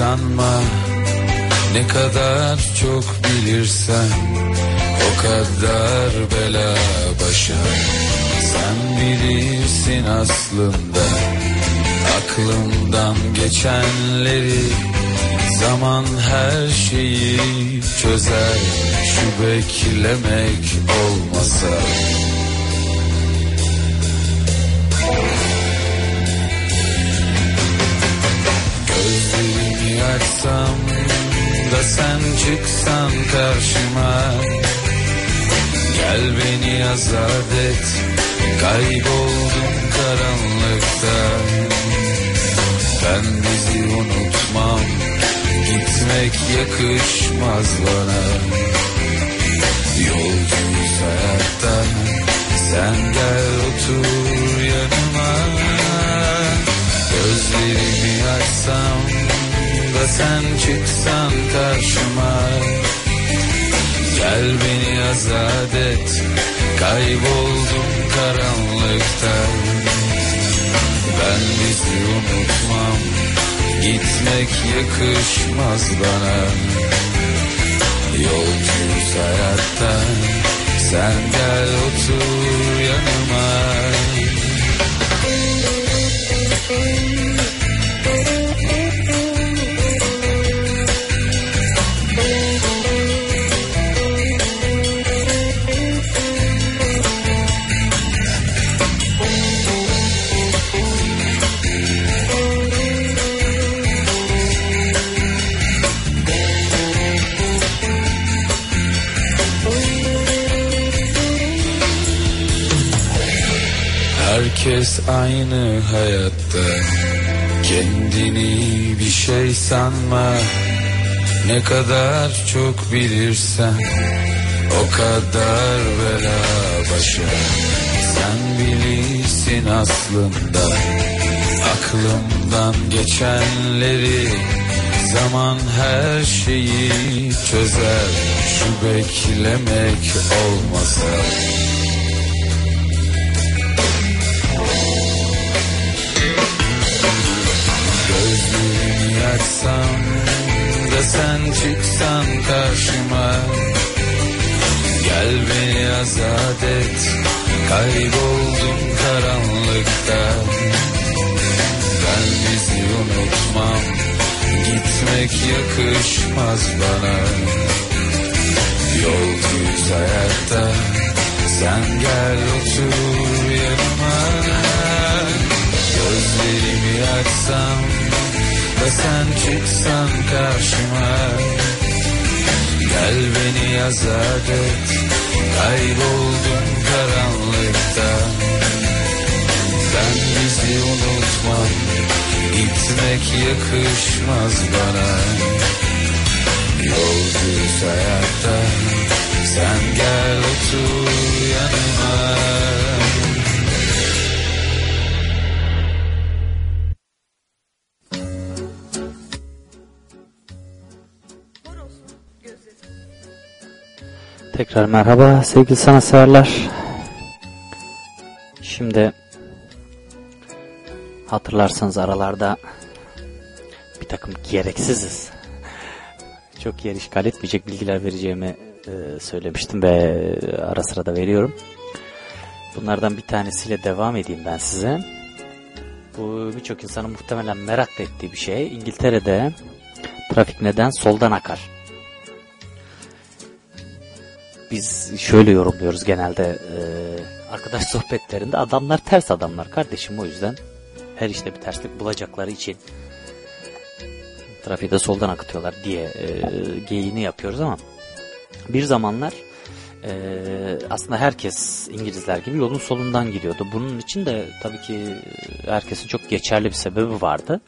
sanma Ne kadar çok bilirsen O kadar bela başa. Sen bilirsin aslında Aklımdan geçenleri. Zaman her şeyi çözer Şu beklemek olmasa Açsam da sen çıksan karşıma. Gel beni azat et Kayboldum karanlıkta. Ben bizi unutmam Gitmek yakışmaz bana. Yolcuyuz hayatta Sen gel otur yanıma. Gözlerimi açsam da sen çıksan karşıma. Gel beni azat et Kayboldum karanlıkta. Ben bizi unutmam Gitmek yakışmaz bana. Yolcuyuz hayatta Sen gel otur yanıma Herkes aynı hayatta. Kendini bir şey sanma. Ne kadar çok bilirsen O kadar bela başa. Sen bilirsin aslında Aklımdan geçenleri. Zaman her şeyi çözer Şu beklemek olmasa Açsam da sen çıksan karşıma. Gel beni azat et Kayboldum karanlıkta. Ben bizi unutmam Gitmek yakışmaz bana. Yol düz hayatta Sen gel otur yanıma. Gözlerimi açsam da sen çıksan karşıma. Gel beni azat et Kayboldum karanlıkta. Ben bizi unutmam Gitmek yakışmaz bana. Yol düz hayatta. Sen gel otur yanıma Tekrar merhaba sevgili sanatseverler. Şimdi hatırlarsanız aralarda bir takım gereksiziz. Çok yer işgal etmeyecek bilgiler vereceğimi e, söylemiştim ve ara sıra da veriyorum. Bunlardan bir tanesiyle devam edeyim ben size. Bu birçok insanın muhtemelen merak ettiği bir şey. İngiltere'de trafik neden soldan akar? Biz şöyle yorumluyoruz genelde e, arkadaş sohbetlerinde adamlar ters adamlar kardeşim o yüzden her işte bir terslik bulacakları için trafiği de soldan akıtıyorlar diye e, geyini yapıyoruz ama bir zamanlar e, aslında herkes İngilizler gibi yolun solundan gidiyordu. Bunun için de tabii ki herkesin çok geçerli bir sebebi vardı.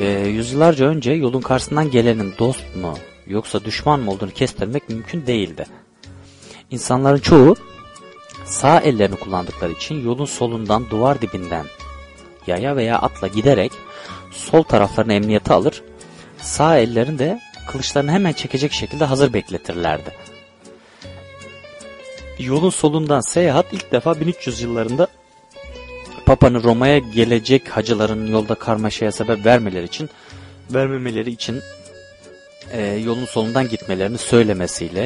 E, yüzyıllarca önce yolun karşısından gelenin dost mu yoksa düşman mı olduğunu kestirmek mümkün değildi. İnsanların çoğu sağ ellerini kullandıkları için yolun solundan duvar dibinden yaya veya atla giderek sol taraflarını emniyete alır, sağ ellerini de kılıçlarını hemen çekecek şekilde hazır bekletirlerdi. Yolun solundan seyahat ilk defa 1300 yıllarında Papa'nın Roma'ya gelecek hacıların yolda karmaşaya sebep vermeleri için vermemeleri için e, yolun solundan gitmelerini söylemesiyle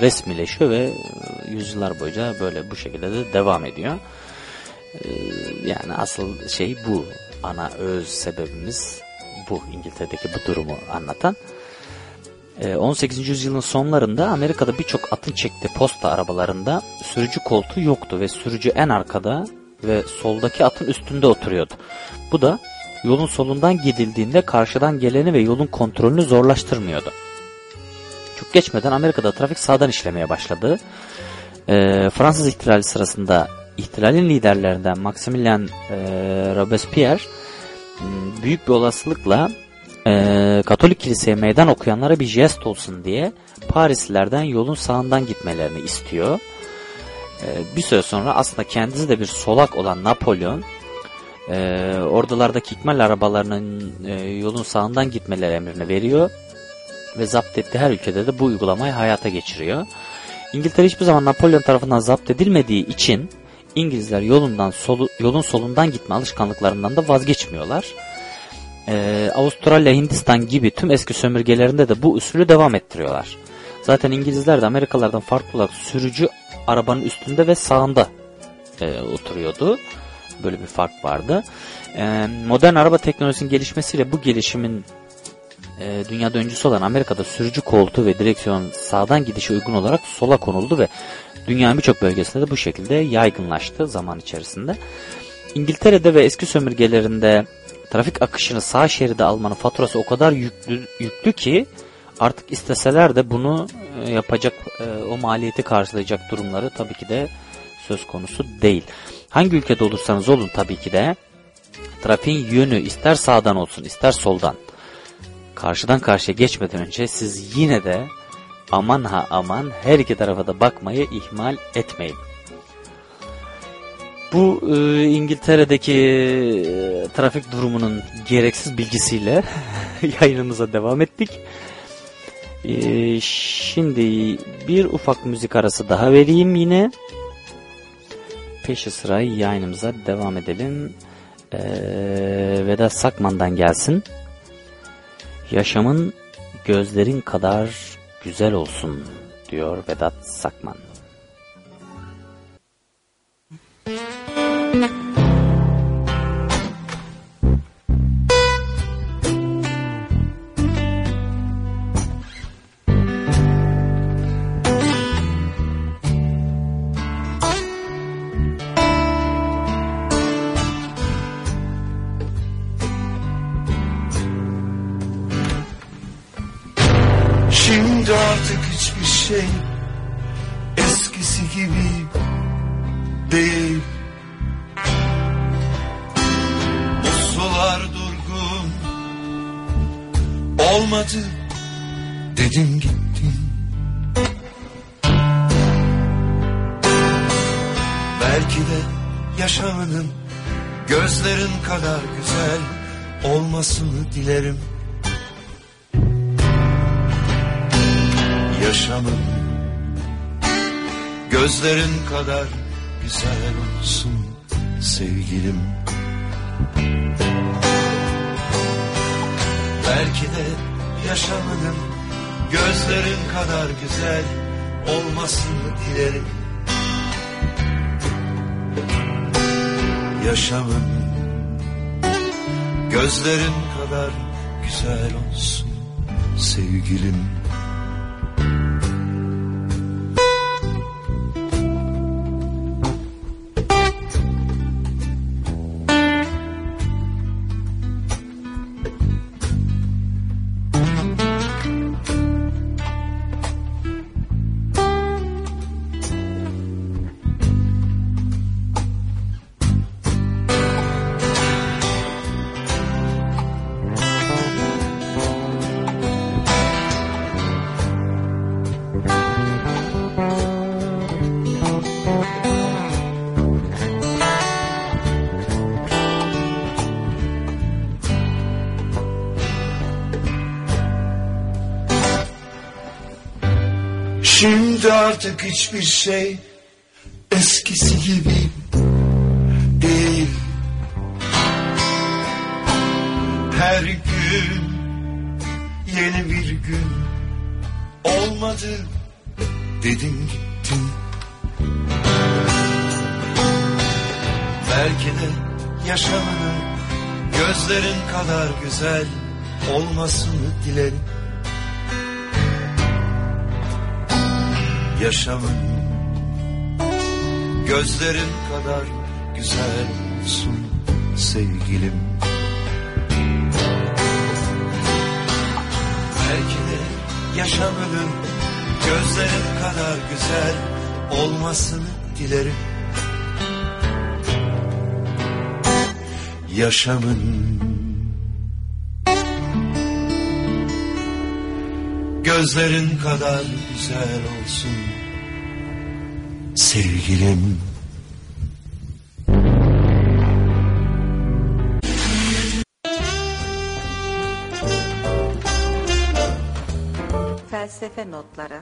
resmileşiyor ve yüzyıllar boyunca böyle bu şekilde de devam ediyor. E, yani asıl şey bu. Ana öz sebebimiz bu İngiltere'deki bu durumu anlatan. E, 18. yüzyılın sonlarında Amerika'da birçok atın çektiği posta arabalarında sürücü koltuğu yoktu ve sürücü en arkada ve soldaki atın üstünde oturuyordu. Bu da yolun solundan gidildiğinde karşıdan geleni ve yolun kontrolünü zorlaştırmıyordu. Çok geçmeden Amerika'da trafik sağdan işlemeye başladı. Ee, Fransız ihtilali sırasında ihtilalin liderlerinden Maximilien e, Robespierre büyük bir olasılıkla e, Katolik kiliseye meydan okuyanlara bir jest olsun diye Parislilerden yolun sağından gitmelerini istiyor. E, bir süre sonra aslında kendisi de bir solak olan Napolyon e, ordulardaki ikmal arabalarının e, yolun sağından gitmeleri emrini veriyor ve zapt ettiği her ülkede de bu uygulamayı hayata geçiriyor. İngiltere hiçbir zaman Napolyon tarafından zapt edilmediği için İngilizler yolundan solu, yolun solundan gitme alışkanlıklarından da vazgeçmiyorlar. Ee, Avustralya, Hindistan gibi tüm eski sömürgelerinde de bu usulü devam ettiriyorlar. Zaten İngilizler de Amerikalılardan farklı olarak sürücü arabanın üstünde ve sağında e, oturuyordu. Böyle bir fark vardı. E, modern araba teknolojisinin gelişmesiyle bu gelişimin e, dünyada öncüsü olan Amerika'da sürücü koltuğu ve direksiyon sağdan gidişe uygun olarak sola konuldu ve dünyanın birçok bölgesinde de bu şekilde yaygınlaştı zaman içerisinde. İngiltere'de ve eski sömürgelerinde trafik akışını sağ şeride almanın faturası o kadar yüklü, yüklü ki artık isteseler de bunu e, yapacak e, o maliyeti karşılayacak durumları tabii ki de söz konusu değil. Hangi ülkede olursanız olun tabii ki de trafiğin yönü ister sağdan olsun ister soldan karşıdan karşıya geçmeden önce siz yine de aman ha aman her iki tarafa da bakmayı ihmal etmeyin. Bu e, İngiltere'deki e, trafik durumunun gereksiz bilgisiyle yayınımıza devam ettik. E, şimdi bir ufak müzik arası daha vereyim yine. Peşi sıra yayınımıza devam edelim. E, Vedat Sakman'dan gelsin. Yaşamın gözlerin kadar güzel olsun diyor Vedat Sakman. Şimdi hiçbir şey eskisi gibi değil. Bu sular durgun olmadı dedin gittin. Belki de yaşamının gözlerin kadar güzel olmasını dilerim. Yaşamın gözlerin kadar güzel olsun sevgilim. Belki de yaşamının gözlerin kadar güzel olmasını dilerim. Yaşamın gözlerin kadar güzel olsun sevgilim. Artık hiçbir şey eskisi gibi değil. Her gün yeni bir gün olmadı dedin gittin. Belki de yaşamanın gözlerin kadar güzel olmasını Yaşamın gözlerin kadar güzel olsun sevgilim. Belki de yaşamının gözlerin kadar güzel olmasını dilerim. Yaşamın gözlerin kadar güzel olsun sevgilim. Felsefe notları.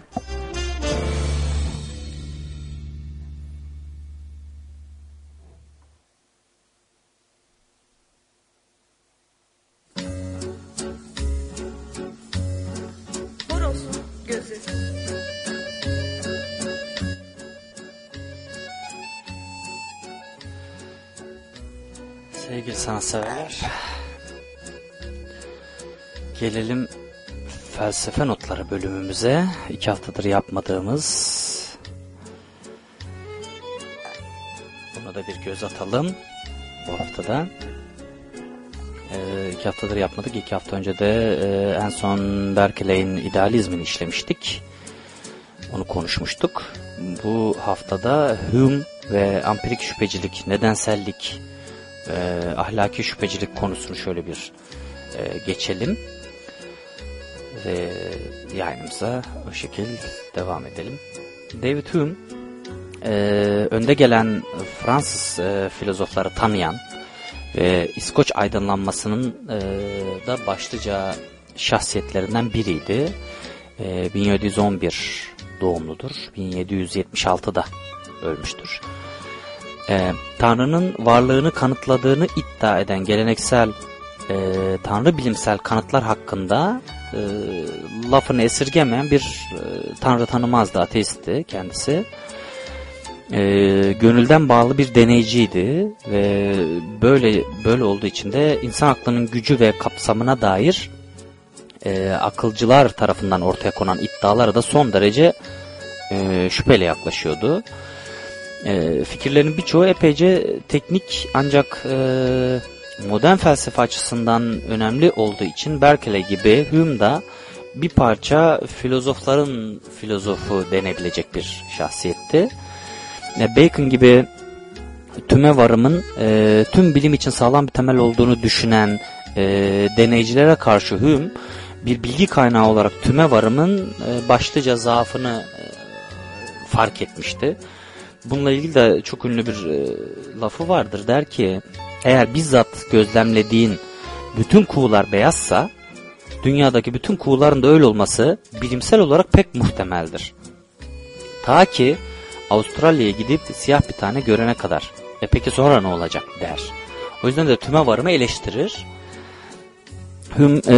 Sanatseverler. Gelelim felsefe notları bölümümüze. İki haftadır yapmadığımız. Buna da bir göz atalım. Bu haftada. Ee, iki haftadır yapmadık. İki hafta önce de e, en son Berkeley'in idealizmini işlemiştik. Onu konuşmuştuk. Bu haftada Hume ve ampirik şüphecilik, nedensellik, e, ahlaki şüphecilik konusunu şöyle bir e, geçelim. Ve yayınımıza o şekil devam edelim. David Hume e, önde gelen Fransız e, filozofları tanıyan ve İskoç aydınlanmasının e, da başlıca şahsiyetlerinden biriydi. E, 1711 doğumludur. 1776'da ölmüştür. E, Tanrı'nın varlığını kanıtladığını iddia eden geleneksel e, Tanrı bilimsel kanıtlar hakkında e, lafını esirgemeyen bir e, Tanrı tanımazdı, ateistti kendisi. E, gönülden bağlı bir deneyciydi ve böyle böyle olduğu için de insan aklının gücü ve kapsamına dair e, akılcılar tarafından ortaya konan iddialara da son derece e, şüpheyle yaklaşıyordu. E, fikirlerin birçoğu epeyce teknik ancak e, modern felsefe açısından önemli olduğu için Berkeley gibi Hume da bir parça filozofların filozofu denebilecek bir şahsiyetti. E, Bacon gibi tüme varımın e, tüm bilim için sağlam bir temel olduğunu düşünen e, deneyicilere karşı Hume bir bilgi kaynağı olarak tüme varımın e, başlıca zaafını e, fark etmişti. Bununla ilgili de çok ünlü bir e, lafı vardır. Der ki eğer bizzat gözlemlediğin bütün kuğular beyazsa dünyadaki bütün kuğuların da öyle olması bilimsel olarak pek muhtemeldir. Ta ki Avustralya'ya gidip siyah bir tane görene kadar. E peki sonra ne olacak der. O yüzden de tüme varımı eleştirir. Hüm, e,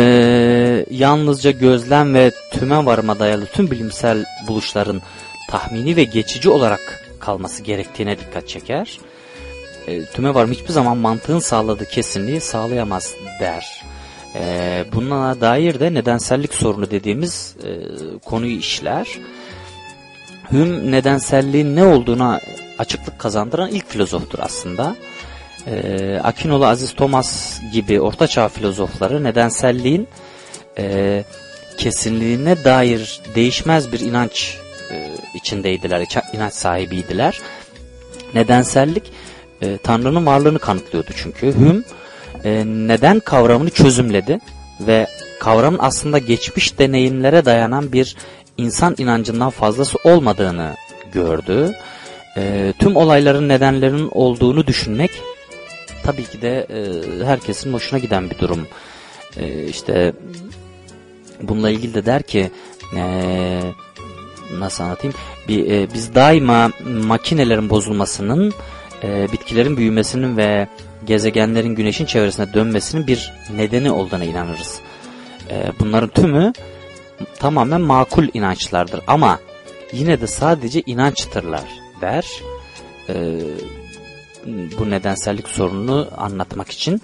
yalnızca gözlem ve tüme varıma dayalı tüm bilimsel buluşların tahmini ve geçici olarak kalması gerektiğine dikkat çeker. E, tüme varım hiçbir zaman mantığın sağladığı kesinliği sağlayamaz der. E, buna dair de nedensellik sorunu dediğimiz e, konuyu işler. Hüm nedenselliğin ne olduğuna açıklık kazandıran ilk filozoftur aslında. E, Akinolu Aziz Thomas gibi ortaçağ filozofları nedenselliğin e, kesinliğine dair değişmez bir inanç e, içindeydiler, inanç sahibiydiler. Nedensellik e, Tanrı'nın varlığını kanıtlıyordu çünkü. Hüm e, neden kavramını çözümledi ve kavramın aslında geçmiş deneyimlere dayanan bir insan inancından fazlası olmadığını gördü. E, tüm olayların nedenlerinin olduğunu düşünmek tabii ki de e, herkesin hoşuna giden bir durum. E, işte bununla ilgili de der ki e, nasıl anlatayım? Bir, e, biz daima makinelerin bozulmasının, e, bitkilerin büyümesinin ve gezegenlerin güneşin çevresine dönmesinin bir nedeni olduğuna inanırız. E, bunların tümü tamamen makul inançlardır ama yine de sadece inançtırlar der. E, bu nedensellik sorununu anlatmak için.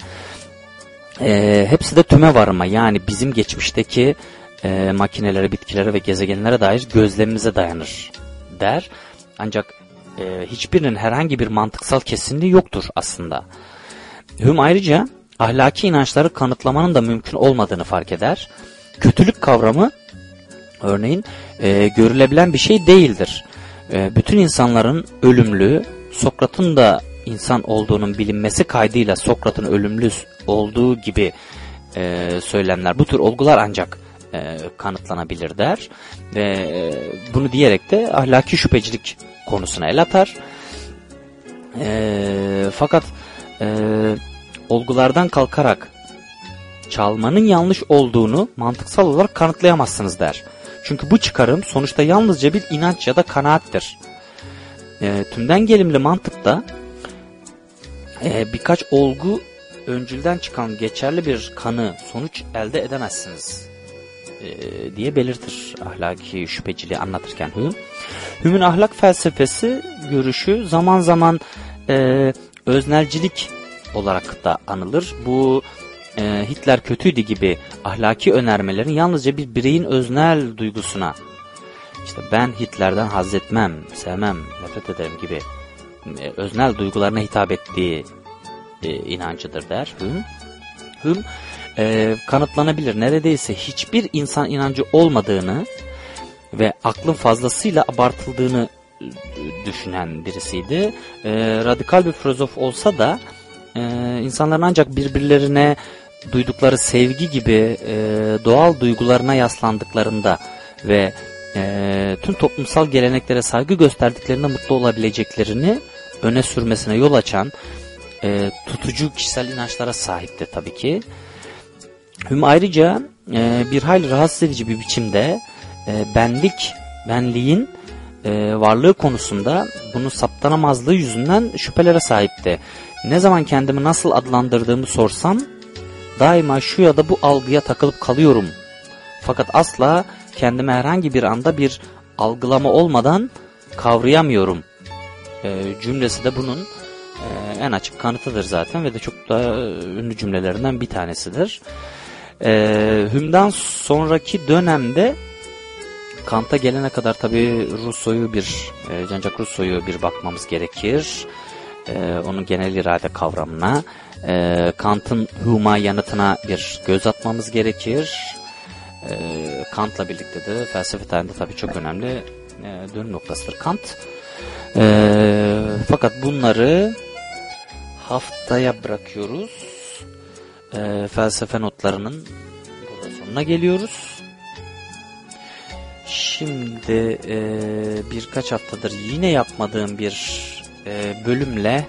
E, hepsi de tüme varma yani bizim geçmişteki e, makinelere, bitkilere ve gezegenlere dair gözlemimize dayanır der. Ancak e, hiçbirinin herhangi bir mantıksal kesinliği yoktur aslında. Hume ayrıca ahlaki inançları kanıtlamanın da mümkün olmadığını fark eder. Kötülük kavramı örneğin e, görülebilen bir şey değildir. E, bütün insanların ölümlü, Sokrat'ın da insan olduğunun bilinmesi kaydıyla Sokrat'ın ölümlü olduğu gibi e, söylemler, bu tür olgular ancak e, kanıtlanabilir der. Ve e, bunu diyerek de ahlaki şüphecilik konusuna el atar. E, fakat e, olgulardan kalkarak çalmanın yanlış olduğunu mantıksal olarak kanıtlayamazsınız der. Çünkü bu çıkarım sonuçta yalnızca bir inanç ya da kanaattir. E, tümden gelimli mantıkta e, birkaç olgu öncülden çıkan geçerli bir kanı sonuç elde edemezsiniz e, diye belirtir ahlaki şüpheciliği anlatırken Hume. Hume'un ahlak felsefesi görüşü zaman zaman e, öznelcilik olarak da anılır. Bu e, Hitler kötüydü gibi ahlaki önermelerin yalnızca bir bireyin öznel duygusuna işte ben Hitler'den haz etmem, sevmem, nefret ederim gibi e, öznel duygularına hitap ettiği e, inancıdır der Hume. Hume e, kanıtlanabilir neredeyse hiçbir insan inancı olmadığını ve aklın fazlasıyla abartıldığını e, düşünen birisiydi. E, radikal bir filozof olsa da e, insanların ancak birbirlerine duydukları sevgi gibi e, doğal duygularına yaslandıklarında ve e, tüm toplumsal geleneklere saygı gösterdiklerinde mutlu olabileceklerini öne sürmesine yol açan e, tutucu kişisel inançlara sahipti tabii ki. Hüm ayrıca e, bir hayli rahatsız edici bir biçimde e, benlik, benliğin e, varlığı konusunda bunu saptanamazlığı yüzünden şüphelere sahipti. Ne zaman kendimi nasıl adlandırdığımı sorsam daima şu ya da bu algıya takılıp kalıyorum. Fakat asla kendime herhangi bir anda bir algılama olmadan kavrayamıyorum. E, cümlesi de bunun e, en açık kanıtıdır zaten ve de çok da ünlü cümlelerinden bir tanesidir. E, Hüm'den sonraki dönemde Kant'a gelene kadar tabi Rousseau'yu bir, e, Jean-Jacques Rousseau'yu bir bakmamız gerekir. E, onun genel irade kavramına. E, Kant'ın Hume'a yanıtına bir göz atmamız gerekir. E, Kant'la birlikte de felsefe tarihinde tabi çok önemli e, dönüm noktasıdır Kant. E, fakat bunları haftaya bırakıyoruz. E, felsefe notlarının burada sonuna geliyoruz. Şimdi e, birkaç haftadır yine yapmadığım bir e, bölümle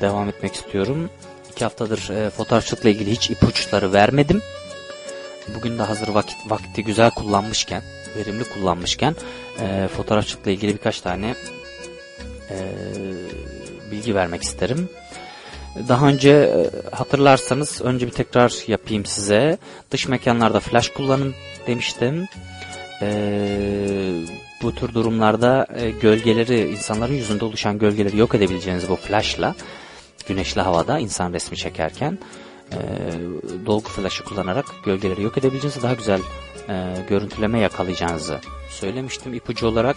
devam etmek istiyorum. İki haftadır e, fotoğrafçılıkla ilgili hiç ipuçları vermedim. Bugün de hazır vakit vakti güzel kullanmışken, verimli kullanmışken e, fotoğrafçılıkla ilgili birkaç tane e, bilgi vermek isterim. Daha önce e, hatırlarsanız önce bir tekrar yapayım size. Dış mekanlarda flash kullanın demiştim. Ee, bu tür durumlarda e, gölgeleri, insanların yüzünde oluşan gölgeleri yok edebileceğiniz bu flashla, güneşli havada insan resmi çekerken e, dolgu flaşı kullanarak gölgeleri yok edebileceğinizi, daha güzel e, görüntüleme yakalayacağınızı söylemiştim ipucu olarak.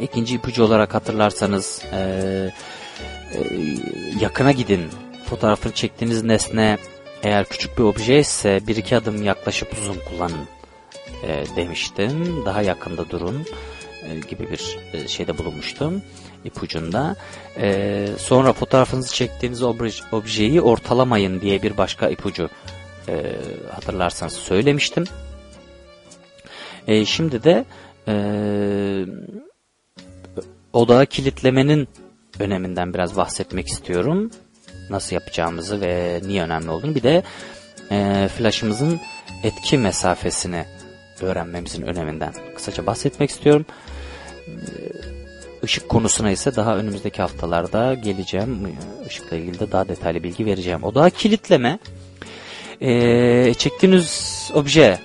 İkinci ipucu olarak hatırlarsanız e, e, yakına gidin. Fotoğrafını çektiğiniz nesne eğer küçük bir obje ise bir iki adım yaklaşıp zoom kullanın e, demiştim. Daha yakında durun e, gibi bir e, şeyde bulunmuştum ipucunda. E, sonra fotoğrafınızı çektiğiniz obje, objeyi ortalamayın diye bir başka ipucu e, hatırlarsanız söylemiştim. E, şimdi de e, odağı kilitlemenin öneminden biraz bahsetmek istiyorum. Nasıl yapacağımızı ve niye önemli olduğunu. Bir de e, flash'ımızın etki mesafesini öğrenmemizin öneminden kısaca bahsetmek istiyorum. Işık konusuna ise daha önümüzdeki haftalarda geleceğim. Işıkla ilgili de daha detaylı bilgi vereceğim. Odağı kilitleme. E, çektiğiniz obje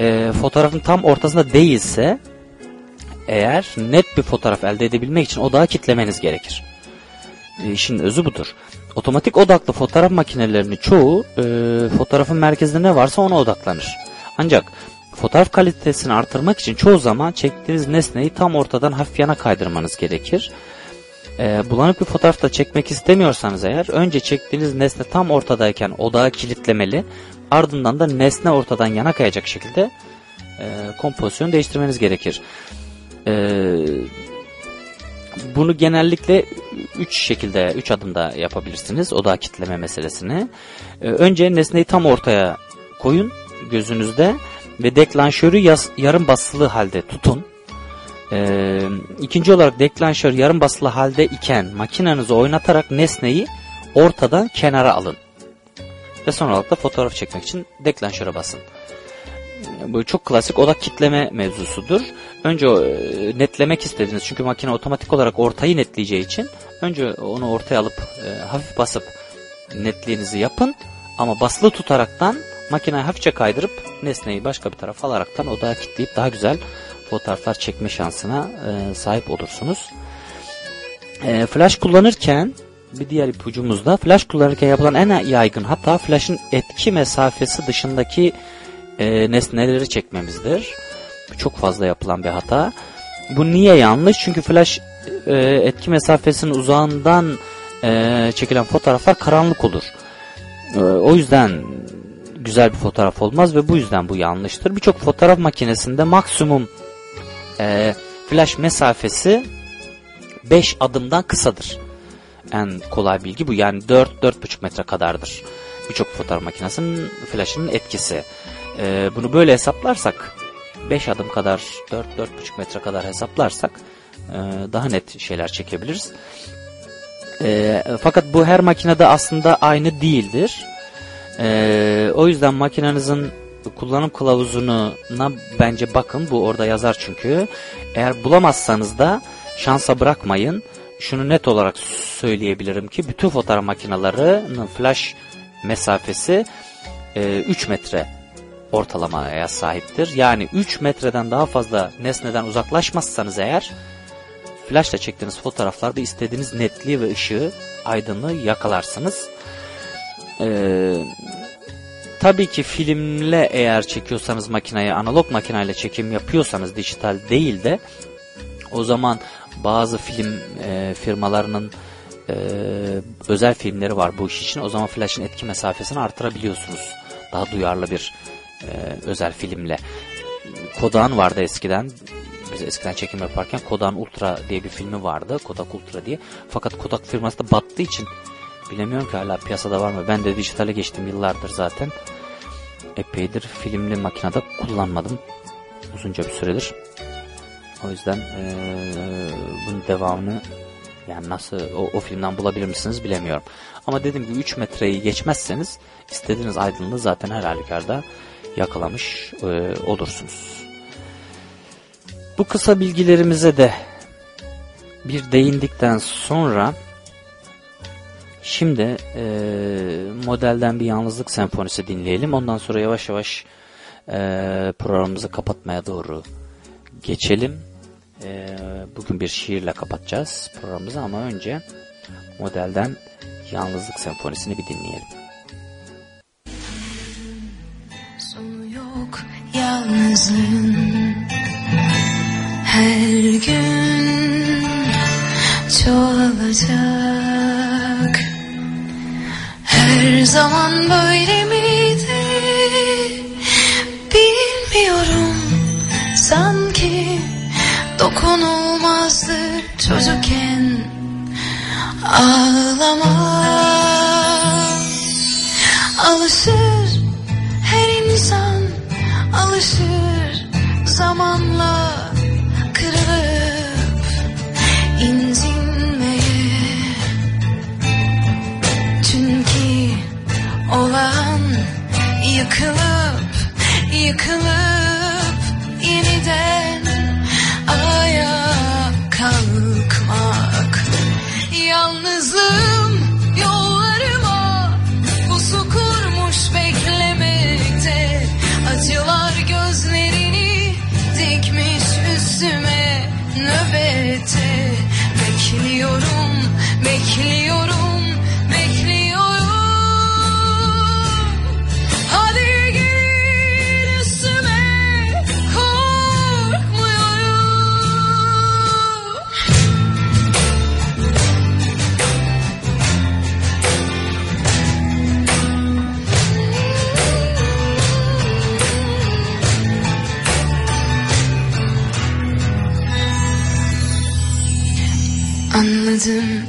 e, fotoğrafın tam ortasında değilse eğer net bir fotoğraf elde edebilmek için odağı kitlemeniz gerekir. E, işin özü budur. Otomatik odaklı fotoğraf makinelerinin çoğu e, fotoğrafın merkezinde ne varsa ona odaklanır. Ancak fotoğraf kalitesini artırmak için çoğu zaman çektiğiniz nesneyi tam ortadan hafif yana kaydırmanız gerekir. E, bulanık bir fotoğraf da çekmek istemiyorsanız eğer önce çektiğiniz nesne tam ortadayken odağı kilitlemeli ardından da nesne ortadan yana kayacak şekilde e, kompozisyon değiştirmeniz gerekir. Ee, bunu genellikle üç şekilde, üç adımda yapabilirsiniz odağı kitleme meselesini. Ee, önce nesneyi tam ortaya koyun gözünüzde ve deklanşörü yas, yarım basılı halde tutun. Ee, ikinci olarak deklanşör yarım basılı halde iken makinenizi oynatarak nesneyi ortadan kenara alın. Ve son olarak da fotoğraf çekmek için deklanşöre basın. Bu çok klasik odak kitleme mevzusudur. Önce e, netlemek istediniz çünkü makine otomatik olarak ortayı netleyeceği için önce onu ortaya alıp e, hafif basıp netliğinizi yapın ama basılı tutaraktan makineyi hafifçe kaydırıp nesneyi başka bir tarafa alaraktan odağa kitleyip daha güzel fotoğraflar çekme şansına e, sahip olursunuz. E, flash kullanırken bir diğer ipucumuz da flash kullanırken yapılan en yaygın hata flash'ın etki mesafesi dışındaki e, nesneleri çekmemizdir. Çok fazla yapılan bir hata. Bu niye yanlış? Çünkü flash e, etki mesafesinin uzağından e, çekilen fotoğraflar karanlık olur. E, o yüzden güzel bir fotoğraf olmaz ve bu yüzden bu yanlıştır. Birçok fotoğraf makinesinde maksimum e, flash mesafesi 5 adımdan kısadır. En kolay bilgi bu. Yani 4-4,5 metre kadardır. Birçok fotoğraf makinesinin flashının etkisi. Ee, bunu böyle hesaplarsak 5 adım kadar 4-4,5 metre kadar hesaplarsak e, daha net şeyler çekebiliriz. E, fakat bu her makinede aslında aynı değildir. E, o yüzden makinenizin kullanım kılavuzuna bence bakın. Bu orada yazar çünkü. Eğer bulamazsanız da şansa bırakmayın. Şunu net olarak söyleyebilirim ki bütün fotoğraf makinelerinin flash mesafesi e, 3 metre ortalamaya sahiptir. Yani 3 metreden daha fazla nesneden uzaklaşmazsanız eğer flashla çektiğiniz fotoğraflarda istediğiniz netliği ve ışığı, aydınlığı yakalarsınız. Ee, tabii ki filmle eğer çekiyorsanız makineye, analog makineyle çekim yapıyorsanız dijital değil de o zaman bazı film e, firmalarının e, özel filmleri var bu iş için. O zaman flash'ın etki mesafesini artırabiliyorsunuz. Daha duyarlı bir e, özel filmle. Kodak'ın vardı eskiden. Biz eskiden çekim yaparken Kodak'ın Ultra diye bir filmi vardı. Kodak Ultra diye. Fakat Kodak firması da battığı için bilemiyorum ki hala piyasada var mı. Ben de dijitale geçtim yıllardır zaten. Epeydir filmli makinede kullanmadım. Uzunca bir süredir. O yüzden e, bunun devamını yani nasıl o, o filmden bulabilir misiniz bilemiyorum. Ama dediğim gibi 3 metreyi geçmezseniz istediğiniz aydınlığı zaten her halükarda yakalamış e, olursunuz. Bu kısa bilgilerimize de bir değindikten sonra şimdi e, modelden bir yalnızlık senfonisi dinleyelim. Ondan sonra yavaş yavaş e, programımızı kapatmaya doğru geçelim. E, bugün bir şiirle kapatacağız programımızı ama önce modelden yalnızlık senfonisini bir dinleyelim. Yok yalnızlığın Her gün çoğalacak. Her zaman böyle miydi? Bilmiyorum. Sanki dokunulmazdı çocukken. Ağlama Alışır her insan alışır zamanla kırılıp incinmeye. Çünkü olan yıkılıp yıkılıp yeniden Bekliyorum, bekliyorum, Hadi üstüme korkmuyorum. Anladım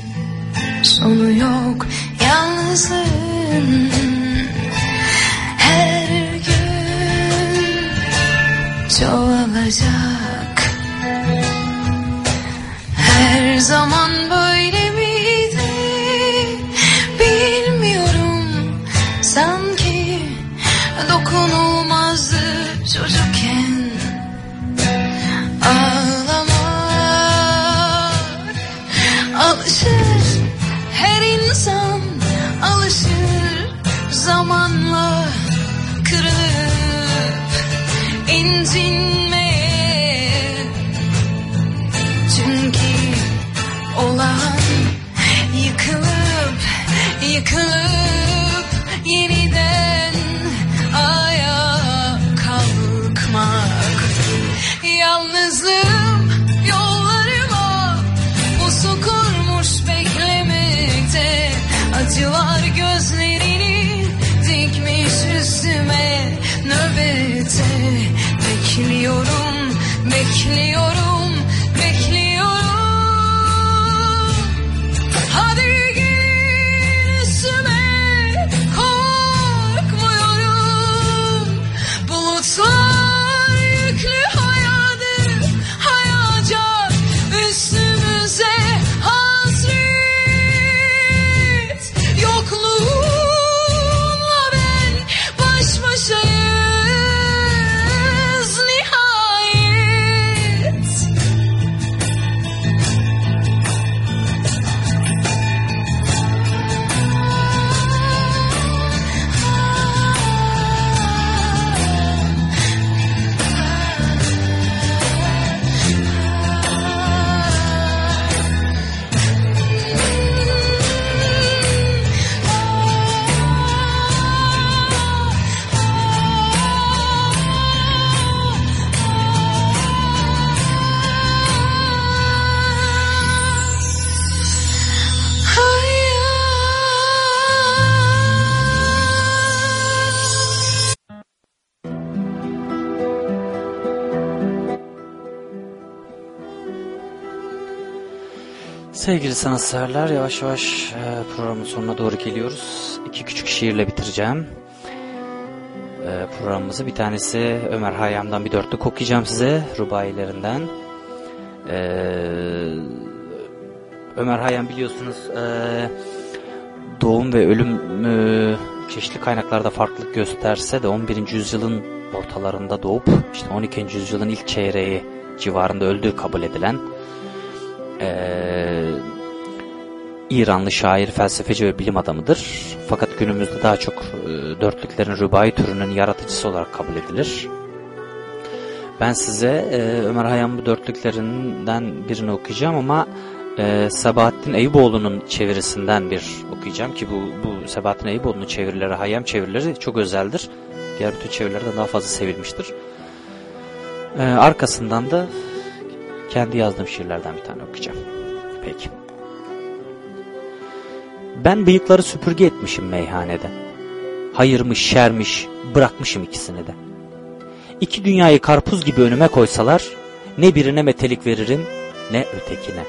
Sevgili sanatseverler yavaş yavaş e, programın sonuna doğru geliyoruz. İki küçük şiirle bitireceğim. E, programımızı bir tanesi Ömer Hayyam'dan bir dörtlük okuyacağım size rubailerinden. E, Ömer Hayyam biliyorsunuz doğum ve ölüm çeşitli kaynaklarda farklılık gösterse de 11. yüzyılın ortalarında doğup işte 12. yüzyılın ilk çeyreği civarında öldüğü kabul edilen ee, İranlı şair, felsefeci ve bilim adamıdır. Fakat günümüzde daha çok e, dörtlüklerin rübai türünün yaratıcısı olarak kabul edilir. Ben size e, Ömer Hayyam bu dörtlüklerinden birini okuyacağım ama e, Sabahattin Eyüboğlu'nun çevirisinden bir okuyacağım ki bu, bu Sabahattin Eyüboğlu'nun çevirileri, Hayyam çevirileri çok özeldir. Diğer bütün çevirilerden daha fazla sevilmiştir. E, arkasından da kendi yazdığım şiirlerden bir tane okuyacağım. Peki. Ben bıyıkları süpürge etmişim meyhanede. Hayırmış şermiş bırakmışım ikisini de. İki dünyayı karpuz gibi önüme koysalar ne birine metelik veririm ne ötekine.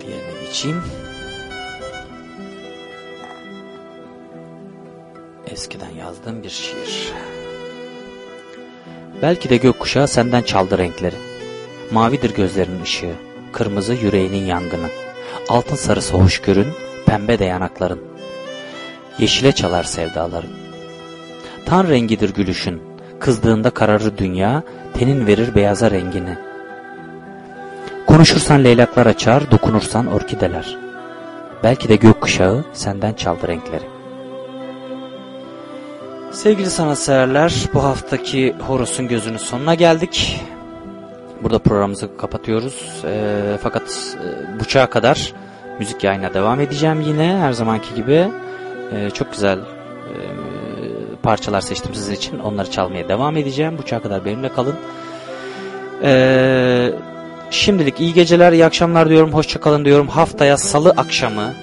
Diğerine geçeyim. Eskiden yazdığım bir şiir. Belki de gökkuşağı senden çaldı renkleri. Mavidir gözlerinin ışığı, kırmızı yüreğinin yangını. Altın sarısı hoşgörün, pembe de yanakların. Yeşile çalar sevdaların. Tan rengidir gülüşün, kızdığında kararır dünya, tenin verir beyaza rengini. Konuşursan leylaklar açar, dokunursan orkideler. Belki de gökkuşağı senden çaldı renkleri. Sevgili sanatseverler, bu haftaki Horus'un gözünün sonuna geldik. Burada programımızı kapatıyoruz. E, fakat e, buçuğa kadar müzik yayına devam edeceğim yine her zamanki gibi. E, çok güzel e, parçalar seçtim sizin için. Onları çalmaya devam edeceğim. Buçuğa kadar benimle kalın. E, şimdilik iyi geceler, iyi akşamlar diyorum. Hoşçakalın diyorum. Haftaya salı akşamı,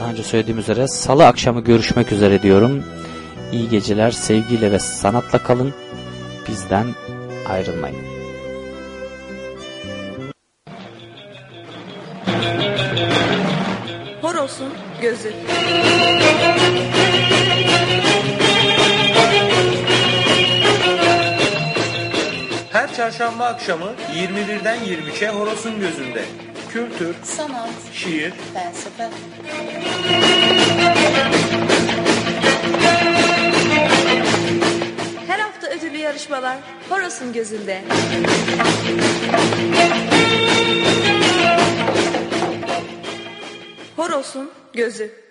daha önce söylediğim üzere salı akşamı görüşmek üzere diyorum. İyi geceler, sevgiyle ve sanatla kalın. Bizden ayrılmayın. Horos'un gözü. Her çarşamba akşamı 21'den 23'e Horos'un gözünde. Kültür, Sanat, şiir, felsefe. Yarışmalar Horos'un gözünde. Horos'un gözü.